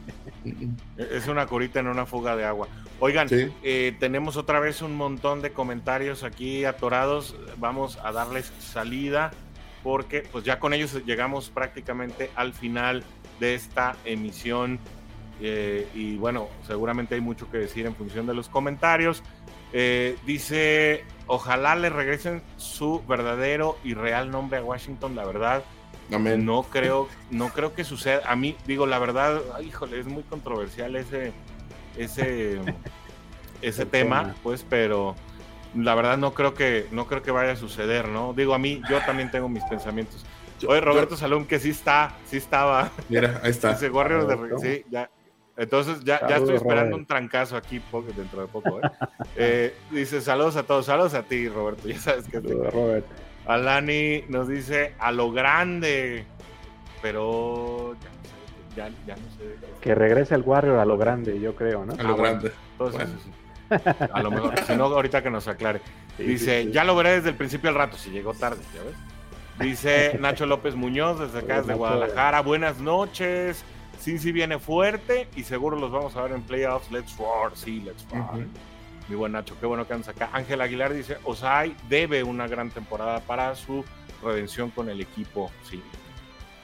<laughs> Es una curita en una fuga de agua. Oigan, sí. eh, tenemos otra vez un montón de comentarios aquí atorados. Vamos a darles salida porque pues ya con ellos llegamos prácticamente al final de esta emisión. Eh, y bueno, seguramente hay mucho que decir en función de los comentarios. Eh, dice, ojalá le regresen su verdadero y real nombre a Washington. La verdad, Amén. no creo, no creo que suceda. A mí, digo, la verdad, ay, híjole, es muy controversial ese, ese, <laughs> ese tema, tema. pues, pero la verdad no creo que, no creo que vaya a suceder, ¿no? Digo, a mí, yo también tengo mis pensamientos. Yo- Oye, yo- Roberto Salón, que sí está, sí estaba, Mira, ahí está. <laughs> ese Warriors de, sí, ya. Entonces ya, ya estoy esperando Robert. un trancazo aquí dentro de poco. ¿eh? <laughs> Eh, dice saludos a todos, saludos a ti, Roberto. Ya sabes que Saludos, Robert. Alani nos dice a lo grande, pero ya, no sé, ya, ya no sé. Que regrese el Warrior a lo grande, yo creo, ¿no? A lo Ah, bueno. grande. Entonces, Bueno. sí. a lo mejor, si no, ahorita que nos aclare. <laughs> Sí, Dice, sí, sí. ya lo veré desde el principio al rato, si llegó tarde, ¿ya ves? Dice <laughs> Nacho López Muñoz desde acá, desde Guadalajara. Buenas noches. Sí, sí viene fuerte y seguro los vamos a ver en playoffs. Let's roar, sí, let's roar. Mi buen Nacho, qué bueno que andas acá. Ángel Aguilar dice, Osai debe una gran temporada para su redención con el equipo. Sí,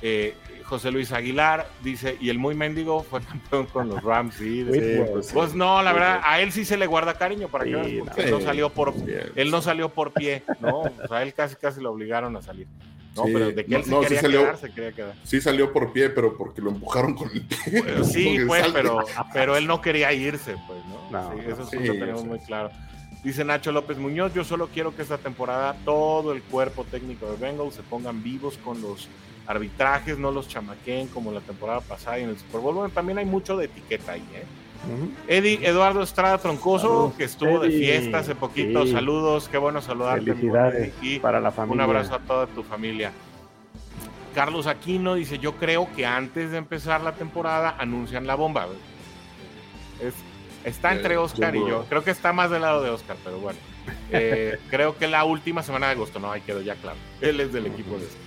eh, José Luis Aguilar dice, y el muy mendigo fue campeón con los Rams. Sí, pues, pues, no, la verdad, a él sí se le guarda cariño para que él no salió por él no salió por pie, ¿no? O sea, él casi casi lo obligaron a salir. No, pero de que él no, quería salió, quedar, se quería quedar. Sí salió por pie, pero porque lo empujaron con el pie. <laughs> sí, pues, pero, pero él no quería irse, pues, ¿no? eso sí, lo tenemos muy claro. Dice Nacho López Muñoz, yo solo quiero que esta temporada todo el cuerpo técnico de Bengals se pongan vivos con los arbitrajes, no los chamaquen como la temporada pasada y en el Super Bowl. Bueno, también hay mucho de etiqueta ahí, ¿eh? Eddie Eduardo Estrada Troncoso, que estuvo de fiesta hace poquito. Saludos, qué bueno saludarte. Felicidades y para la familia. Un abrazo a toda tu familia. Carlos Aquino dice: Yo creo que antes de empezar la temporada anuncian la bomba. está entre Oscar y yo. Creo que está más del lado de Oscar, pero bueno. <laughs> Eh, creo que la última semana de agosto, no, ahí quedó ya claro. Él es del equipo de este.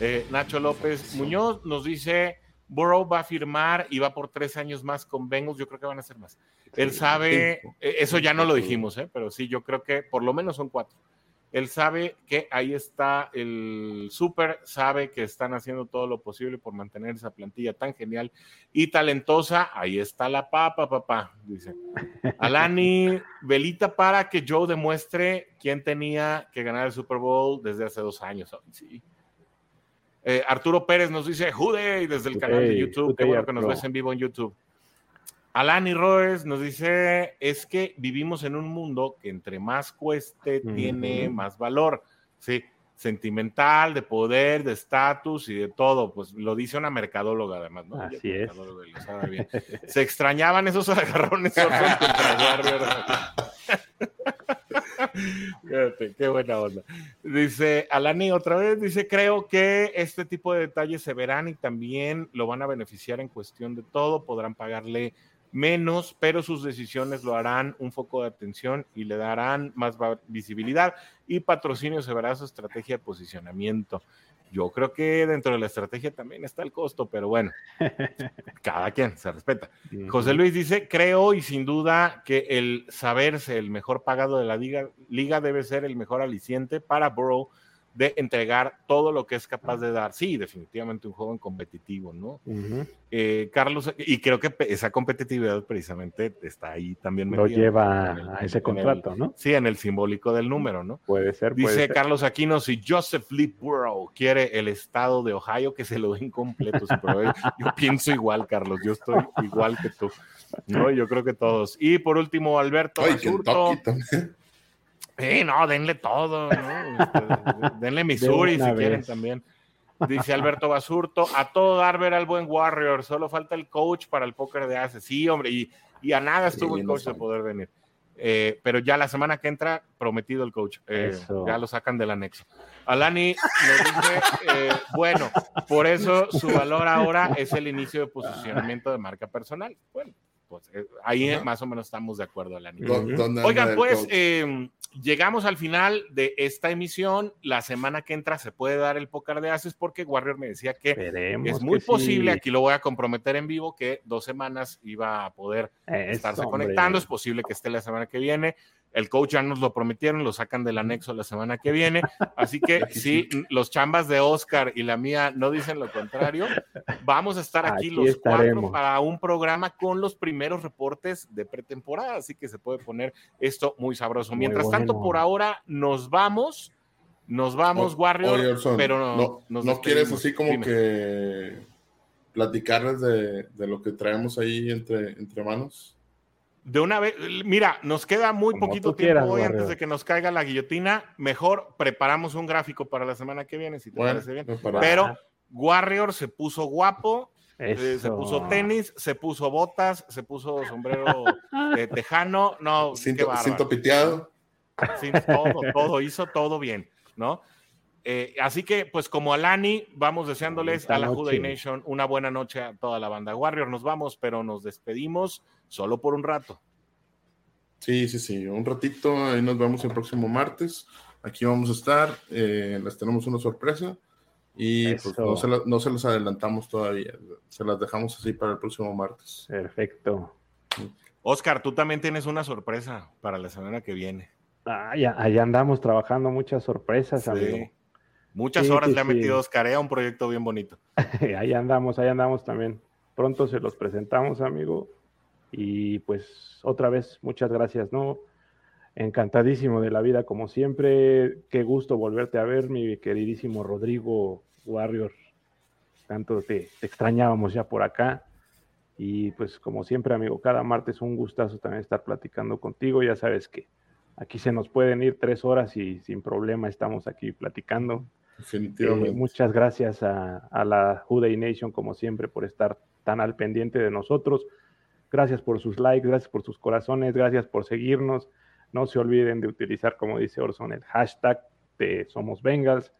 Eh, Nacho López Muñoz nos dice, Burrow va a firmar y va por tres años más con Bengals, yo creo que van a ser más. Él sabe, eh, eso ya no lo dijimos, ¿eh? pero sí, yo creo que por lo menos son cuatro. Él sabe que ahí está el súper, sabe que están haciendo todo lo posible por mantener esa plantilla tan genial y talentosa. Ahí está la papa, papá, dice. Alani, <laughs> velita para que Joe demuestre quién tenía que ganar el Super Bowl desde hace dos años. Sí, eh, Arturo Pérez nos dice, Jude, desde el canal de YouTube. Qué bueno que nos ves en vivo en YouTube. Alani Roes nos dice, es que vivimos en un mundo que entre más cueste, tiene más valor. Sí, sentimental, de poder, de estatus y de todo. Pues lo dice una mercadóloga además, ¿no? Así es. Se extrañaban esos agarrones <laughs> <laughs> qué buena onda. Dice Alani otra vez, dice, creo que este tipo de detalles se verán y también lo van a beneficiar en cuestión de todo, podrán pagarle menos, pero sus decisiones lo harán un foco de atención y le darán más visibilidad y patrocinio se verá su estrategia de posicionamiento. Yo creo que dentro de la estrategia también está el costo, pero bueno, <laughs> cada quien se respeta. José Luis dice, creo y sin duda que el saberse el mejor pagado de la liga, liga debe ser el mejor aliciente para Borough de entregar todo lo que es capaz de dar. Sí, definitivamente un joven competitivo, ¿no? Eh, Carlos, y creo que esa competitividad precisamente está ahí también. Lo lleva a ese contrato, ¿no? Sí, en el simbólico del número, ¿no? Puede ser. Dice Carlos Aquino, si Joseph Lee Burrow quiere el estado de Ohio, que se lo den completo. <laughs> yo pienso igual, Carlos, yo estoy igual que tú. No, yo creo que todos. Y por último, Alberto Sí, no, denle todo, ¿no? Este, denle Missouri si quieren también. Dice Alberto Basurto, a todo dar ver al buen Warrior, solo falta el coach para el póker de Ace. Sí, hombre, y, y a nada estuvo el coach de poder venir. Eh, pero ya la semana que entra, prometido el coach. Eh, ya lo sacan del anexo. Alani nos dice, eh, bueno, por eso su valor ahora es el inicio de posicionamiento de marca personal. Bueno, pues ahí más o menos estamos de acuerdo, Alani. Oigan, pues, eh, llegamos al final de esta emisión. La semana que entra se puede dar el póker de haces porque Warrior me decía que es muy posible, aquí lo voy a comprometer en vivo, que dos semanas iba a poder estarse conectando. Es posible que esté la semana que viene. El coach ya nos lo prometieron, lo sacan del anexo la semana que viene. Así que <laughs> si los chambas de Oscar y la mía no dicen lo contrario, vamos a estar aquí, los cuatro para un programa con los primeros reportes de pretemporada. Así que se puede poner esto muy sabroso. Mientras tanto, por ahora nos vamos. Nos vamos, Warrior, pero no, no, quieres así como que platicarles de, de, lo que traemos ahí entre, entre manos. De una vez, mira, nos queda muy poquito tiempo hoy antes de que nos caiga la guillotina. Mejor preparamos un gráfico para la semana que viene, si te parece bien. Pero Warrior se puso guapo, eh, se puso tenis, se puso botas, se puso sombrero de <laughs> tejano. No, cinto, cinto piteado. todo, todo, hizo todo bien, ¿no? Eh, así que, pues como Alani, vamos deseándoles a la Juday Nation una buena noche a toda la banda. Warrior, nos vamos, pero nos despedimos solo por un rato. Sí, sí, sí, un ratito, ahí nos vemos el próximo martes. aquí vamos a estar, eh, les tenemos una sorpresa y pues, no, se no se las adelantamos todavía, se las dejamos así para el próximo martes. Perfecto. Oscar, tú también tienes una sorpresa para la semana que viene. Ah, ya, allá andamos trabajando muchas sorpresas, amigo. Muchas horas le ha metido Oscar, a un proyecto bien bonito. <laughs> ahí andamos, ahí andamos también. Pronto se los presentamos, amigo. Y pues otra vez, muchas gracias, ¿no? Encantadísimo de la vida, como siempre. Qué gusto volverte a ver, mi queridísimo Rodrigo Warrior. Tanto te, extrañábamos ya por acá. Y pues como siempre, amigo, cada martes un gustazo también estar platicando contigo. Ya sabes que aquí se nos pueden ir tres horas y sin problema estamos aquí platicando. Definitivamente. Eh, muchas gracias a, a la Juday Nation, como siempre, por estar tan al pendiente de nosotros. Gracias por sus likes, gracias por sus corazones, gracias por seguirnos. No se olviden de utilizar, como dice Orson, el hashtag de Somos Bengals.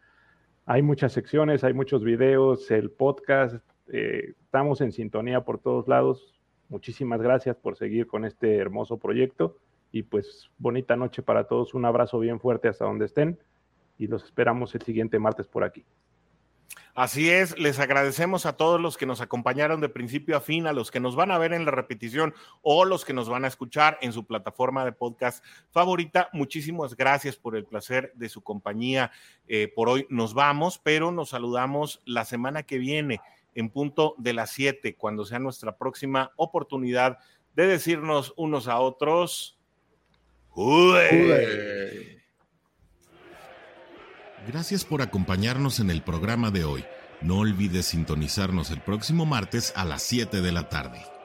Hay muchas secciones, hay muchos videos, el podcast. Eh, estamos en sintonía por todos lados. Muchísimas gracias por seguir con este hermoso proyecto. Y pues bonita noche para todos. Un abrazo bien fuerte hasta donde estén. Y los esperamos el siguiente martes por aquí. Así es, les agradecemos a todos los que nos acompañaron de principio a fin, a los que nos van a ver en la repetición o los que nos van a escuchar en su plataforma de podcast favorita. Muchísimas gracias por el placer de su compañía. Eh, por hoy nos vamos, pero nos saludamos la semana que viene en punto de las 7, cuando sea nuestra próxima oportunidad de decirnos unos a otros. Gracias por acompañarnos en el programa de hoy. No olvides sintonizarnos el próximo martes a las 7 de la tarde.